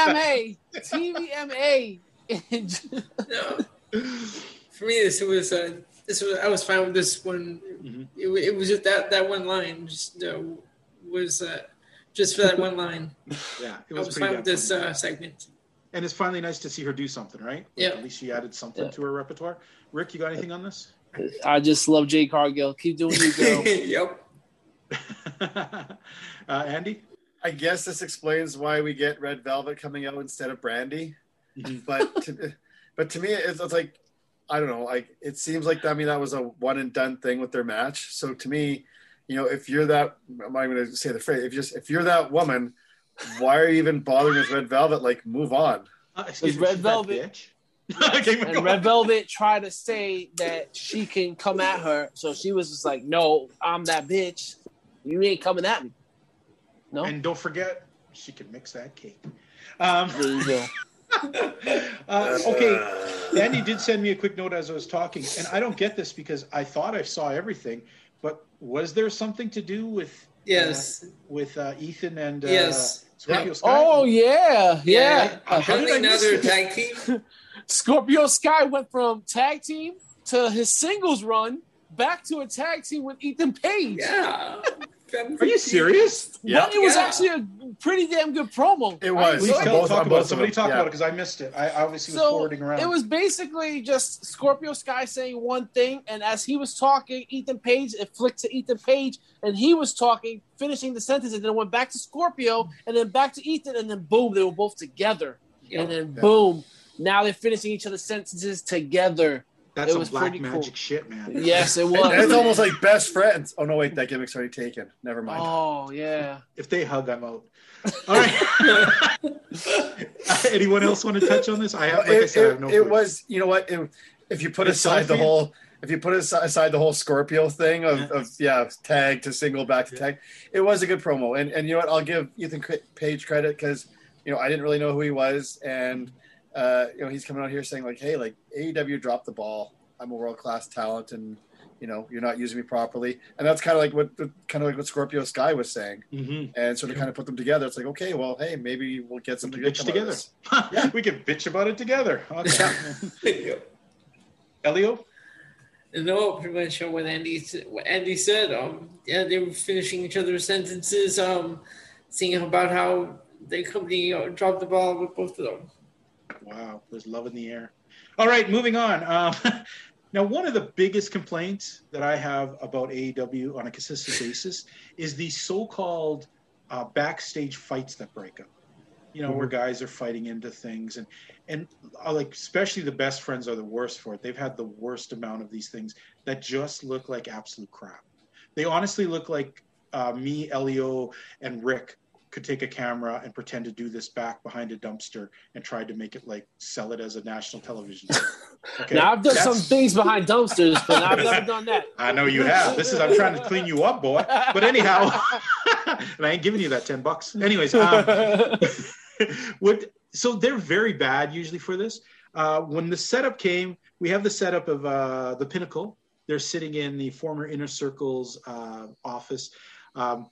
that. TVMA. TVMA. No. For me, this was uh, this was I was fine with this one. Mhm. It, it was just that that one line just uh, was uh, just for that one line. Yeah, it I was, was pretty fine with this uh, segment. and it's finally nice to see her do something, right? Like, Yeah. At least she added something Yeah. to her repertoire. Rick, you got anything on this? I just love Jay Cargill. Keep doing you, girl. yep. uh, Andy? I guess this explains why we get Red Velvet coming out instead of Brandi. Mhm. But to, but to me, it's, it's like I don't know. Like it seems like I mean that was a one and done thing with their match. So to me, you know, if you're that, I'm not even going to say the phrase. If you just if you're that woman, why are you even bothering with Red Velvet? Like move on. Uh, excuse me, Red Velvet. bitch. Okay, And. Red Velvet tried to say that she can come at her, so she was just like, "No, I'm that bitch. You ain't coming at me." No, And don't forget, she can mix that cake. Um, there you go. uh, okay, Andy did send me a quick note as I was talking, and I don't get this because I thought I saw everything, but was there something to do with Yes. with uh, Ethan and uh, Yes. Scorpio Sky? Oh yeah, yeah. How did I Apparently now miss they're a this? tag team. Scorpio Sky went from tag team to his singles run back to a tag team with Ethan Page. Yeah. Are you serious? Yeah. But it was Yeah. actually a pretty damn good promo. It was. Please tell, both- talk about both it. Somebody them, talk yeah. about it because I missed it. I obviously was So forwarding around. it was basically just Scorpio Sky saying one thing, and as he was talking, Ethan Page it flicked to Ethan Page, and he was talking, finishing the sentence, and then went back to Scorpio, and then back to Ethan, and then boom, they were both together, and then Yeah. boom, now they're finishing each other's sentences together. That's it some was black pretty magic cool. shit, man. Yes, it was. it's almost like best friends. Oh no, wait, that gimmick's already taken. Never mind. Oh yeah. If they hug, I'm out. All right. Anyone else want to touch on this? I have, like I it, I have no. it clue. was, you know what? It, if you put It's aside the whole, if you put aside the whole Scorpio thing of, of yeah, tag to single, back to tag, it was a good promo. And and you know what? I'll give Ethan Page credit because you know I didn't really know who he was, and uh, you know he's coming out here saying like, hey, like AEW dropped the ball. I'm a world class talent, and you know you're not using me properly. And that's kind of like what kind of like what Scorpio Sky was saying, Mhm. and sort of kind of put them together. It's like, okay, well, hey, maybe we'll get We something can good bitch come out of together. this. we can bitch about it together. Okay. Yep. Elio? No, pretty much what Andy what Andy said. Um, yeah, they were finishing each other's sentences. Um, seeing about how the company uh, dropped the ball with both of them. Wow, there's love in the air. All right, moving on. Um, now, one of the biggest complaints that I have about AEW on a consistent basis is these so-called uh, backstage fights that break up. You know, where guys are fighting into things, and and uh, like especially the best friends are the worst for it. They've had the worst amount of these things that just look like absolute crap. They honestly look like uh, me, Elio, and Rick could take a camera and pretend to do this back behind a dumpster and tried to make it like sell it as a national television. Okay? Now I've done That's- some things behind dumpsters, but I've never done that. I know you have. This is I'm trying to clean you up, boy. But anyhow, and I ain't giving you that ten bucks. Anyways, um, what? So they're very bad usually for this. Uh, when the setup came, we have the setup of uh, the Pinnacle. They're sitting in the former Inner Circle's uh, office. Um,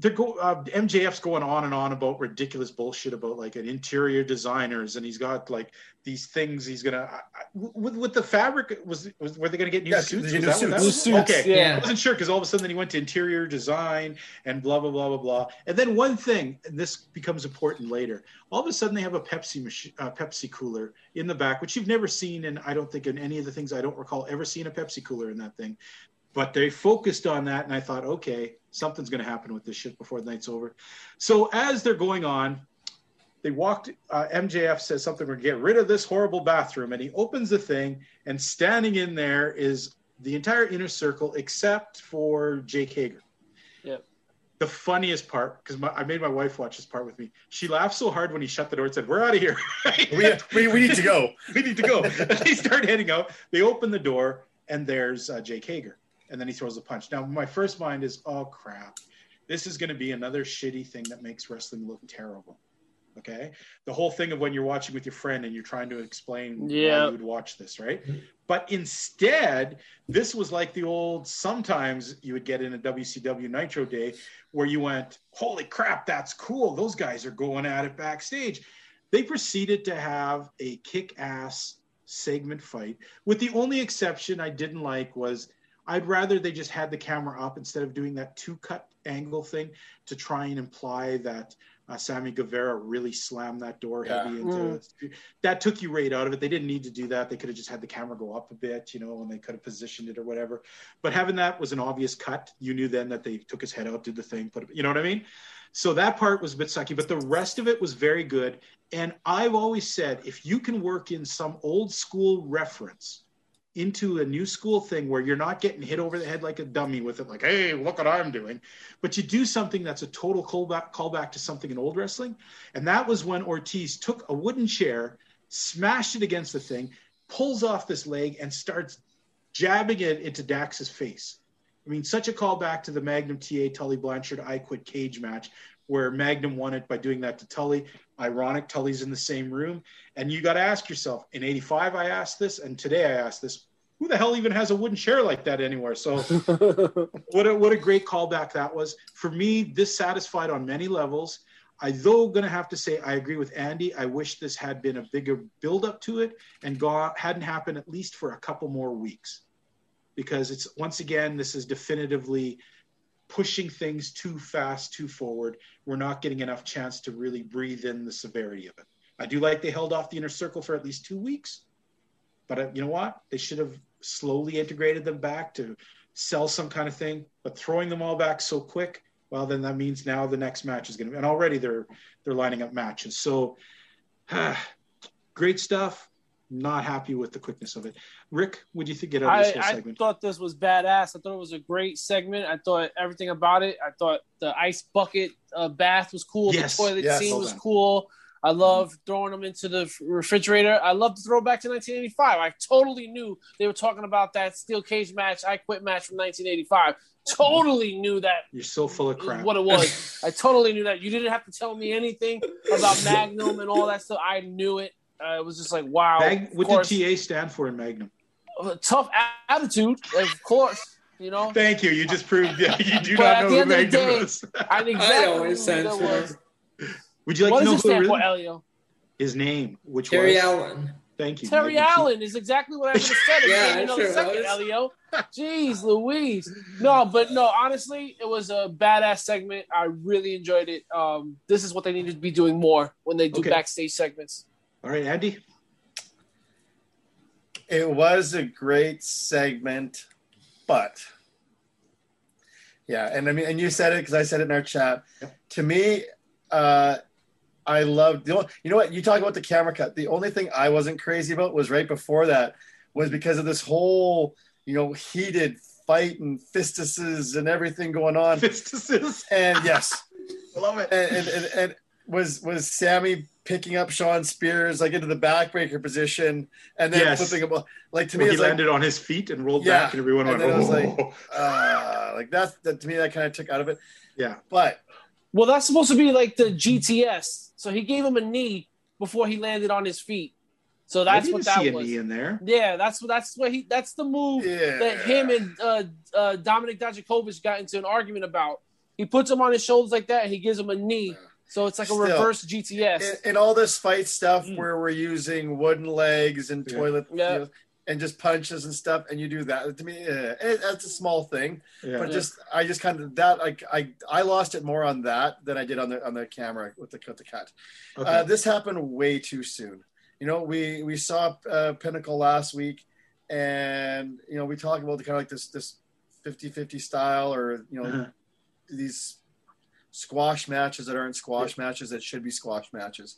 they're go uh, MJF's going on and on about ridiculous bullshit about like an interior designers and he's got like these things he's gonna I, I, with, with the fabric was, was were they gonna get new Yeah, suits? new Was that what suits. New suits, Okay, yeah. I wasn't sure because all of a sudden he went to interior design and blah blah blah blah blah. And then one thing, and this becomes important later. All of a sudden they have a Pepsi machine, uh, Pepsi cooler in the back, which you've never seen, and I don't think in any of the things I don't recall ever seeing a Pepsi cooler in that thing. But they focused on that, and I thought, okay, something's going to happen with this shit before the night's over. So as they're going on, they walked. Uh, MJF says something. We're get rid of this horrible bathroom, and he opens the thing, and standing in there is the entire inner circle except for Jake Hager. Yep. The funniest part, because I made my wife watch this part with me. She laughed so hard when he shut the door and said, "We're out of here. We, we, we need to go. we need to go." and they start heading out. They open the door, and there's uh, Jake Hager, and then he throws a punch. Now, my first mind is, "Oh crap, this is going to be another shitty thing that makes wrestling look terrible." Okay, the whole thing of when you're watching with your friend and you're trying to explain why Yeah. you would watch this, right? But instead, this was like the old sometimes you would get in a WCW Nitro day where you went, Holy crap, that's cool. Those guys are going at it backstage. They proceeded to have a kick ass segment fight, with the only exception I didn't like was I'd rather they just had the camera up instead of doing that two cut angle thing to try and imply that uh, Sammy Guevara really slammed that door Yeah. heavy into that took you right out of it. They didn't need to do that. They could have just had the camera go up a bit, you know, and they could have positioned it or whatever. But having that was an obvious cut. You knew then that they took his head out, did the thing, put it, you know what I mean? So that part was a bit sucky, but the rest of it was very good. And I've always said if you can work in some old school reference into a new school thing where you're not getting hit over the head like a dummy with it, like, hey, look what I'm doing, but you do something that's a total callback, callback to something in old wrestling. And that was when Ortiz took a wooden chair, smashed it against the thing, pulls off this leg, and starts jabbing it into Dax's face. I mean, such a callback to the Magnum TA Tully Blanchard I Quit Cage match, where Magnum won it by doing that to Tully. Ironic, Tully's in the same room. And you got to ask yourself in 85, I asked this, and today I asked this who the hell even has a wooden chair like that anywhere? So, what a, what a great callback that was. For me, this satisfied on many levels. I though going to have to say I agree with Andy. I wish this had been a bigger build up to it and got, hadn't happened at least for a couple more weeks, because it's once again this is definitively pushing things too fast, too forward. We're not getting enough chance to really breathe in the severity of it. I do like they held off the inner circle for at least two weeks, but uh, you know what? They should have slowly integrated them back to sell some kind of thing. But throwing them all back so quick, well, then that means now the next match is going to be, and already they're they're lining up matches. So, great stuff. Not happy with the quickness of it. Rick, what do you think? Get out of I, this whole I segment? thought this was badass. I thought it was a great segment. I thought everything about it. I thought the ice bucket uh, bath was cool. Yes, the toilet yes, scene was done. cool. I love throwing them into the refrigerator. I love to the throwback to 1985. I totally knew they were talking about that steel cage match, I quit match from 1985. Totally knew that You're so full of crap. what it was. I totally knew that. You didn't have to tell me anything about Magnum and all that stuff. I knew it. Uh, it was just like wow. Mag- what course, did TA stand for in Magnum? a tough attitude, of course. You know, Thank you. You just proved that you do But not know the who end of the Magnum day- was. I knew exactly I know what Would you like what to know does it who stand really? for, Elio? His name, which one Terry was Allen. Thank you. Terry Magnum T- Allen is exactly what I would have said. Yeah, yeah, I'm in sure a second, was. Elio. Jeez, Louise. No, but no, honestly, it was a badass segment. I really enjoyed it. Um, this is what they need to be doing more when they do Okay. backstage segments. All right, Andy. It was a great segment, but yeah, and I mean, and you said it because I said it in our chat. Yep. To me, uh, I loved. The only, you know what? You talk about the camera cut. The only thing I wasn't crazy about was right before that was because of this whole you know heated fight and fistuses and everything going on. Fistuses. And yes, I love it. and, and, and, and was was Sammy picking up Shawn Spears like into the backbreaker position and then Yes. flipping him like to Where me he it's like landed on his feet and rolled Yeah. back, and everyone And went, "Oh." like, uh, like that, that to me that kind of took out of it. yeah. But Well, that's supposed to be like the GTS. So he gave him a knee before he landed on his feet. So that's what that see a was. knee in there. Yeah, that's what that's what he that's the move Yeah. that him and uh, uh, Dominik Dijakovic got into an argument about. He puts him on his shoulders like that, and he gives him a knee. So it's like a Still, reverse GTS. And, in all this fight stuff Mm. where we're using wooden legs and Yeah. toilet Yeah. you know, and just punches and stuff, and you do that to me, eh, it, that's a small thing. Yeah. But just I just kind of that like I I lost it more on that than I did on the on the camera with the with the cut. Okay. Uh, this happened way too soon. You know, we we saw uh, Pinnacle last week, and you know we talked about the kind of like this this 50-50 style or you know Uh-huh. these squash matches that aren't squash matches that should be squash matches.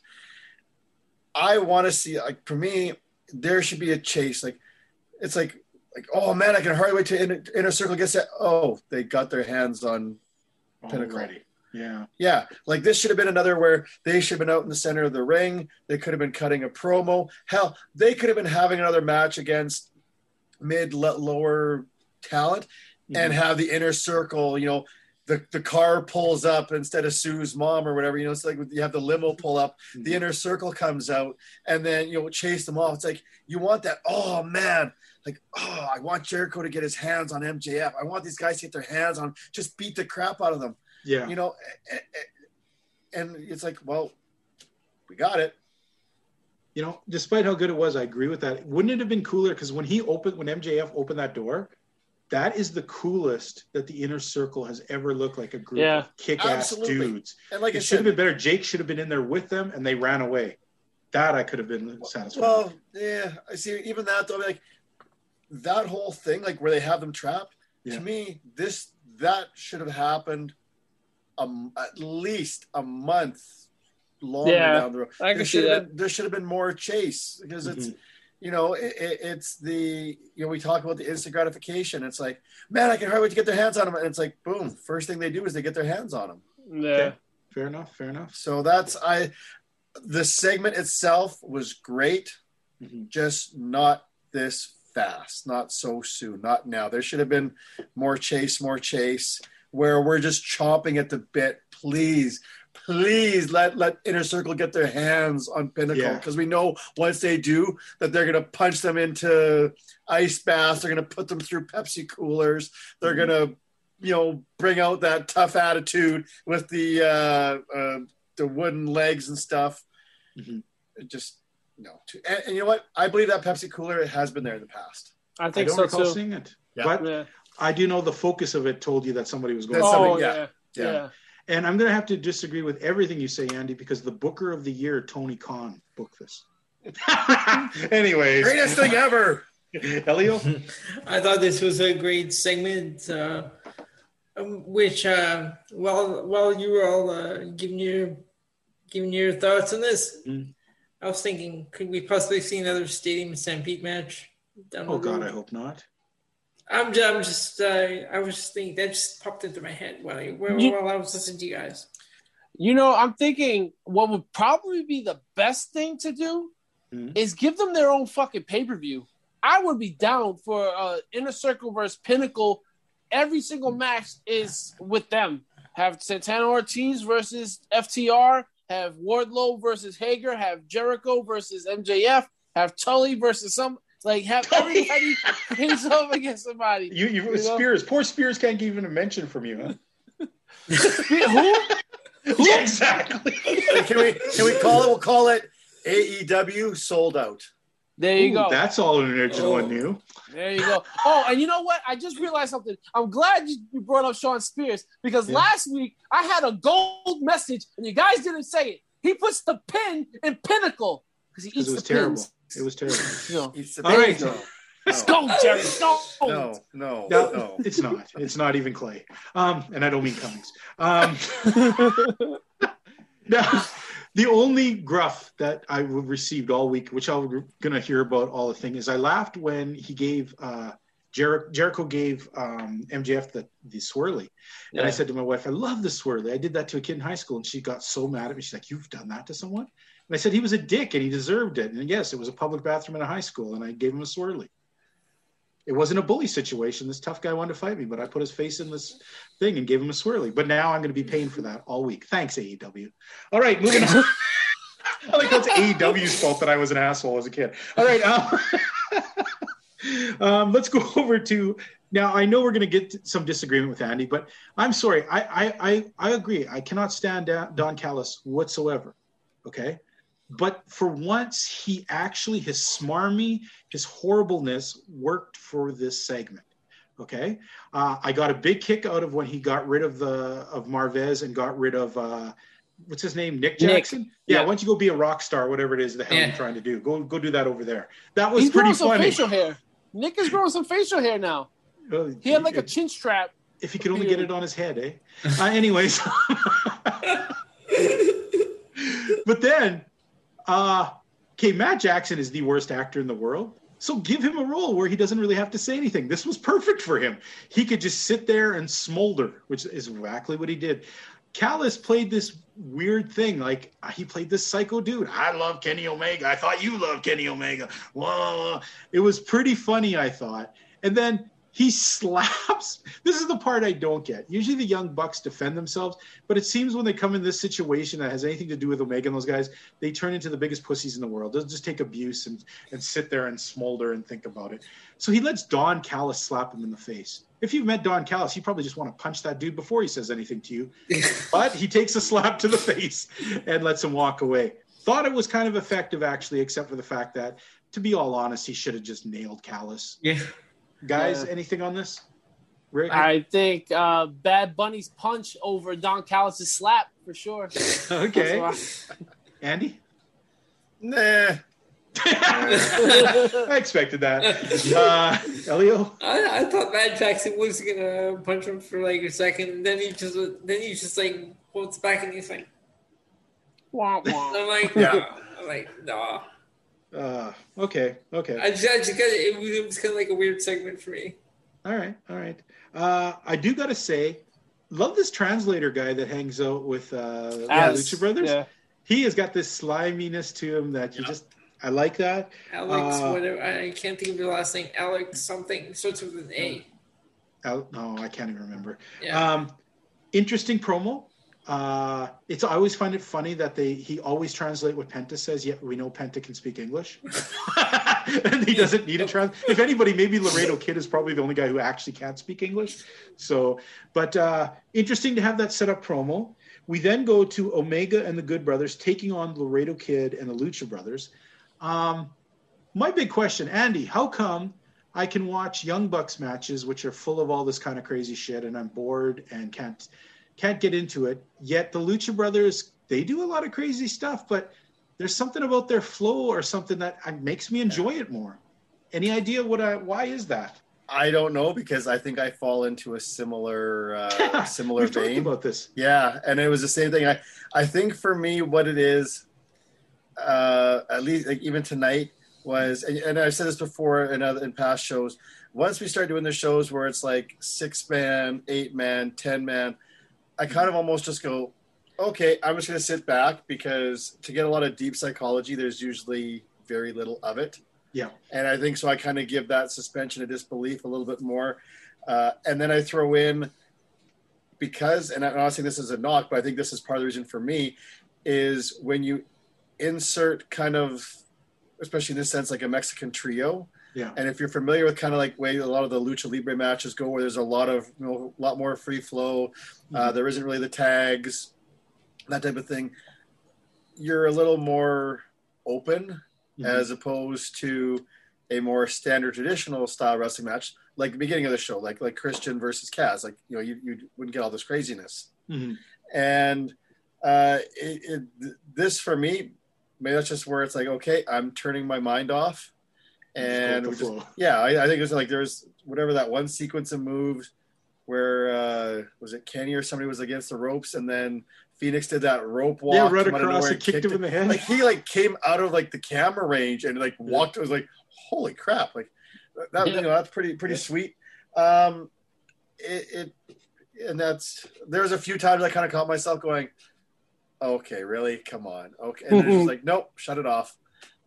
I want to see like for me, there should be a chase. Like it's like like oh man, I can hardly wait to inner, inner circle gets that. Oh, they got their hands on Pinnacle. Already. Yeah. yeah, like this should have been another where they should have been out in the center of the ring. They could have been cutting a promo. Hell, they could have been having another match against mid lower talent mm-hmm. and have the inner circle. You know, the the car pulls up instead of Sue's mom or whatever. You know, it's like you have the limo pull up, the mm-hmm. inner circle comes out, and then you know chase them off. It's like you want that. Oh man. Like, oh, I want Jericho to get his hands on MJF. I want these guys to get their hands on, just beat the crap out of them Yeah. you know a- a- and it's like well we got it You know, despite how good it was, I agree with that. Wouldn't it have been cooler? Because when he opened, when MJF opened that door, that is the coolest that the inner circle has ever looked like a group Yeah. of kick-ass Absolutely. dudes. and like i it should said have been better. Jake should have been in there with them, and they ran away. That I could have been satisfied. well yeah i see even that though like that whole thing like where they have them trapped Yeah. to me this that should have happened um, at least a month long Yeah, down the road I there can see should have that. been there should have been more chase because it's Mhm. you know it, it, it's the you know we talk about the instant gratification it's like man i can hardly wait to get their hands on them and it's like boom first thing they do is they get their hands on them Yeah. fair enough. Fair enough. So that's I. The segment itself was great, Mhm. just not this fast, not so soon, not now. There should have been more chase, more chase, where we're just chomping at the bit. Please, please let let Inner Circle get their hands on Pinnacle Yeah. because we know once they do that they're gonna punch them into ice baths. They're gonna put them through Pepsi coolers. They're Mhm. gonna you know bring out that tough attitude with the uh, uh, the wooden legs and stuff. Mhm. It just no. And, and you know what? I believe that Pepsi cooler has been there in the past. I think I think don't so recall too. seeing it, Yeah. but Yeah. I do know the focus of it told you that somebody was going. That's to Oh something- yeah. yeah. Yeah. And I'm going to have to disagree with everything you say, Andy, because the Booker of the Year, Tony Khan, booked this. Anyways, Greatest thing ever. Elio. I thought this was a great segment, uh, um, which uh, while while you were all uh, giving your giving your thoughts on this, Mhm. I was thinking, could we possibly see another Stadium Stampede match? Down Oh God, road? I hope not. I'm just, I'm just uh, I was just thinking that just popped into my head while I, while, You- while I was listening to you guys. You know, I'm thinking what would probably be the best thing to do Mhm. is give them their own fucking pay per view. I would be down for uh, Inner Circle versus Pinnacle. Every single match is with them. Have Santana Ortiz versus FTR. Have Wardlow versus Hager. Have Jericho versus MJF. Have Tully versus some. Like have everybody face off against somebody. You, you, You know? Spears. Poor Spears can't give even a mention from you, huh? Who? yeah, exactly. can we can we call it? We'll call it AEW sold out. There you Ooh, go. That's all an original Oh. and new. There you go. Oh, and you know what? I just realized something. I'm glad you you brought up Shawn Spears because Yeah. last week I had a gold message and you guys didn't say it. He puts the pin in Pinnacle because he Because eats it was the terrible. pins. It was terrible. You know. It's All right. No, Let's go, Jerry. Go. no, no, No, no. it's not. It's not even Clay. Um, and I don't mean Cummings. Um, now, the only gruff that I received all week, which I'm going to hear about all the thing, is I laughed when he gave uh, Jer- Jericho gave um, MJF the, the swirly. And I said to my wife, I love the swirly. I did that to a kid in high school. And she got so mad at me. She's like, You've done that to someone? And I said, He was a dick and he deserved it. And yes, it was a public bathroom in a high school. And I gave him a swirly. It wasn't a bully situation. This tough guy wanted to fight me, but I put his face in this thing and gave him a swirly. But now I'm going to be paying for that all week. Thanks, AEW. All right, moving on. I like that's AEW's fault that I was an asshole as a kid. All right, um, um, let's go over to now. I know we're going to get some disagreement with Andy, but I'm sorry. I I I, I agree. I cannot stand Don Callis whatsoever. Okay, but for once, he actually his smarmy, his horribleness worked for this segment. Okay, uh, I got a big kick out of when he got rid of the of Marvez and got rid of. Uh, what's his name? Nick Jackson. Nick. Yeah, yeah, why don't you go be a rock star, whatever it is the hell yeah. you're trying to do? Go go do that over there. That was He's pretty growing funny. Some facial hair. Nick is growing some facial hair now. Well, he had like a chin strap. If he could only get it on his head, eh? Uh, anyways. but then, uh, okay, Matt Jackson is the worst actor in the world. So give him a role where he doesn't really have to say anything. This was perfect for him. He could just sit there and smolder, which is exactly what he did. Callis played this weird thing. Like he played this psycho dude. I love Kenny Omega. I thought you loved Kenny Omega. Whoa. It was pretty funny, I thought. And then he slaps. This is the part I don't get. Usually the young bucks defend themselves, but it seems when they come in this situation that has anything to do with Omega and those guys, they turn into the biggest pussies in the world. They'll just take abuse and, and sit there and smolder and think about it. So he lets Don Callis slap him in the face. If you've met Don Callis, you probably just want to punch that dude before he says anything to you. but he takes a slap to the face and lets him walk away. Thought it was kind of effective, actually, except for the fact that, to be all honest, he should have just nailed Callis. Yeah. Guys, Yeah. anything on this? Rick? I think uh, Bad Bunny's punch over Don Callis' slap for sure. okay. That's Andy? Nah. I expected that. Uh, Elio? I, I thought Matt Jackson was gonna punch him for like a second, and then he just then he just like holds back and he's like, Wah, wah. I'm like, Yeah. nah. I'm like, nah. Uh, okay, okay. I just, I just got it. Was, it was kind of like a weird segment for me. All right, all right. Uh, I do got to say, love this translator guy that hangs out with uh, As- Lucha Brothers. yeah. He has got this sliminess to him that you just, I like that. Alex, Uh, whatever. I can't think of the last name. Alex something starts with an A. Al- no, I can't even remember. Yeah. Um, interesting promo. Uh, it's I always find it funny that they he always translate what Penta says. Yet we know Penta can speak English, and he doesn't need a trans. If anybody, maybe Laredo Kid is probably the only guy who actually can't speak English. So, but uh, interesting to have that set up promo. We then go to Omega and the Good Brothers taking on Laredo Kid and the Lucha Brothers. Um, my big question, Andy, how come I can watch Young Bucks matches, which are full of all this kind of crazy shit, and I'm bored and can't can't get into it. Yet the Lucha Brothers, they do a lot of crazy stuff, but there's something about their flow or something that makes me enjoy it more. Any idea what I, why is that? I don't know because I think I fall into a similar uh, similar We've vein. about this. Yeah, and it was the same thing. I I think for me, what it is, uh, at least like even tonight was, and, and I've said this before in other in past shows. Once we start doing the shows where it's like six man, eight man, ten man, I kind of almost just go, okay, I'm just going to sit back because to get a lot of deep psychology, there's usually very little of it. Yeah. And I think so. I kind of give that suspension of disbelief a little bit more, uh, and then I throw in because, and I'm not saying this is a knock, but I think this is part of the reason for me is when you insert kind of, especially in this sense, like a Mexican trio. Yeah. And if you're familiar with kind of like way a lot of the lucha libre matches go, where there's a lot of you know a lot more free flow, uh, there isn't really the tags, that type of thing. You're a little more open Mhm. as opposed to a more standard traditional style wrestling match, like the beginning of the show, like like Christian versus Kaz. Like you know, you, you wouldn't get all this craziness. Mhm. And uh, it, it, this for me, maybe that's just where it's like, okay, I'm turning my mind off, and Just go we with just, yeah, I, I think it was like there's whatever that one sequence of moves where uh, was it Kenny or somebody was against the ropes, and then Fénix did that rope walk, Yeah, right came out of across and kicked him in the head. Like he like came out of like the camera range and like walked. It was like, holy crap! Like that, you know, that's pretty pretty sweet. Um, it, it and that's there's a few times I kind of caught myself going, okay, really, come on, okay, and then it's just like, nope, shut it off.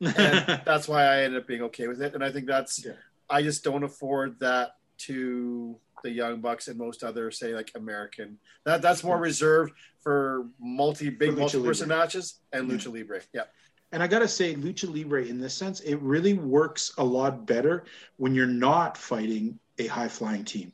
And that's why I ended up being okay with it, and I think that's Yeah. I just don't afford that to the Young Bucks and most other, say, like American. That that's more reserved for multi big For multi person matches and Yeah. Lucha Libre. Yeah. And I gotta say, lucha libre in this sense, it really works a lot better when you're not fighting a high flying team.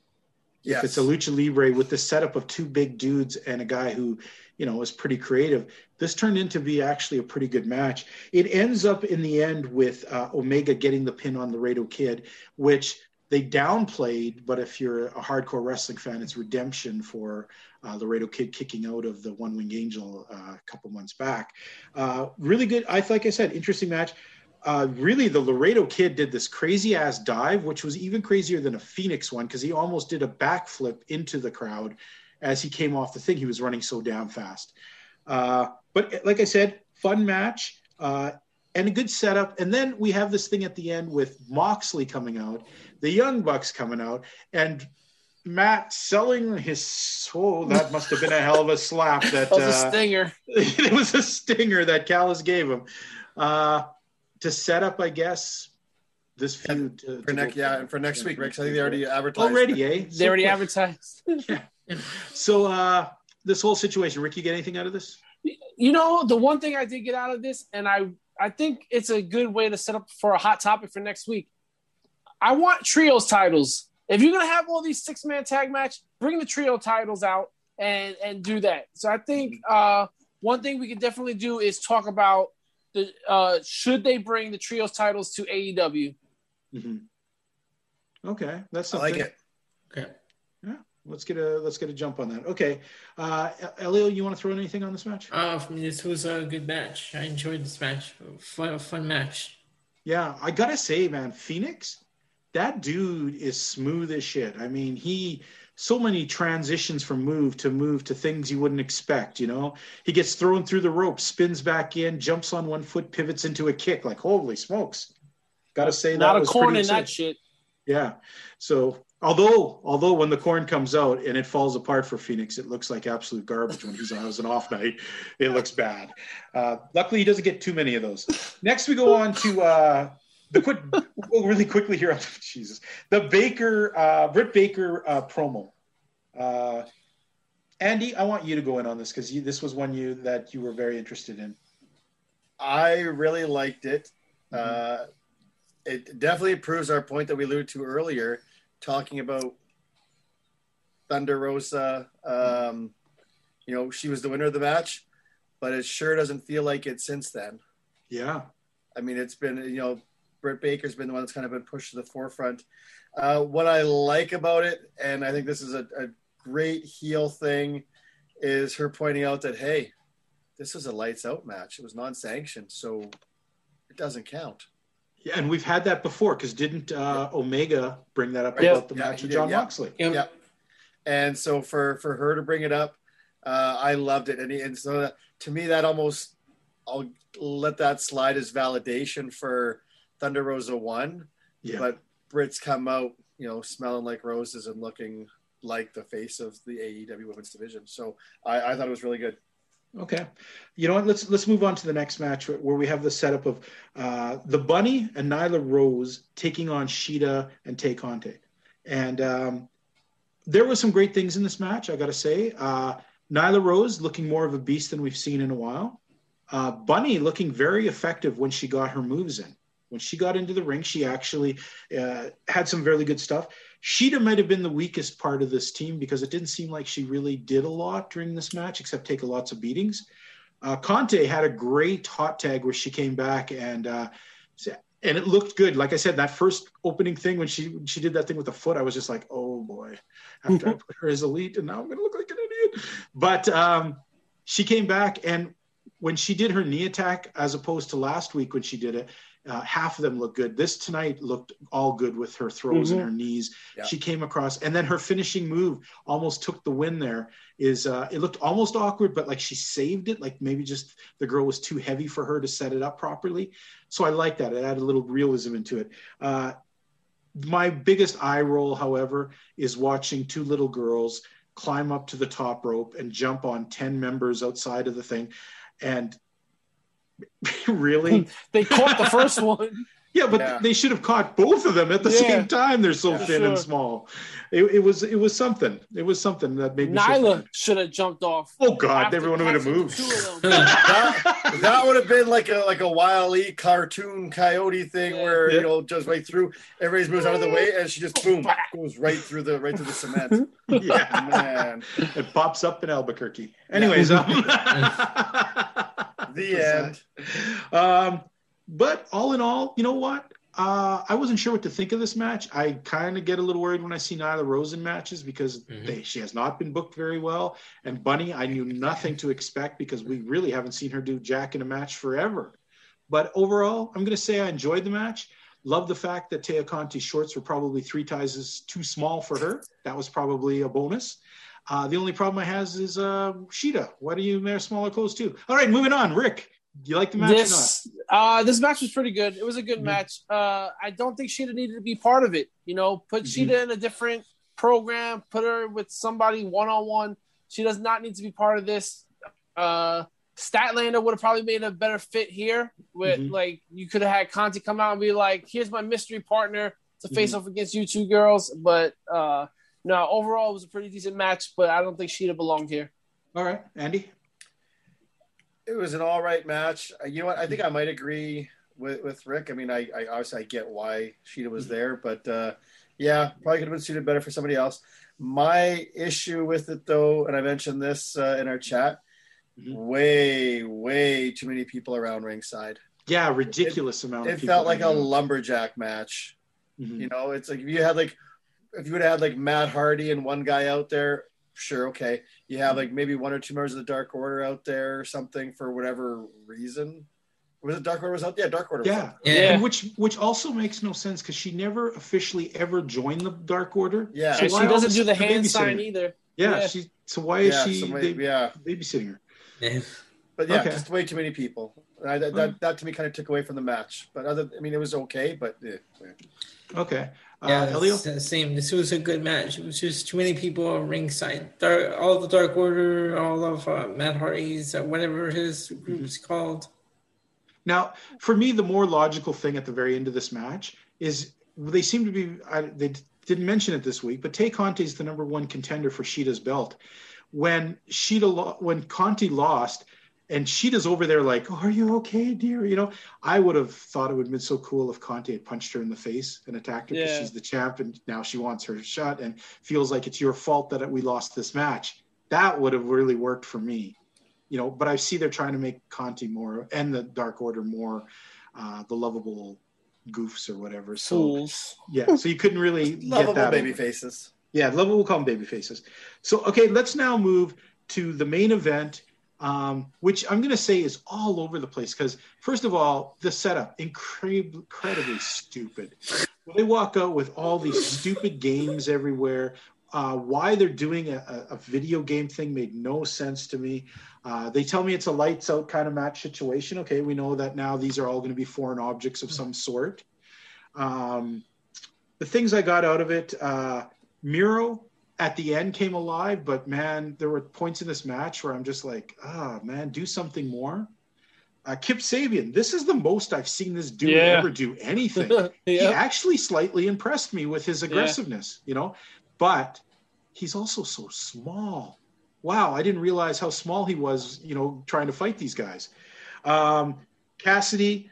Yes. If it's a lucha libre with the setup of two big dudes and a guy who, you know, was pretty creative, this turned into be actually a pretty good match. It ends up in the end with uh, Omega getting the pin on Laredo Kid, which they downplayed. But if you're a hardcore wrestling fan, it's redemption for uh, Laredo Kid kicking out of the One Wing Angel uh, a couple months back. Uh, really good. I like I said, interesting match. Uh, really, the Laredo kid did this crazy ass dive, which was even crazier than a Fénix one because he almost did a backflip into the crowd as he came off the thing. He was running so damn fast. Uh, but like I said, fun match uh, and a good setup. And then we have this thing at the end with Moxley coming out, the Young Bucks coming out, and Matt selling his soul. That must have been a hell of a slap. That, That was a uh, stinger. it was a stinger that Callis gave him uh, to set up, I guess, this feud. To, For to next, go yeah, and for next week, Rick. 'cause I think they already advertised. already, eh? They already advertised. So uh, this whole situation, Rick, you get anything out of this? You know, the one thing I did get out of this, and I I think it's a good way to set up for a hot topic for next week. I want trios titles. If you're gonna have all these six man tag match, bring the trio titles out and and do that. So I think uh, one thing we could definitely do is talk about the uh, should they bring the trios titles to AEW? hmm Okay, that's something. I like it. Okay. Yeah, let's get a let's get a jump on that. Okay, uh, Elio, you want to throw in anything on this match? Uh, for me, this was a good match. I enjoyed this match. Fun, fun match. Yeah, I gotta say, man, Fénix, that dude is smooth as shit. I mean, he so many transitions from move to move to things you wouldn't expect. You know, he gets thrown through the rope, spins back in, jumps on one foot, pivots into a kick. Like holy smokes! Gotta say, Not that a was corn pretty in that shit. Yeah. So although although when the corn comes out and it falls apart for Fénix, it looks like absolute garbage when he's has an off night. It looks bad. Uh, luckily, he doesn't get too many of those. Next, we go on to uh, the quick, well, really quickly here. Jesus, the Baker, uh, Britt Baker uh, promo. Uh, Andy, I want you to go in on this because this was one you that you were very interested in. I really liked it. Mm-hmm. Uh, it definitely proves our point that we alluded to earlier, talking about Thunder Rosa. Um, you know, she was the winner of the match, but it sure doesn't feel like it since then. Yeah. I mean, it's been, you know, Britt Baker's been the one that's kind of been pushed to the forefront. Uh, what I like about it, and I think this is a, a great heel thing, is her pointing out that, hey, this was a lights out match. It was non sanctioned, so it doesn't count. Yeah, and we've had that before because didn't uh, Omega bring that up Right. about the Yeah, match with did, Jon yeah. Moxley? Yep. Yeah. And so for for her to bring it up, uh, I loved it. And, and so that, to me, that almost I'll let that slide as validation for Thunder Rosa one. Yeah. But Brits come out, you know, smelling like roses and looking like the face of the AEW Women's Division. So I, I thought it was really good. Okay, you know what? Let's let's move on to the next match where- we have the setup of uh, the Bunny and Nyla Rose taking on Shida and Tay Conti, and um, there were some great things in this match. I got to say, uh, Nyla Rose looking more of a beast than we've seen in a while. Uh, Bunny looking very effective when she got her moves in. When she got into the ring, she actually uh, had some very good stuff. Shida might have been the weakest part of this team because it didn't seem like she really did a lot during this match except take lots of beatings. Uh, Conti had a great hot tag where she came back and uh, and it looked good. Like I said, that first opening thing when she she did that thing with the foot, I was just like, oh boy, after I put her as elite, and now I'm gonna look like an idiot. But um, she came back and when she did her knee attack, as opposed to last week when she did it, uh, half of them looked good. This tonight looked all good with her throws and her knees. Yeah. She came across, and then her finishing move almost took the win. There is, uh, it looked almost awkward, but like she saved it. Like maybe just the girl was too heavy for her to set it up properly. So I like that. It added a little realism into it. Uh, my biggest eye roll, however, is watching two little girls climb up to the top rope and jump on 10 members outside of the thing. And really, They caught the first one. Yeah, but Yeah. they should have caught both of them at the Yeah. same time. They're so Yeah. thin and small. It, it was it was something. It was something that made me. so Nyla mad. should have jumped off. Oh God! after Everyone would have catching moved. Two of them. that, that would have been like a like a Wile E cartoon coyote thing Yeah. where Yeah. you know just right through everybody's moves out of the way and she just boom goes right through the right through the cement. yeah, Man, it pops up in Albuquerque. Anyways, um, the end. Um, but all in all, you know what? Uh, I wasn't sure what to think of this match. I kind of get a little worried when I see Nyla Rosen matches because Mhm. they, she has not been booked very well. And Bunny, I knew nothing to expect because we really haven't seen her do Jack in a match forever. But overall, I'm going to say I enjoyed the match. Love the fact that Tay Conti's shorts were probably three sizes too small for her. That was probably a bonus. Uh, the only problem I has is uh, Shida. Why do you wear smaller clothes too? All right, moving on. Rick, do you like the match this uh this match was pretty good. It was a good Mhm. match. Uh I don't think Shida needed to be part of it. You know, put Mhm. Shida in a different program, put her with somebody one on one. She does not need to be part of this. Uh Statlander would have probably made a better fit here. With Mhm. like you could have had Conti come out and be like, "Here's my mystery partner to Mm-hmm. face off against you two girls." But uh no, overall it was a pretty decent match. But I don't think Shida belonged here. All right, Andy. It was an all right match. Uh, You know what? I think I might agree with, with Rick. I mean, I, I obviously I get why Shida was there, but uh, yeah, probably could have been suited better for somebody else. My issue with it, though, and I mentioned this uh, in our chat, Mhm. way, way too many people around ringside. Yeah, ridiculous amount. of It people felt like a hanging lumberjack match. Mhm. You know, it's like if you had like if you would have had like Matt Hardy and one guy out there, sure, okay. You have like maybe one or two members of the Dark Order out there or something for whatever reason. Was it Dark Order was out? Yeah, Dark Order. Was Yeah. out. Yeah. And which which also makes no sense because she never officially ever joined the Dark Order. Yeah. So she doesn't do the hand sign either. Yeah, Yeah. she. So why is yeah, she so maybe- ba- yeah. babysitting her? Yeah. But yeah, Okay. just way too many people. I, that, that, that to me kind of took away from the match. But other, I mean, it was okay. But yeah. Okay. Uh, Yeah, Elio? same. This was a good match. It was just too many people on ringside. Dark, all the Dark Order, all of uh, Matt Hardy's, uh, whatever his group's called. Now, for me, the more logical thing at the very end of this match is they seem to be. I, they didn't mention it this week, but Tay Conti is the number one contender for Shida's belt. When Shida, lo- when Conti lost, and Shida's over there like, oh, "Are you okay, dear?" You know, I would have thought it would have been so cool if Conti had punched her in the face and attacked her because Yeah. she's the champ, and now she wants her shot and feels like it's your fault that we lost this match. That would have really worked for me you know, but I see they're trying to make Conti more and the Dark Order more uh, the lovable goofs or whatever. So Fools. yeah, so you couldn't really get Lovable that. baby over. faces. Yeah. We'll call them baby faces. So okay, let's now move to the main event, um, which I'm going to say is all over the place because first of all, the setup incredibly, incredibly stupid. They walk out with all these stupid games everywhere. Uh, why they're doing a, a, a video game thing made no sense to me. Uh, they tell me it's a lights out kind of match situation. Okay, we know that now these are all going to be foreign objects of some sort. Um, the things I got out of it, uh, Miro at the end came alive, but man, there were points in this match where I'm just like, ah, man, do something more. Uh, Kip Sabian, this is the most I've seen this dude Yeah. ever do anything he actually slightly impressed me with his aggressiveness, you know, but he's also so small. Wow, I didn't realize how small he was, you know, trying to fight these guys. Um, Cassidy,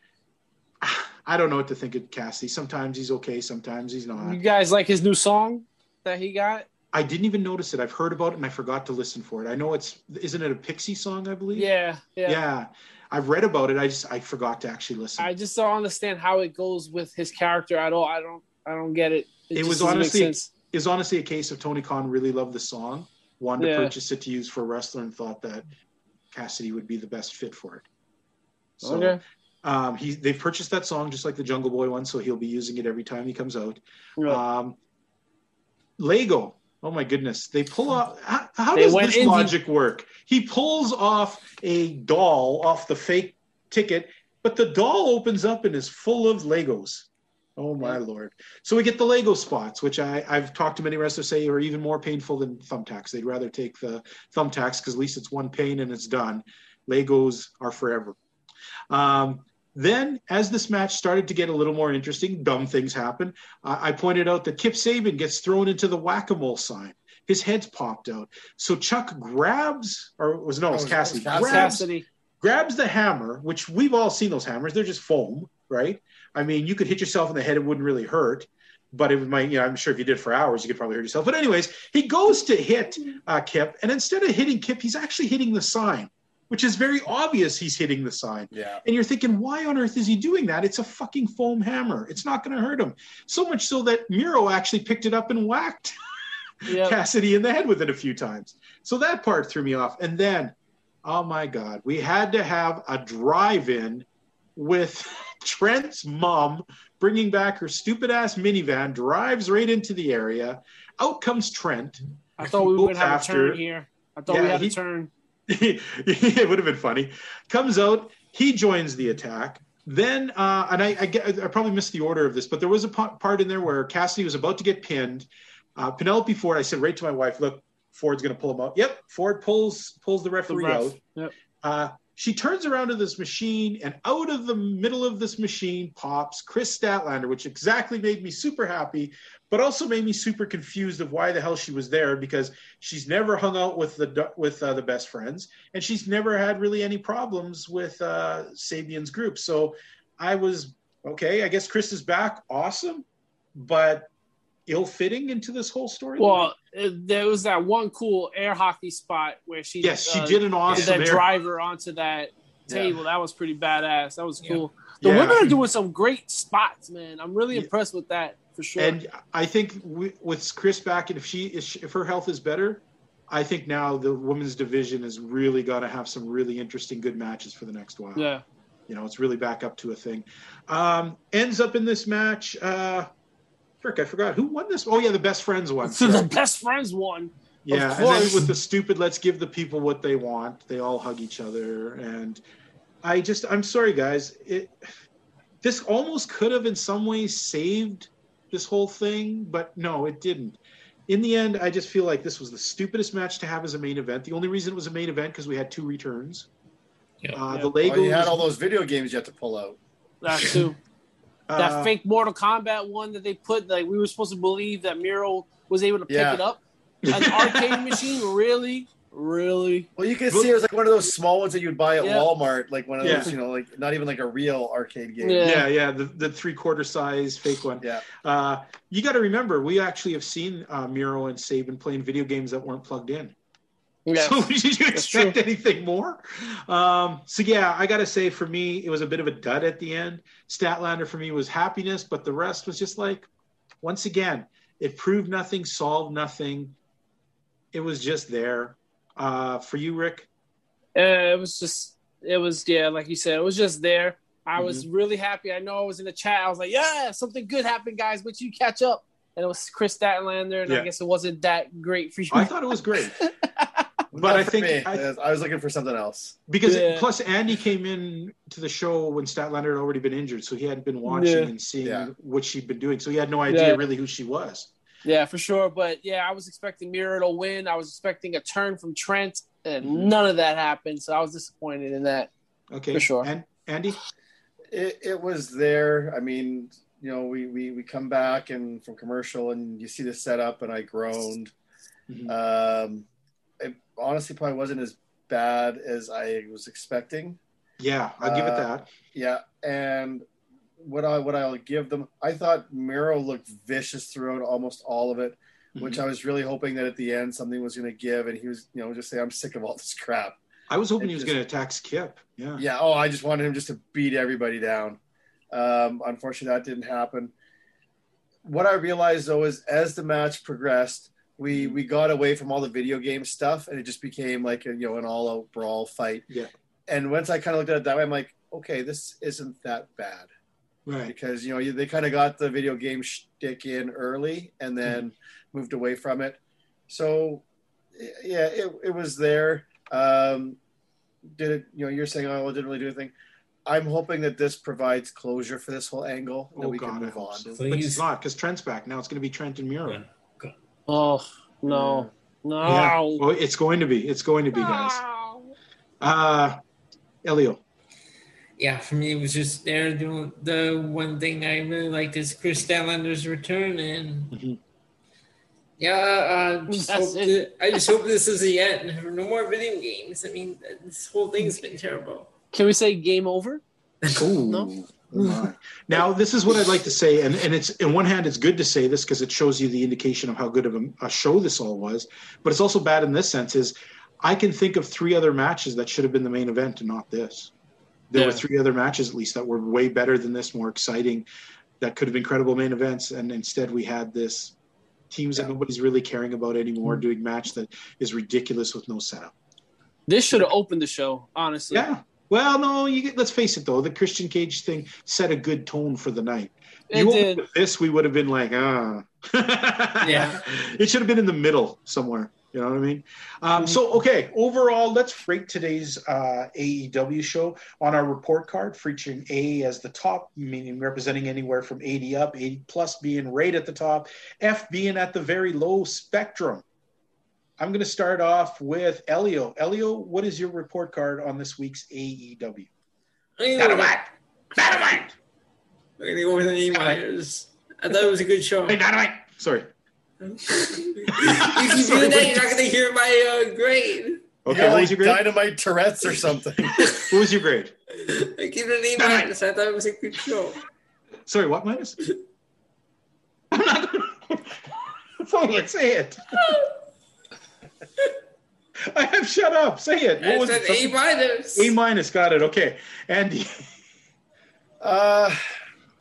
I don't know what to think of Cassidy. Sometimes he's okay, sometimes he's not. You guys like his new song that he got? I didn't even notice it. I've heard about it and I forgot to listen for it. I know it's isn't it a Pixie song, I believe? Yeah, yeah. Yeah. I've read about it. I just I forgot to actually listen. I just don't understand how it goes with his character at all. I don't I don't get it. It just was honestly- is honestly a case of Tony Khan really loved the song, wanted Yeah. to purchase it to use for a wrestler, and thought that Cassidy would be the best fit for it. So okay. um, he they've purchased that song just like the Jungle Boy one, so he'll be using it every time he comes out. Right. Um, Lego, oh my goodness, they pull off. How, how does this indie- logic work? He pulls off a doll off the fake ticket, but the doll opens up and is full of Legos. Oh my lord! So we get the Lego spots, which I, I've talked to many wrestlers say are even more painful than thumbtacks. They'd rather take the thumbtacks because at least it's one pain and it's done. Legos are forever. Um, Then, as this match started to get a little more interesting, dumb things happen. Uh, I pointed out that Kip Sabian gets thrown into the whack a mole sign. His head's popped out. So Chuck grabs, or it was no, it was Oh, it was Cassidy, Cassidy. grabs, Cassidy. grabs the hammer, which we've all seen those hammers. They're just foam, right? I mean, you could hit yourself in the head; it wouldn't really hurt. But it might, you know, I'm sure if you did for hours, you could probably hurt yourself. But anyways, he goes to hit uh, Kip, and instead of hitting Kip, he's actually hitting the sign, which is very obvious. He's hitting the sign. Yeah. And you're thinking, why on earth is he doing that? It's a fucking foam hammer. It's not going to hurt him. So much so that Miro actually picked it up and whacked Yep. Cassidy in the head with it a few times. So that part threw me off. And then, oh my God, we had to have a drive in with Trent's mom bringing back her stupid ass minivan, drives right into the area. Out comes Trent. I thought we would have After- a turn here. I thought Yeah, we had he- a turn. It would have been funny. Comes out, he joins the attack. Then, uh, and I, I, get- I probably missed the order of this, but there was a part in there where Cassidy was about to get pinned. Uh, Penelope Ford, I said right to my wife, "Look, Ford's going to pull him out." Yep, Ford pulls pulls the The referee ref. out. Yep. Uh, she turns around to this machine, and out of the middle of this machine pops Kris Statlander, which exactly made me super happy, but also made me super confused of why the hell she was there because she's never hung out with the with uh, the best friends, and she's never had really any problems with uh, Sabian's group. So I was okay. I guess Kris is back, awesome, but ill-fitting into this whole story. Well, there was that one cool air hockey spot where she yes, she uh, did an did awesome that air- driver onto that Yeah. table. That was pretty badass. That was cool. The Yeah. women are doing some great spots, man. I'm really Yeah. impressed with that for sure. And I think we, with Kris back, and if she, if she if her health is better, I think now the women's division is really got to have some really interesting, good matches for the next while. yeah, You know, it's really back up to a thing. Um, ends up in this match. Uh, frick, I forgot who won this. Oh yeah, the best friends won. so the best friends won. Yeah, Of and then with the stupid "let's give the people what they want," they all hug each other, and I just, I'm sorry, guys. It, this almost could have, in some ways, saved this whole thing, but no, it didn't. In the end, I just feel like this was the stupidest match to have as a main event. The only reason it was a main event because we had two returns. Yeah. Uh, Yeah. The Well, Legos, you had all those video games you had to pull out. That too. that uh, fake Mortal Kombat one that they put. Like we were supposed to believe that Miro was able to pick Yeah. it up. An arcade machine, really, really. Well, you can see it was like one of those small ones that you'd buy at Yeah. Walmart, like one of Yeah. those, you know, like not even like a real arcade game. Yeah. yeah, yeah, the, the three quarter size fake one. Yeah. Uh, you got to remember, we actually have seen uh, Miro and Sabian playing video games that weren't plugged in. Yeah. So did you expect anything more? Um, so yeah, I gotta say for me, it was a bit of a dud at the end. Statlander for me was happiness, but the rest was just like, once again, it proved nothing, solved nothing. It was just there. Uh, for you, Rick, Uh, it was just, it was, yeah, like you said, it was just there. I was Mm-hmm. really happy. I know I was in the chat. I was like, yeah, something good happened, guys, but you catch up. And it was Kris Statlander, and Yeah. I guess it wasn't that great for you. I thought it was great, but Not I think. I, I was looking for something else. because Yeah. plus Andy came in to the show when Statlander had already been injured, so he hadn't been watching Yeah. and seeing Yeah. what she'd been doing, so he had no idea Yeah. really who she was. Yeah, for sure. But yeah, I was expecting Miro to win. I was expecting a turn from Trent, and Mhm. none of that happened. So I was disappointed in that. Okay, For sure. And Andy, It, it was there. I mean, you know, we, we, we come back and from commercial and you see the setup and I groaned. Mhm. Um, it honestly probably wasn't as bad as I was expecting. yeah, I'll give it Uh, that. Yeah, and what I what I'll give them, I thought Miro looked vicious throughout almost all of it, which Mm-hmm. I was really hoping that at the end something was going to give, and he was, you know, just say, "I'm sick of all this crap." I was hoping it he was going to attack Skip. Yeah. Yeah. Oh, I just wanted him just to beat everybody down. Um, unfortunately, that didn't happen. What I realized though is as the match progressed, we we got away from all the video game stuff, and it just became like a, you know an all-out brawl fight. Yeah. And once I kind of looked at it that way, I'm like, okay, this isn't that bad Right. because you know you- they kind of got the video game shtick in early and then moved away from it. So yeah, it, it was there. Um, did it? You know, you're saying, oh, well, it didn't really do anything. I'm hoping that this provides closure for this whole angle and that Oh we God, can move on. so. But Please. it's not because Trent's back now. It's going to be Trent and Miro. Yeah. Oh no, no. Yeah. Well, it's going to be. It's going to be, guys. Uh, Elio. Yeah, for me, it was just there. The, the one thing I really liked is Kris Statlander's return, and Mm-hmm. yeah, uh, just hope that, I just hope this is the end. No more video games. I mean, this whole thing's been terrible. Can we say game over? Ooh. No? Oh. Now, this is what I'd like to say, and, and it's in one hand, it's good to say this because it shows you the indication of how good of a, a show this all was. But it's also bad in this sense: is I can think of three other matches that should have been the main event and not this. There were three other matches at least that were way better than this, more exciting, that could have been credible main events, and instead we had this teams that nobody's really caring about anymore Mm. doing match that is ridiculous with no setup. This should have opened the show, honestly. Yeah. Well, no, you get, let's face it though, the Christian Cage thing set a good tone for the night. It you did. this, we would have been like, ah, Yeah. It should have been in the middle somewhere. You know what I mean? Um, Mm-hmm. so, okay, overall, let's rate today's uh, AEW show on our report card, featuring A as the top, meaning representing anywhere from 80 up, 80 plus being right at the top, F being at the very low spectrum. I'm going to start off with Elio. Elio, what is your report card on this week's AEW? I'm gonna go with- Dynamite! Dynamite! I'm gonna go with an minus. I thought it was a good show. Hey, Dynamite! Sorry. You keep doing that, you're not gonna hear my uh, grade. Okay, You're what was your grade? dynamite Tourette's or something. What was your grade? I give it an E minus. I thought it was a good show. Sorry, what minus? I'm not. Phone it. Say it. I have shut up. Say it. What I was said it? A minus. A minus. Got it. Okay. Andy. uh,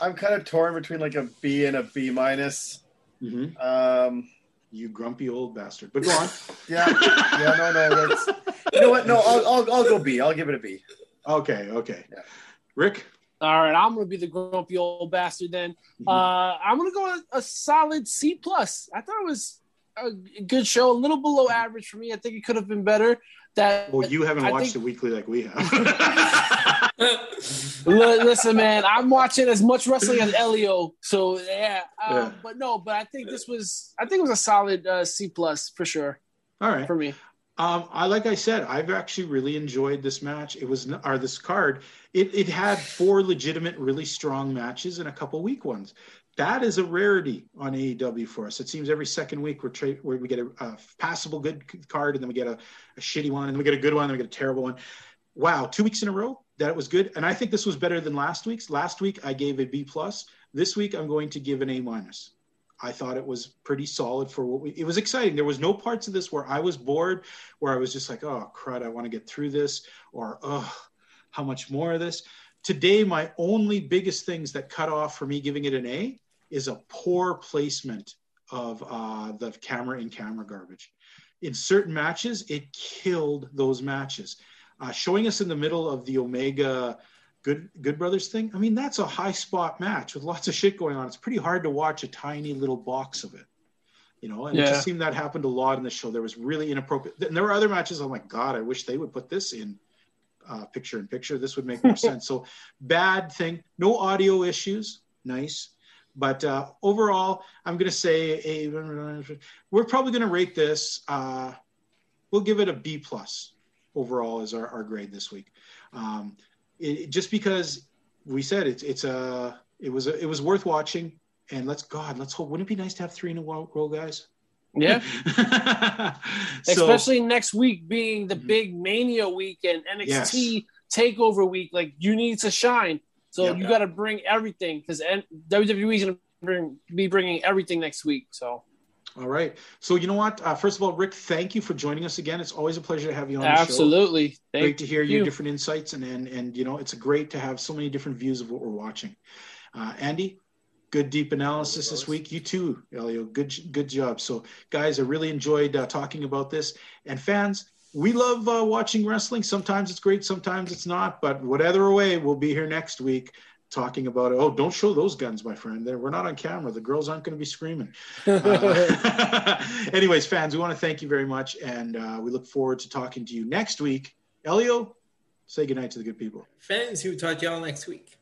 I'm kind of torn between like a B and a B minus. Mhm. Um, You grumpy old bastard. But go on. yeah, yeah, no, no, that's you know what? No, I'll, I'll, I'll go B. I'll give it a B. Okay. Okay. Yeah. Rick. All right, I'm gonna be the grumpy old bastard then. Mm-hmm. Uh, I'm gonna go with a solid C plus. I thought it was a good show, a little below average for me. I think it could have been better. That Well, you haven't I watched think- it weekly like we have. Li- listen, man, I'm watching as much wrestling as Elio, so yeah. Um, Yeah. But no, but I think this was, I think it was a solid uh, C plus for sure All right. for me. Um, I like I said, I've actually really enjoyed this match. It was or this card. It it had four legitimate, really strong matches and a couple weak ones. That is a rarity on AEW for us. It seems every second week we're tra- where we get a, a passable good card, and then we get a, a shitty one, and then we get a good one, and then we get a terrible one. Wow, two weeks in a row that it was good, and I think this was better than last week's. Last week I gave a B plus. This week I'm going to give an A minus. I thought it was pretty solid for what we. It was exciting. There was no parts of this where I was bored, where I was just like, "Oh crud, I want to get through this," or "Oh, how much more of this." Today, my only biggest things that cut off for me giving it an A is a poor placement of uh, the camera in camera garbage. In certain matches, it killed those matches. Uh, showing us in the middle of the Omega Good Good Brothers thing. I mean, that's a high spot match with lots of shit going on. It's pretty hard to watch a tiny little box of it, you know. And it just seemed that happened a lot in the show. There was really inappropriate. And there were other matches. I'm like, God, I wish they would put this in uh, picture in picture. This would make more sense. So bad thing. No audio issues. Nice. But uh, overall, I'm going to say a. We're probably going to rate this. Uh, we'll give it a B plus overall is our, our grade this week. Um, it, just because we said it's it's a it was a, it was worth watching, and let's God let's hope. Wouldn't it be nice to have three in a row, guys? Yeah. So- Especially next week being the Mhm. big Mania week and NXT Yes. Takeover week. Like you need to shine, so Yep. you got to bring everything because WWE is going to bring, be bringing everything next week. So All right. So you know what? Uh, first of all, Rick, thank you for joining us again. It's always a pleasure to have you on the show. absolutely, Thank great to hear your different insights and, and and you know it's great to have so many different views of what we're watching. Uh, andy good deep analysis this week. You too elio. Good good job. So guys i really enjoyed uh, talking about this. And fans we love uh, watching wrestling. Sometimes it's great sometimes it's not but whatever way we'll be here next week talking about it oh don't show those guns my friend They're, we're not on camera the girls aren't going to be screaming uh, anyways, fans, we want to thank you very much, and uh, we look forward to talking to you next week. Elio, say goodnight to the good people. Fans who talk to y'all next week.